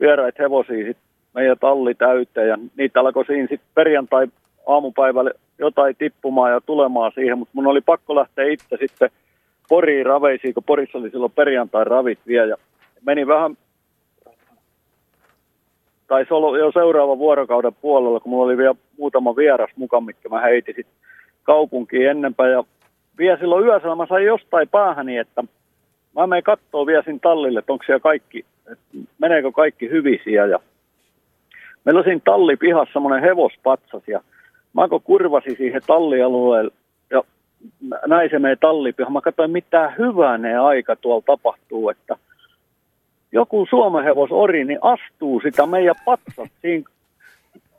vieraita hevosia sitten meidän talli täyteen ja niitä alkoi siinä sitten perjantai aamupäivällä jotain tippumaan ja tulemaan siihen, mutta mun oli pakko lähteä itse sitten Poriin raveisiin, kun Porissa oli silloin perjantai ravit vielä ja meni vähän taisi olla jo seuraavan vuorokauden puolella, kun mulla oli vielä muutama vieras mukaan, mitkä mä heitin sitten kaupunkiin ennenpä. Ja vielä silloin yösellä mä sain jostain päähäni, että mä menen katsoa vielä sinne tallille, että onko siellä kaikki, että meneekö kaikki hyvisiä. Ja meillä on siinä tallipihassa semmoinen hevospatsas ja mä kun kurvasin siihen tallialueelle se menee tallipiha. Mä katsoin, mitä hyvää ne aika tuolla tapahtuu, että joku suomenhevos ori, niin astuu sitä meidän patsat siinä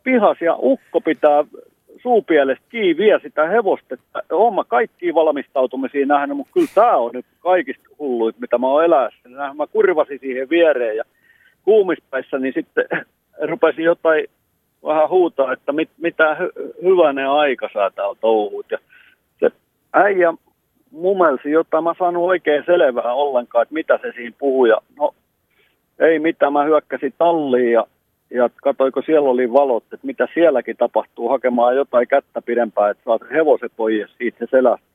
pihas ja ukko pitää suupielestä kiinni vie sitä hevosta. Homma kaikki valmistautumisiin nähnyt, mutta kyllä tämä on nyt kaikista hulluit, mitä mä oon elässä. Mä kurvasin siihen viereen ja kuumispäissä, niin sitten [clears throat] rupesin jotain vähän huutaa, että mit, mitä hy- hyvänen aika sä täällä touhut. Ja äijä mumelsi jotain, mä saanut oikein selvää ollenkaan, että mitä se siinä puhuu. Ja no ei mitään, mä hyökkäsin talliin ja, ja katsoiko siellä oli valot, että mitä sielläkin tapahtuu, hakemaan jotain kättä pidempään, että saat hevoset pois siitä se selästä.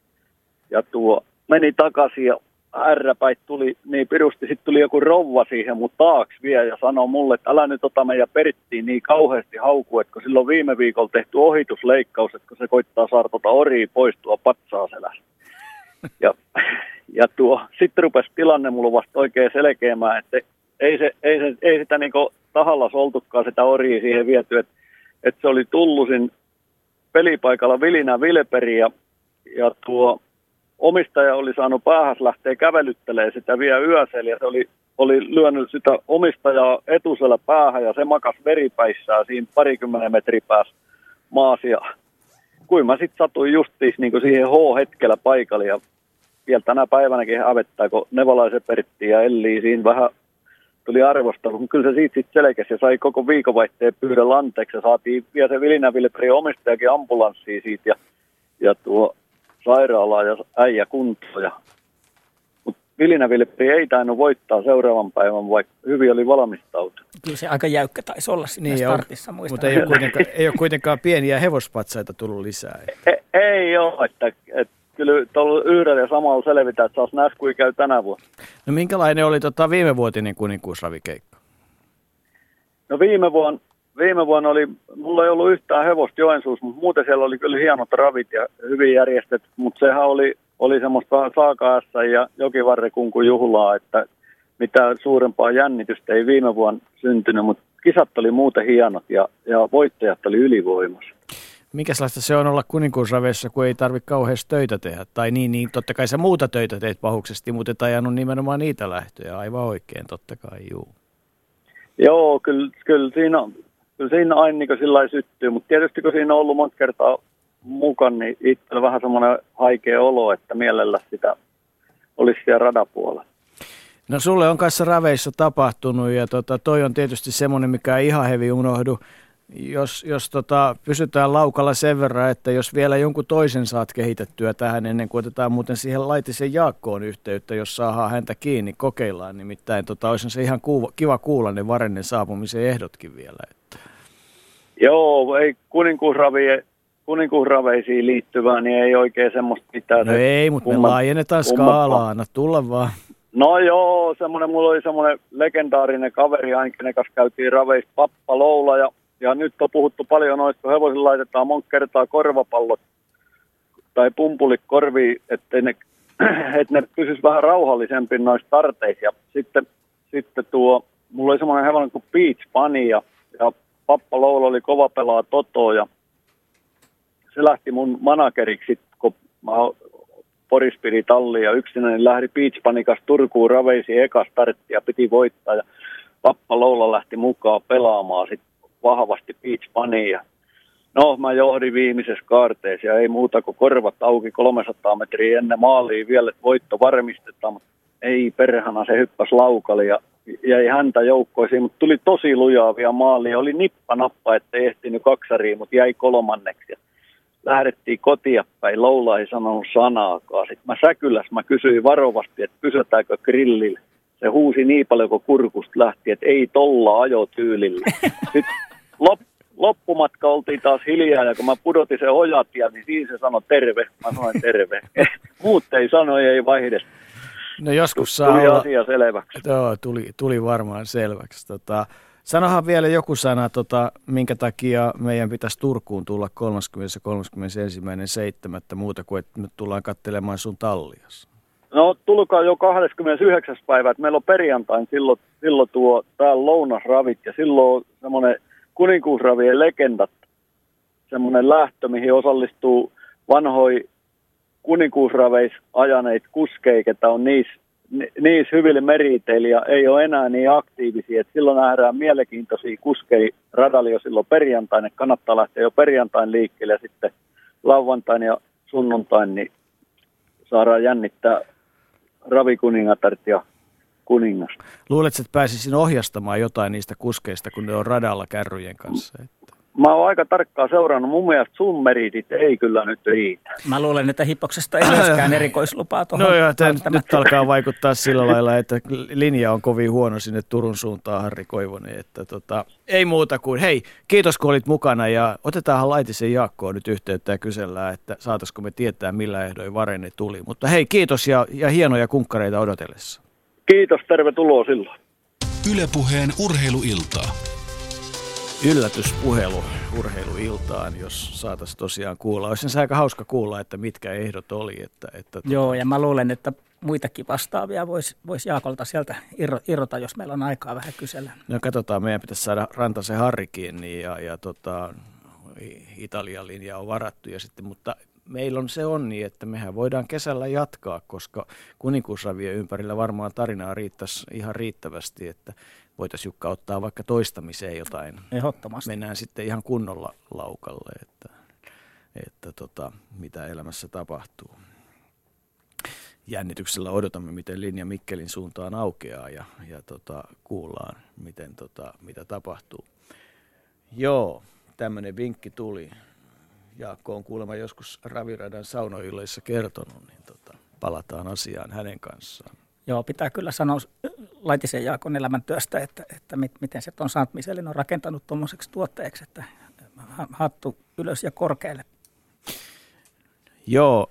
Ja tuo meni takaisin ja ärräpäit tuli niin pirusti, sitten tuli joku rouva siihen mun taaks vielä ja sanoi mulle, että älä nyt ota meidän perittiin niin kauheasti hauku, että kun silloin viime viikolla tehty ohitusleikkaus, että kun se koittaa saada tota oria poistua patsaa selästä. Ja, ja tuo, sitten rupesi tilanne mulla vasta oikein selkeämään, että ei, se, ei, se, ei sitä niin tahalla soltukaan sitä oria siihen viety, että, että se oli tullut sin pelipaikalla Vilinä Vilperi ja, ja tuo omistaja oli saanut päähäs lähteä kävelyttelemään sitä vielä yösellä ja se oli, oli lyönyt sitä omistajaa etusella päähän ja se makas veripäissään siinä parikymmenen metri päässä maassa. Ja kuin mä sitten satuin justiin niin siihen H-hetkellä paikalle ja vielä tänä päivänäkin hävettää, kun Nevalaisen Pertti ja Elli siinä vähän tuli arvostelu, mutta kyllä se siitä sitten selkeästi ja sai koko viikonvaihteen pyydä lanteeksi ja saatiin vielä se Vilinä Vilperi omistajakin ambulanssiin siitä ja, ja tuo sairaalaa ja äijä kuntoon. Ja, mutta Vilinä Vilperi ei tainnut voittaa seuraavan päivän, vaikka hyvin oli valmistautunut. Kyllä se aika jäykkä taisi olla siinä niin startissa, muistan. Mutta ei ole, kuitenkaan, ei ole kuitenkaan pieniä hevospatsaita tullut lisää. Ei, ei ole, että, että kyllä tuolla yhdellä ja samalla selvitä, että saas nähdä, kuin käy tänä vuonna. No minkälainen oli tota viimevuotinen kuninkuusravikeikka? No viime vuonna, viime vuonna oli, mulla ei ollut yhtään hevosta Joensuussa, mutta muuten siellä oli kyllä hienot ravit ja hyvin järjestetty, mutta sehän oli, oli semmoista vähän saakaassa ja jokivarrekunku juhlaa, että mitä suurempaa jännitystä ei viime vuonna syntynyt, mutta kisat oli muuten hienot ja, ja voittajat oli ylivoimassa. Minkälaista se on olla kuninkuusraveissa, kun ei tarvitse kauheasti töitä tehdä? Tai niin, niin totta kai sä muuta töitä teet pahuksesti, mutta et ajanut nimenomaan niitä lähtöjä. Aivan oikein, totta kai, juu. Joo, kyllä, kyllä siinä, kyllä siinä aina niin sillä syttyy, mutta tietysti kun siinä on ollut monta kertaa mukana, niin itsellä vähän semmoinen haikea olo, että mielellä sitä olisi siellä radapuolella. No sulle on kanssa raveissa tapahtunut ja tota, toi on tietysti semmoinen, mikä ei ihan hevi unohdu jos, jos tota, pysytään laukalla sen verran, että jos vielä jonkun toisen saat kehitettyä tähän ennen kuin otetaan muuten siihen Laitisen Jaakkoon yhteyttä, jos saadaan häntä kiinni, kokeillaan nimittäin. Tota, olisi se ihan kuva, kiva kuulla ne Varennen saapumisen ehdotkin vielä. Että. Joo, ei kuninkuusravie, kuninkuusraveisiin liittyvää, niin ei oikein semmoista mitään. No ei, mutta me laajennetaan skaalaa, anna tulla vaan. No joo, semmoinen, mulla oli semmoinen legendaarinen kaveri ainakin, kanssa käytiin raveista Pappa Loula ja, ja nyt on puhuttu paljon noista, kun hevosilla laitetaan monta kertaa korvapallot tai pumpulit korviin, että ne, [clears throat] että ne pysyisi vähän rauhallisempi noissa tarteissa. Ja sitten, sitten tuo, mulla oli semmoinen hevonen kuin Beach Bunny ja, ja Pappa Loula oli kova pelaa Toto ja se lähti mun manageriksi, kun mä Poris pidi talliin ja yksinäinen lähti Beach Bunny kanssa Turkuun raveisiin eka startti ja piti voittaa ja Pappa Loula lähti mukaan pelaamaan sit vahvasti Beach Bunnyin. No, mä johdin viimeisessä kaarteessa ja ei muuta kuin korvat auki 300 metriä ennen maaliin vielä, että voitto varmistetaan, mutta ei perhana se hyppäsi laukalle ja jäi häntä joukkoisiin, mutta tuli tosi lujaa vielä maaliin. Oli nippa-nappa, ettei ehtinyt kaksariin, mutta jäi kolmanneksi. Lähdettiin kotia päin, Loula ei sanonut sanaakaan. Sitten mä säkyläs, mä kysyin varovasti, että pysytäänkö grillille. Se huusi niin paljon, kun kurkusta lähti, että ei tolla ajotyylillä. [laughs] Sitten lop, loppumatka oltiin taas hiljaa, ja kun mä pudotin sen ojatia, niin siinä se sanoi terve. Mä sanoin terve. [laughs] Muut ei sano, ei vaihde. No joskus saa Tuli olla... asia selväksi. Joo, tuli, tuli varmaan selväksi. Tota, sanohan vielä joku sana, tota, minkä takia meidän pitäisi Turkuun tulla 30. ja 31.7. muuta kuin, että me tullaan katselemaan sun tallias. No tulkaa jo 29. päivä, että meillä on perjantain silloin, silloin tuo täällä lounasravit ja silloin on semmoinen kuninkuusravien legendat, semmoinen lähtö, mihin osallistuu vanhoi kuninkuusraveis ajaneet kuskeja, ketä on niissä ni- niissä hyville meriteillä ja ei ole enää niin aktiivisia. Et silloin nähdään mielenkiintoisia kuskeja radalla jo silloin perjantaina. että Kannattaa lähteä jo perjantain liikkeelle ja sitten lauantain ja sunnuntain niin saadaan jännittää ravikuningatart ja kuningas. Luuletko, että pääsisin ohjastamaan jotain niistä kuskeista, kun ne on radalla kärryjen kanssa? Mä oon aika tarkkaan seurannut. Mun mielestä sun meritit ei kyllä nyt riitä. Mä luulen, että hippoksesta ei myöskään erikoislupaa tuohon. No joo, tämän, nyt alkaa vaikuttaa sillä lailla, että linja on kovin huono sinne Turun suuntaan, Harri Koivonen. Että tota, ei muuta kuin, hei, kiitos kun olit mukana ja otetaanhan Laitisen Jaakkoon nyt yhteyttä ja kysellään, että saataisiko me tietää millä ehdoin Varenne tuli. Mutta hei, kiitos ja, ja hienoja kunkkareita odotellessa. Kiitos, tervetuloa silloin. Ylepuheen urheiluiltaa. Yllätyspuhelu urheiluiltaan, jos saataisiin tosiaan kuulla. Olisi se aika hauska kuulla, että mitkä ehdot oli. Että, että Joo, ja mä luulen, että muitakin vastaavia voisi vois Jaakolta sieltä irro, irrota, jos meillä on aikaa vähän kysellä. No katsotaan, meidän pitäisi saada Rantasen Harri kiinni ja, ja tota, Italian linja on varattu. Ja sitten, mutta meillä on se onni, että mehän voidaan kesällä jatkaa, koska kuninkuusravien ympärillä varmaan tarinaa riittäisi ihan riittävästi, että voitaisiin Jukka ottaa vaikka toistamiseen jotain. Ehdottomasti. Mennään sitten ihan kunnolla laukalle, että, että tota, mitä elämässä tapahtuu. Jännityksellä odotamme, miten linja Mikkelin suuntaan aukeaa ja, ja tota, kuullaan, miten, tota, mitä tapahtuu. Joo, tämmöinen vinkki tuli. Jaakko on kuulemma joskus Raviradan saunoilleissa kertonut, niin tota, palataan asiaan hänen kanssaan. Joo, pitää kyllä sanoa Laitisen Jaakon elämäntyöstä, että, että mit, miten se on Michelin on rakentanut tuommoiseksi tuotteeksi, että hattu ylös ja korkealle. Joo,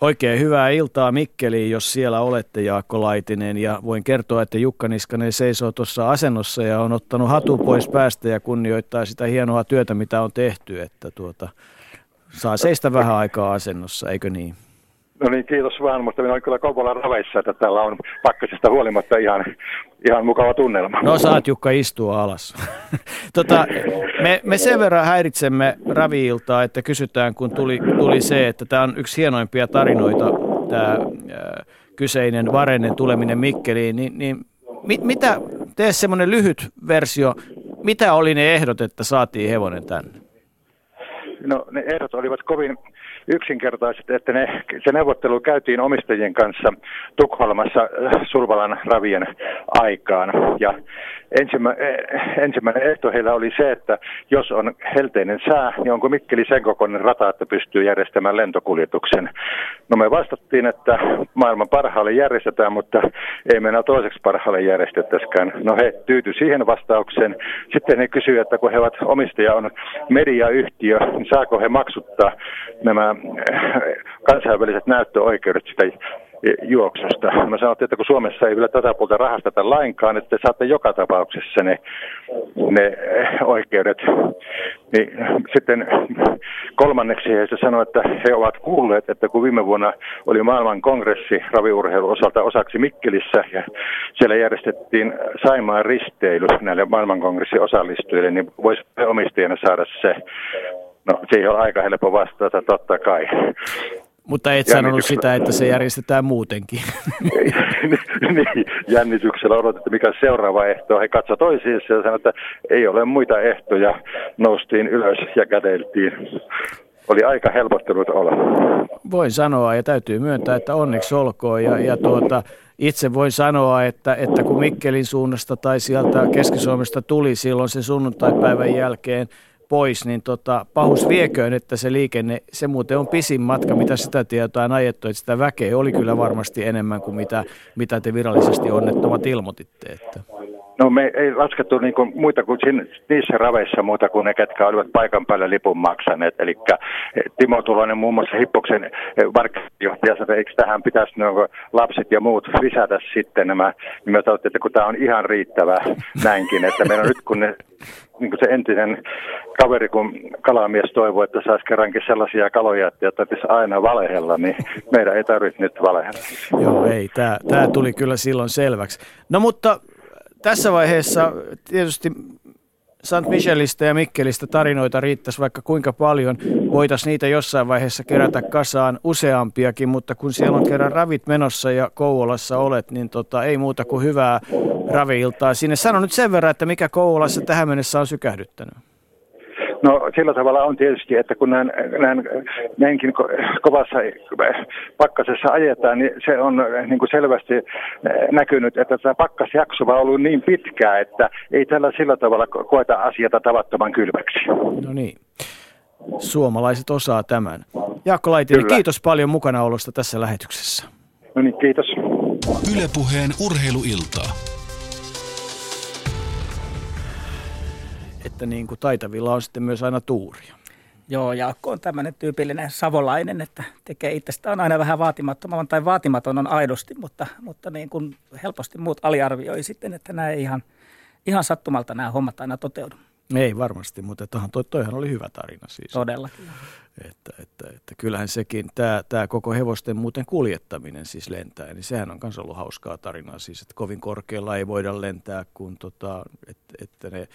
oikein hyvää iltaa Mikkeliin, jos siellä olette Jaakko Laitinen. Ja voin kertoa, että Jukka Niskanen seisoo tuossa asennossa ja on ottanut hatun pois päästä ja kunnioittaa sitä hienoa työtä, mitä on tehty. Että tuota, saa seistä vähän aikaa asennossa, eikö niin? No niin, kiitos vaan, mutta minä olen kyllä Kouvolan raveissa, että täällä on pakkasesta huolimatta ihan, ihan mukava tunnelma. No saat Jukka istua alas. [laughs] tota, me, me sen verran häiritsemme raviiltaa, että kysytään, kun tuli, tuli se, että tämä on yksi hienoimpia tarinoita, tämä kyseinen Varennen tuleminen Mikkeliin, niin, niin mit, mitä, tee semmoinen lyhyt versio, mitä oli ne ehdot, että saatiin hevonen tänne? No ne ehdot olivat kovin yksinkertaiset, että ne, se neuvottelu käytiin omistajien kanssa Tukholmassa äh, Survalan ravien aikaan. Ja ensimmä, eh, ensimmäinen ehto heillä oli se, että jos on helteinen sää, niin onko Mikkeli sen kokoinen rata, että pystyy järjestämään lentokuljetuksen. No me vastattiin, että maailman parhaalle järjestetään, mutta ei mennä toiseksi parhaalle järjestettäisikään. No he tyytyi siihen vastaukseen. Sitten he kysyivät, että kun he ovat omistaja on mediayhtiö, niin saako he maksuttaa nämä kansainväliset näyttöoikeudet sitä juoksusta. Mä sanoin, että kun Suomessa ei vielä tätä puolta rahasteta lainkaan, että te saatte joka tapauksessa ne, ne oikeudet. Niin sitten kolmanneksi he sanoi, että he ovat kuulleet, että kun viime vuonna oli maailman kongressi raviurheilun osalta osaksi Mikkelissä ja siellä järjestettiin Saimaan risteily näille maailmankongressin osallistujille, niin voisi omistajana saada se No, siihen on aika helppo vastata, totta kai. Mutta et sanonut sitä, että se järjestetään muutenkin. [laughs] niin, jännityksellä odotettu, mikä seuraava ehto. He katsoi toisiinsa ja sanoi, että ei ole muita ehtoja. Noustiin ylös ja kädeltiin. Oli aika helpottunut olla. Voin sanoa ja täytyy myöntää, että onneksi olkoon. Ja, ja tuota, itse voin sanoa, että, että kun Mikkelin suunnasta tai sieltä Keski-Suomesta tuli silloin se sunnuntaipäivän jälkeen – pois, niin tota, pahus vieköön, että se liikenne, se muuten on pisin matka, mitä sitä tietoa on ajettu, että sitä väkeä oli kyllä varmasti enemmän kuin mitä, mitä te virallisesti onnettomat ilmoititte. Että. No me ei laskettu niinku muita kuin siinä, niissä raveissa muuta kuin ne, ketkä olivat paikan päällä lipun maksaneet. Eli eh, Timo Tulonen muun muassa Hippoksen varkkajohtaja sanoi, että eikö tähän pitäisi nuo lapset ja muut lisätä sitten nämä. Niin me että kun tämä on ihan riittävä näinkin, että meillä on nyt kun ne niin kuin se entinen kaveri, kun kalamies toivoi, että saisi kerrankin sellaisia kaloja, että tarvitsisi aina valehella, niin meidän ei tarvitse nyt valehella. Joo, ei. Tämä, tämä tuli kyllä silloin selväksi. No mutta tässä vaiheessa tietysti St. Michelistä ja Mikkelistä tarinoita riittäisi vaikka kuinka paljon. Voitaisiin niitä jossain vaiheessa kerätä kasaan useampiakin, mutta kun siellä on kerran ravit menossa ja Kouvolassa olet, niin tota, ei muuta kuin hyvää raviiltaa sinne. Sano nyt sen verran, että mikä Kouvolassa tähän mennessä on sykähdyttänyt. No sillä tavalla on tietysti, että kun näin, näin, näinkin kovassa pakkasessa ajetaan, niin se on niin kuin selvästi eh, näkynyt, että tämä pakkasjakso on ollut niin pitkää, että ei tällä sillä tavalla koeta asiata tavattoman kylmäksi. No niin. Suomalaiset osaa tämän. Jaakko Laitinen, kiitos paljon mukanaolosta tässä lähetyksessä. No niin, kiitos. Ylepuheen urheiluiltaa. Että niin kuin taitavilla on sitten myös aina tuuria. Joo, Jaakko on tämmöinen tyypillinen savolainen, että tekee itsestään aina vähän vaatimattoman tai vaatimaton on aidosti, mutta, mutta niin kuin helposti muut aliarvioi sitten, että nämä ei ihan, ihan sattumalta nämä hommat aina toteudu. Ei varmasti, mutta toihan, toi, toihan oli hyvä tarina siis. Todellakin. Että, että, että kyllähän sekin, tämä, tämä koko hevosten muuten kuljettaminen siis lentää, niin sehän on myös ollut hauskaa tarinaa siis, että kovin korkealla ei voida lentää, kun tota, että, että ne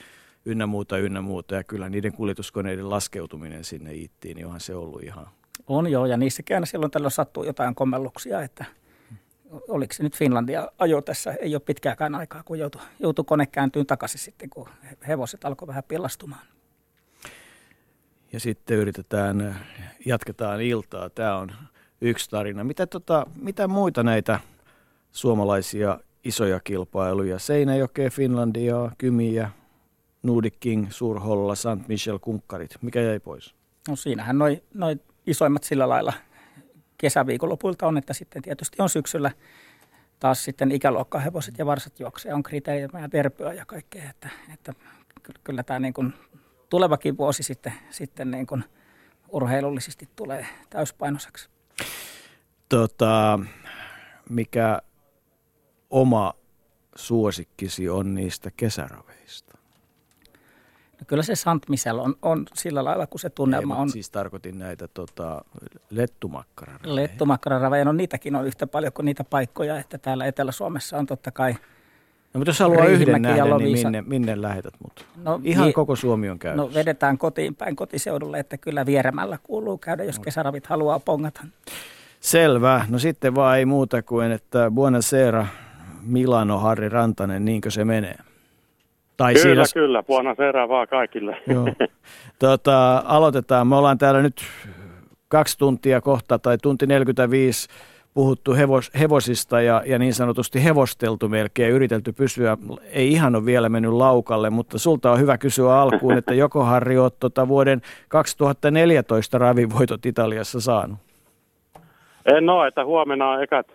ynnä muuta, ynnä muuta. Ja kyllä niiden kuljetuskoneiden laskeutuminen sinne ittiin, niin onhan se ollut ihan... On joo, ja niissäkin aina silloin tällöin sattuu jotain kommelluksia, että oliko se nyt Finlandia ajo tässä, ei ole pitkääkään aikaa, kun joutui, joutui kone kääntyyn takaisin sitten, kun hevoset alkoi vähän pillastumaan. Ja sitten yritetään, jatketaan iltaa. Tämä on yksi tarina. Mitä, tota, mitä muita näitä suomalaisia isoja kilpailuja? Seinäjokea, Finlandia, Kymiä, Nordic King, Suurholla, St. Michel, kunkkarit. Mikä jäi pois? No siinähän noin noi isoimmat sillä lailla kesäviikonlopulta on, että sitten tietysti on syksyllä taas sitten ikäluokkahevoset ja varsat juoksee, on kriteerit ja terpyä ja kaikkea, että, että kyllä tämä niin kuin tulevakin vuosi sitten, sitten niin kuin urheilullisesti tulee täyspainoiseksi. Tota, mikä oma suosikkisi on niistä kesäraveista? No kyllä se Sant Michel on, on sillä lailla, kun se tunnelma Ei, on. Siis tarkoitin näitä tota, lettumakkararaveja. Lettumakkararaveja, no niitäkin on yhtä paljon kuin niitä paikkoja, että täällä Etelä-Suomessa on totta kai No mutta jos haluaa yhden nähdä, niin minne, minne lähetät mut? No, Ihan vi- koko Suomi on käynyt. No vedetään kotiin päin kotiseudulle, että kyllä vieremällä kuuluu käydä, jos kesäravit haluaa pongata. Selvä. No sitten vaan ei muuta kuin, että Buonasera Milano Harri Rantanen, niinkö se menee? Tai kyllä, siinä... kyllä. Puona serää vaan kaikille. [laughs] Joo. Tota, aloitetaan. Me ollaan täällä nyt kaksi tuntia kohta tai tunti 45 puhuttu hevos, hevosista ja, ja niin sanotusti hevosteltu melkein, yritelty pysyä, ei ihan ole vielä mennyt laukalle, mutta sulta on hyvä kysyä alkuun, että [laughs] joko Harri oot tota vuoden 2014 ravivoitot Italiassa saanut? En ole, että huomenna on ekat,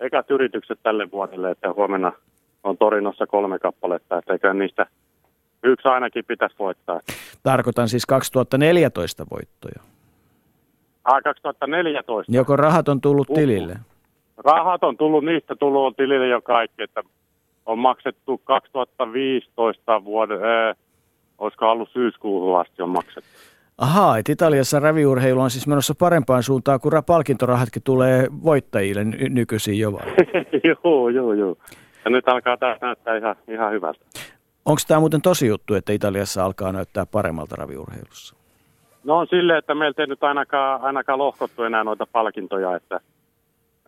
ekat yritykset tälle vuodelle, että huomenna on Torinossa kolme kappaletta, että eikä niistä yksi ainakin pitäisi voittaa. Tarkoitan siis 2014 voittoja. Ah, 2014. Joko rahat on tullut Uhu. tilille? Rahat on tullut, niistä tullut on tilille jo kaikki, että on maksettu 2015 vuoden, äh, olisiko ollut syyskuuhun asti on maksettu. Ahaa, että Italiassa raviurheilu on siis menossa parempaan suuntaan, kun palkintorahatkin tulee voittajille ny- nykyisin jo vai? joo, joo, joo. Ja nyt alkaa tämä näyttää ihan, ihan hyvältä. Onko tämä muuten tosi juttu, että Italiassa alkaa näyttää paremmalta raviurheilussa? No on silleen, että meiltä ei nyt ainakaan, ainakaan lohkottu enää noita palkintoja, että,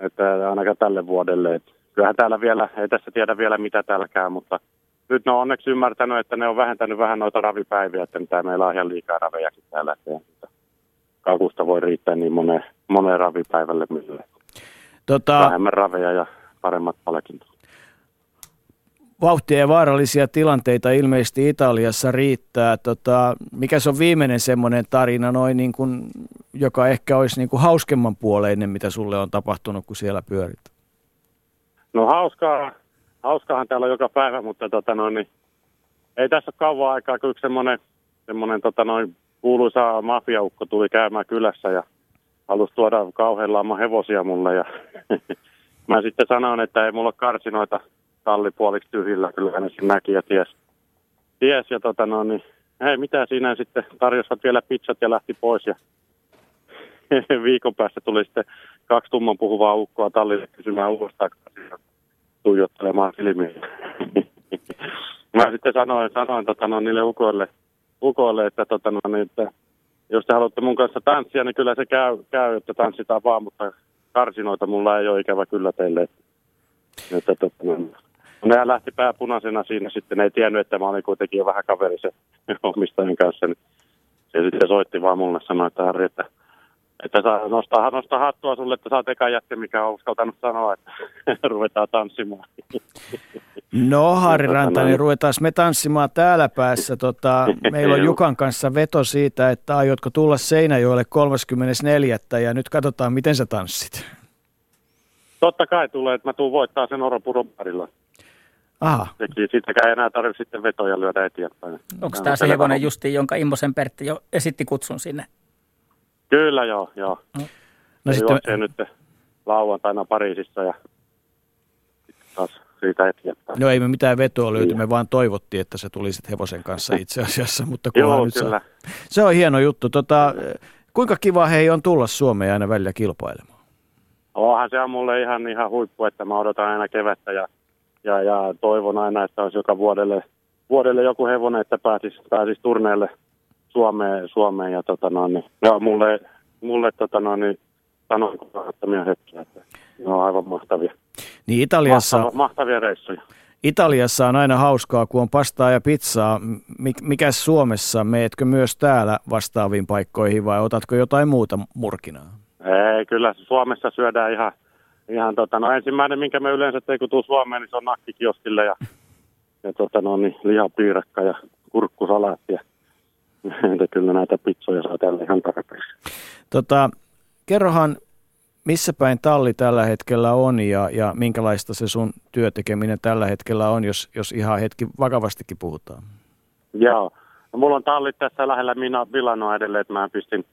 että ainakaan tälle vuodelle. Että kyllähän täällä vielä, ei tässä tiedä vielä mitä täälläkään, mutta nyt ne on onneksi ymmärtänyt, että ne on vähentänyt vähän noita ravipäiviä, että mitä meillä on ihan liikaa ravejakin täällä. Että kakusta voi riittää niin moneen, moneen ravipäivälle, millä Tota, vähemmän raveja ja paremmat palkintot. Vauhtia ja vaarallisia tilanteita ilmeisesti Italiassa riittää. Tota, mikä se on viimeinen semmoinen tarina, noin niin kuin, joka ehkä olisi niin kuin hauskemman puoleinen, mitä sulle on tapahtunut, kun siellä pyörit? No hauskaa, hauskaahan täällä on joka päivä, mutta tota noin, niin, ei tässä ole kauan aikaa, kun yksi semmoinen, semmoinen tota noin, kuuluisa mafiaukko tuli käymään kylässä ja halusi tuoda kauhean hevosia mulle. Ja [laughs] mä sitten sanoin, että ei mulla ole karsinoita tallipuoliksi tyhjillä, kyllä hän sen näki ja ties. ties ja tota noin, niin, hei mitä siinä sitten tarjosivat vielä pizzat ja lähti pois ja [laughs] viikon päästä tuli sitten kaksi tumman puhuvaa ukkoa tallille kysymään uudestaan tuijottelemaan silmiin. [laughs] Mä sitten sanoin, sanoin tota, no, niille ukoille, ukoille että, tota, no, niin, että jos te haluatte mun kanssa tanssia, niin kyllä se käy, käy että tanssitaan vaan, mutta karsinoita mulla ei ole ikävä kyllä teille. Että, että, tota, no, ne lähti pääpunaisena siinä sitten, ne ei tiennyt, että mä olin kuitenkin jo vähän kaveri se [laughs] omistajan kanssa. Niin se sitten soitti vaan mulle sanoi, että Harri, että että saa nostaa, nostaa hattua sulle, että sä oot eka jätkä, mikä on uskaltanut sanoa, että [laughs] ruvetaan tanssimaan. [laughs] No Harri Rantanen, ruvetaan me tanssimaan täällä päässä. Tota, meillä on Jukan kanssa veto siitä, että aiotko tulla Seinäjoelle 34. ja nyt katsotaan, miten sä tanssit. Totta kai tulee, että mä tuun voittaa sen Oropuron parilla. Aha. Sekin siitäkään ei enää tarvitse sitten vetoja lyödä eteenpäin. Onko tämä se hevonen justi, jonka Immosen Pertti jo esitti kutsun sinne? Kyllä joo, joo. No no sitten... Juoksee nyt lauantaina Pariisissa ja taas siitä eteenpäin. No ei me mitään vetoa löyty, me vaan toivottiin, että sä tulisit hevosen kanssa itse asiassa, [laughs] mutta Joo, nyt kyllä. Saa... Se on hieno juttu. Tota, kuinka kiva hei on tulla Suomeen aina välillä kilpailemaan? Onhan se on mulle ihan, ihan huippu, että mä odotan aina kevättä ja, ja, ja toivon aina, että olisi joka vuodelle, vuodelle joku hevonen, että pääsisi, pääsisi turneelle Suomeen, Suomeen ja tota no, niin, ja mulle, mulle tota no, niin, sanoin kannattamia hetkiä, että ne on aivan mahtavia. Niin Italiassa, Mahtava, mahtavia reissuja. Italiassa on aina hauskaa, kun on pastaa ja pizzaa. Mikä Suomessa, meetkö myös täällä vastaaviin paikkoihin vai otatko jotain muuta murkinaa? Ei, kyllä Suomessa syödään ihan, ihan tota, no ensimmäinen, minkä me yleensä tein, kun tuu Suomeen, niin se on nakkikioskille ja, ja tota, no, niin, lihapiirakka ja kurkkusalaatti ja [laughs] että kyllä näitä pizzoja saa tällä ihan tarpeeksi. Tota, kerrohan, missä päin talli tällä hetkellä on ja, ja minkälaista se sun työtekeminen tällä hetkellä on, jos, jos ihan hetki vakavastikin puhutaan? Joo. No, mulla on tallit tässä lähellä Mina Vilanoa edelleen, että mä pistin,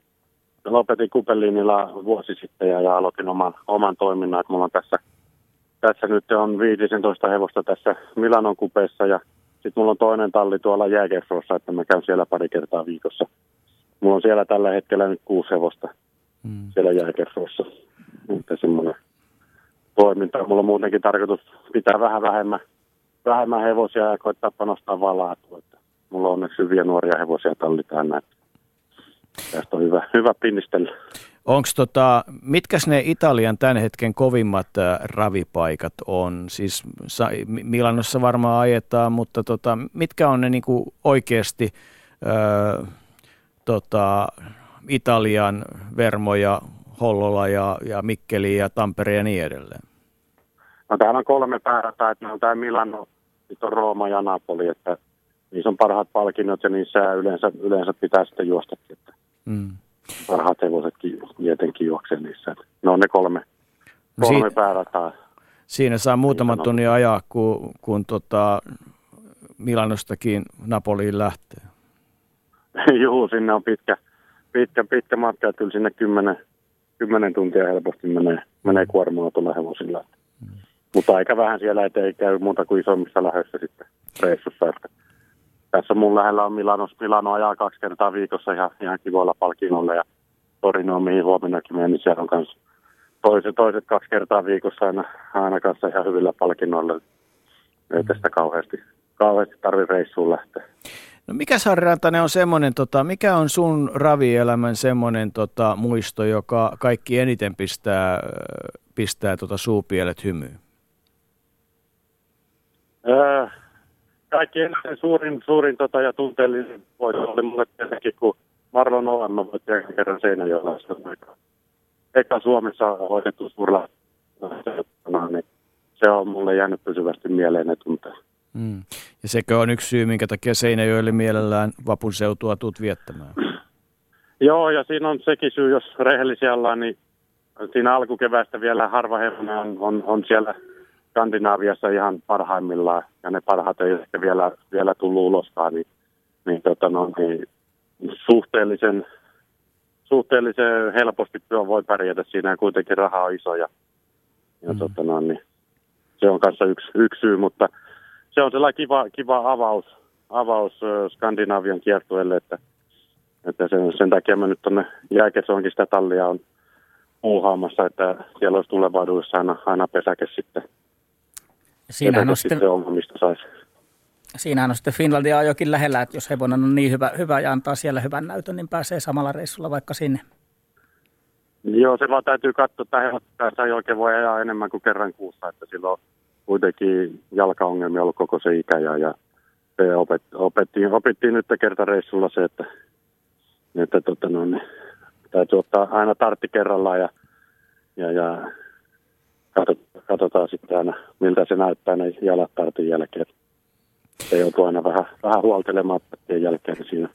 lopetin Kupelliinilla vuosi sitten ja, ja aloitin oman, oman toiminnan. Että mulla on tässä, tässä nyt on 15 hevosta tässä Milanon kupeessa ja sitten mulla on toinen talli tuolla Jägersrossa, että mä käyn siellä pari kertaa viikossa. Mulla on siellä tällä hetkellä nyt kuusi hevosta mm. siellä Jägersrossa. Mutta semmoinen toiminta. Mulla on muutenkin tarkoitus pitää vähän vähemmän, vähemmän hevosia ja koittaa panostaa. Että mulla on onneksi hyviä nuoria hevosia tallitaan näin. Tästä on hyvä, hyvä pinnistellä. Onko tota, mitkäs ne Italian tämän hetken kovimmat äh, ravipaikat on? Siis sa, Milanossa varmaan ajetaan, mutta tota, mitkä on ne niinku oikeasti äh, tota, Italian Vermoja, Hollola ja, ja Mikkeli ja Tampere ja niin edelleen? No täällä on kolme päärataa, että on tämä Milano, sitten on Rooma ja Napoli, että niissä on parhaat palkinnot ja niissä yleensä, yleensä pitää sitten juostakin. Että mm. Parhaat hevosetkin tietenkin juoksee niissä. Ne on ne kolme, No kolme siitä- päärataa. Siinä saa muutaman Niin, tunnin ajaa, kun, kun tota Milanostakin Napoliin lähtee. [laughs] Juu, sinne on pitkä, pitkä, pitkä matka, että kyllä sinne kymmenen, kymmenen tuntia helposti menee, menee kuorma-autolla hevosilla. Mutta aika vähän siellä ettei käy muuta kuin isommissa lähdöissä sitten reissussa. Että tässä mun lähellä on Milano, Milano ajaa kaksi kertaa viikossa ihan, ihan kivoilla palkinnolla ja Torino, mihin huomennakin menen, niin siellä on kanssa toiset, toiset kaksi kertaa viikossa aina, aina kanssa ihan hyvillä palkinnoilla. Ei tästä kauheasti, kauheasti tarvi reissuun lähteä. No mikä Harri Rantanen on semmoinen, tota, mikä on sun ravielämän semmoinen tota, muisto, joka kaikki eniten pistää, pistää tota suupielet hymyyn? Öö, kaikki eniten suurin, suurin tota, ja tunteellinen voitto oli mulle tietenkin, kun Marlon Olemma voitti kerran Seinäjoella. Se on eka, eka Suomessa hoidettu suurla, niin se on mulle jäänyt pysyvästi mieleen ne tunteet. Mm. Ja sekö on yksi syy, minkä takia Seinäjoelle mielellään vapun seutua tuut viettämään? Joo, ja siinä on sekin syy, jos rehellisiä ollaan, niin siinä alkukeväästä vielä harva hevonen on, on, on siellä Skandinaaviassa ihan parhaimmillaan, ja ne parhaat ei ehkä vielä, vielä tullut uloskaan, niin, niin, tota no, niin suhteellisen, suhteellisen helposti voi pärjätä siinä, ja kuitenkin raha on iso, ja, ja mm. tota no, niin, se on kanssa yksi, yksi syy, mutta se on sellainen kiva, kiva avaus, avaus ö, Skandinavian kiertueelle, että että sen, sen takia mä nyt tuonne Jääkesonkin sitä tallia on puuhaamassa, että siellä olisi tulevaisuudessa aina, aina pesäke sitten. Siinähän on sitten, sitten oma, mistä saisi. siinähän on sitten Finlandia ajokin lähellä, että jos hevonen on niin hyvä, hyvä ja antaa siellä hyvän näytön, niin pääsee samalla reissulla vaikka sinne. Joo, se vaan täytyy katsoa, että hevospäässä ei oikein voi ajaa enemmän kuin kerran kuussa, että sillä on kuitenkin jalkaongelmia ollut koko se ikä ja, ja se opet, opettiin, opittiin nyt kertareissulla se, että, että tota no, niin, täytyy ottaa aina tartti kerrallaan ja, ja, ja katsotaan, sitten aina, miltä se näyttää ne jalat tartin jälkeen. Se joutuu aina vähän, vähän huoltelemaan tarttien jälkeen, niin siinä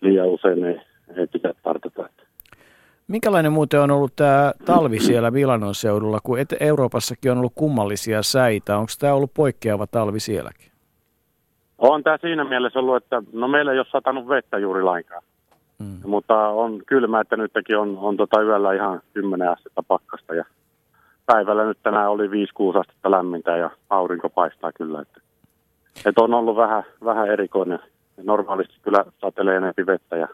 liian usein ei, ei pitää tartata. Minkälainen muuten on ollut tämä talvi siellä Milanon seudulla, kun et- Euroopassakin on ollut kummallisia säitä. Onko tämä ollut poikkeava talvi sielläkin? On tämä siinä mielessä ollut, että no meillä ei ole satanut vettä juuri lainkaan. Mm. Mutta on kylmä, että nytkin on, on tota yöllä ihan 10 astetta pakkasta ja päivällä nyt tänään oli 5-6 astetta lämmintä ja aurinko paistaa kyllä. Että, että on ollut vähän, vähän erikoinen. Normaalisti kyllä satelee enemmän vettä ja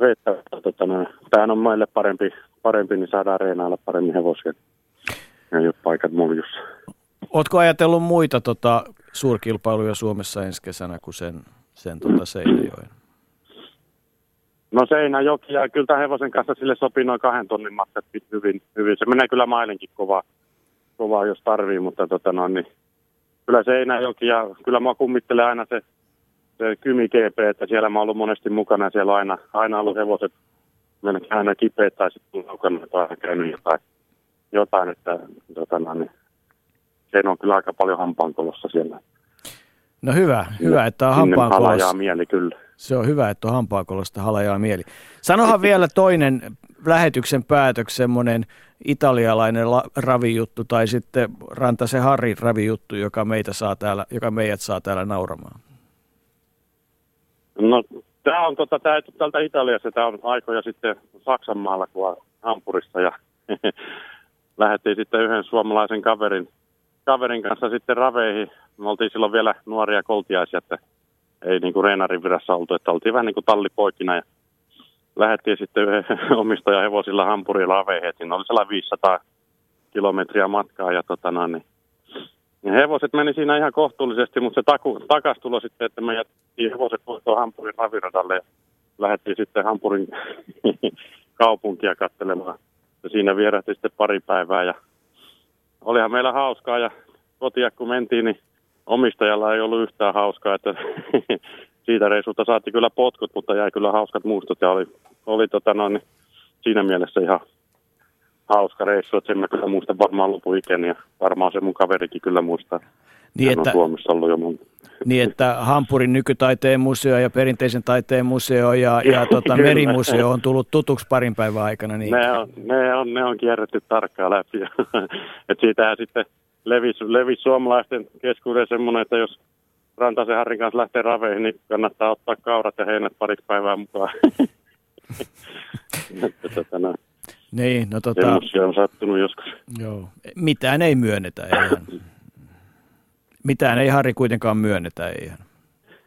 vettä. Tota, no, tämähän on meille parempi, parempi, niin saadaan reenailla paremmin hevosia. Ja jos paikat muljussa. Oletko ajatellut muita tota, suurkilpailuja Suomessa ensi kesänä kuin sen, sen tota Seinäjoen? No Seinäjoki ja kyllä tämän hevosen kanssa sille sopii noin kahden tonnin matkat hyvin, hyvin. Se menee kyllä mailenkin kovaa, kovaa jos tarvii, mutta tota no, niin kyllä Seinäjoki ja kyllä mä kummittelee aina se, se Kymi GP, että siellä mä oon ollut monesti mukana ja siellä on aina, aina ollut hevoset melkein aina kipeät tai sitten mukana tai käynyt jotain, jotain että tota no, niin, se on kyllä aika paljon hampaankolossa siellä. No hyvä, hyvä että on hampaankolosta. mieli kyllä. Se on hyvä, että on hampaankolosta halajaa mieli. Sanohan vielä toinen lähetyksen päätöks, semmoinen italialainen la- ravijuttu tai sitten Rantasen Harri ravijuttu, joka, meitä saa täällä, joka meidät saa täällä nauramaan. No, tämä on tota, tää, täältä Italiassa, tämä on aikoja sitten Saksan maalla kuin Hampurissa ja [laughs] lähdettiin sitten yhden suomalaisen kaverin, kaverin kanssa sitten raveihin. Me oltiin silloin vielä nuoria koltiaisia, että ei niin kuin reenarin virassa oltu, että oltiin vähän niin kuin tallipoikina ja lähdettiin sitten yhden [laughs] omistajan hevosilla Hampurin raveihin, että siinä oli sellainen 500 kilometriä matkaa ja tota noin, niin ja hevoset meni siinä ihan kohtuullisesti, mutta se taku, takastulo sitten, että me jätettiin hevoset tuohon Hampurin raviradalle ja lähdettiin sitten Hampurin [laughs] kaupunkia katselemaan. Ja siinä vierähti sitten pari päivää ja olihan meillä hauskaa ja kotia kun mentiin, niin omistajalla ei ollut yhtään hauskaa, että [laughs] siitä reissulta saatiin kyllä potkut, mutta jäi kyllä hauskat muistot ja oli, oli tota noin, niin siinä mielessä ihan hauska reissu, että sen mä kyllä muistan varmaan lopuikäni ja varmaan se mun kaverikin kyllä muistaa. Niin, Hän että- on Suomessa ollut jo mun niin että Hampurin nykytaiteen museo ja perinteisen taiteen museo ja, ja tota, merimuseo on tullut tutuksi parin päivän aikana. Niin. Ne, on, ne, on, ne on kierretty tarkkaan läpi. [laughs] Et siitähän sitten levisi, levisi suomalaisten keskuudessa semmoinen, että jos Rantasen Harrin kanssa lähtee raveihin, niin kannattaa ottaa kaurat ja heinät pariksi päivää mukaan. [laughs] tota, no, niin, no tota... on sattunut joskus. Joo. Mitään ei myönnetä, eihän. Mitään ei Harri kuitenkaan myönnetä, eihän.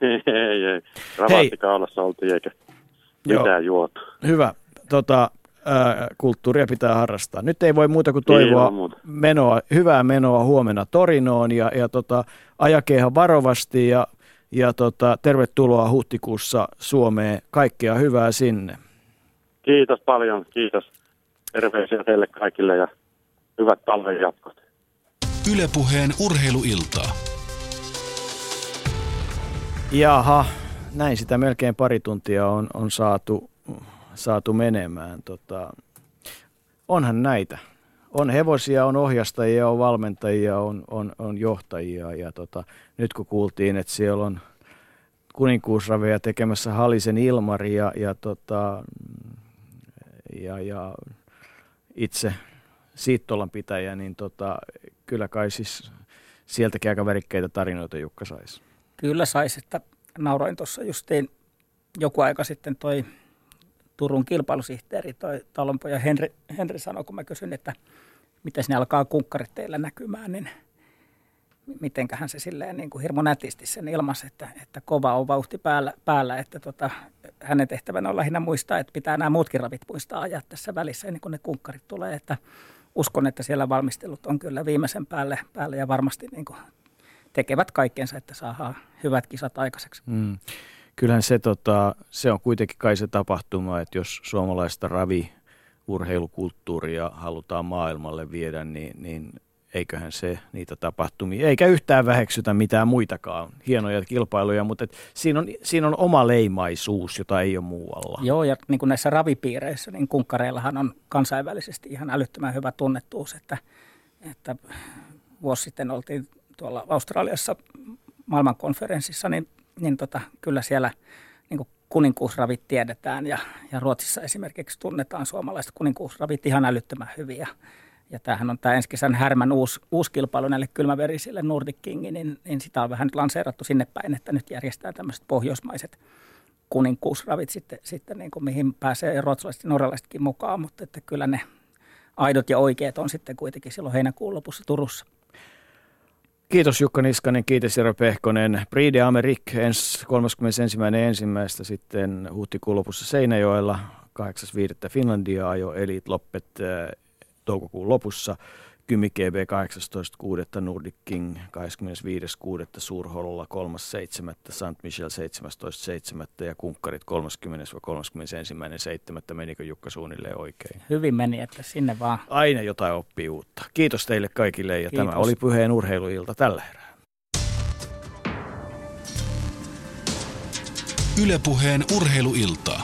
ei, ei. Ravaattikaulassa oltiin eikä mitään juotu. Hyvä. Tota, ää, kulttuuria pitää harrastaa. Nyt ei voi muuta kuin toivoa menoa, hyvää menoa huomenna Torinoon ja, ja tota, ajakeehan varovasti ja, ja tota, tervetuloa huhtikuussa Suomeen. Kaikkea hyvää sinne. Kiitos paljon, kiitos. Terveisiä teille kaikille ja hyvät talven jatkot. Ylepuheen urheiluiltaa. Jaha, näin sitä melkein pari tuntia on, on saatu, saatu menemään. Tota, onhan näitä. On hevosia, on ohjastajia, on valmentajia, on, on, on johtajia. Ja tota, nyt kun kuultiin, että siellä on kuninkuusraveja tekemässä Halisen Ilmari ja, ja, tota, ja, ja itse Siittolan pitäjä, niin tota, kyllä kai siis sieltäkin aika värikkeitä tarinoita Jukka saisi. Kyllä saisi, että nauroin tuossa justiin joku aika sitten toi Turun kilpailusihteeri, toi talonpoja Henri, Henri sanoi, kun mä kysyin, että miten ne alkaa kunkkarit teillä näkymään, niin mitenköhän se silleen niin kuin hirmu nätisti sen ilmasi, että, että kova on vauhti päällä, päällä että tota, hänen tehtävänä on lähinnä muistaa, että pitää nämä muutkin ravit muistaa ajaa tässä välissä ennen kuin ne kunkkarit tulee, että uskon, että siellä valmistelut on kyllä viimeisen päälle, päälle ja varmasti niin kuin tekevät kaikkensa, että saadaan hyvät kisat aikaiseksi. Mm. Kyllähän se, tota, se on kuitenkin kai se tapahtuma, että jos suomalaista ravi urheilukulttuuria halutaan maailmalle viedä, niin, niin eiköhän se niitä tapahtumia, eikä yhtään väheksytä mitään muitakaan hienoja kilpailuja, mutta et siinä, on, siinä on oma leimaisuus, jota ei ole muualla. Joo, ja niin kuin näissä ravipiireissä, niin kunkkareillahan on kansainvälisesti ihan älyttömän hyvä tunnettuus, että, että vuosi sitten oltiin tuolla Australiassa maailmankonferenssissa, niin, niin tota, kyllä siellä niin kuninkuusravit tiedetään ja, ja Ruotsissa esimerkiksi tunnetaan suomalaiset kuninkuusravit ihan älyttömän hyviä. Ja tämähän on tämä ensi kesän Härmän uusi, uusi kilpailu näille kylmäverisille Nordic Kingin, niin, niin sitä on vähän nyt lanseerattu sinne päin, että nyt järjestää tämmöiset pohjoismaiset kuninkuusravit sitten, sitten niin kuin mihin pääsee ruotsalaiset ja norjalaisetkin mukaan, mutta että kyllä ne aidot ja oikeat on sitten kuitenkin silloin heinäkuun lopussa Turussa. Kiitos Jukka Niskanen, kiitos Jero Pehkonen. Pride Amerik ensi 31.1. sitten huhtikuun lopussa Seinäjoella, 8.5. Finlandia ajo Elite Loppet toukokuun lopussa. Kymi GB 18.6. Nordic King 25.6. Suurhollolla 3.7. St. Michel 17.7. ja kunkkarit 30.31.7. Menikö Jukka suunnilleen oikein? Hyvin meni, että sinne vaan. Aina jotain oppii uutta. Kiitos teille kaikille ja Kiitos. tämä oli Pyheen urheiluilta tällä erää. Ylepuheen urheiluiltaa.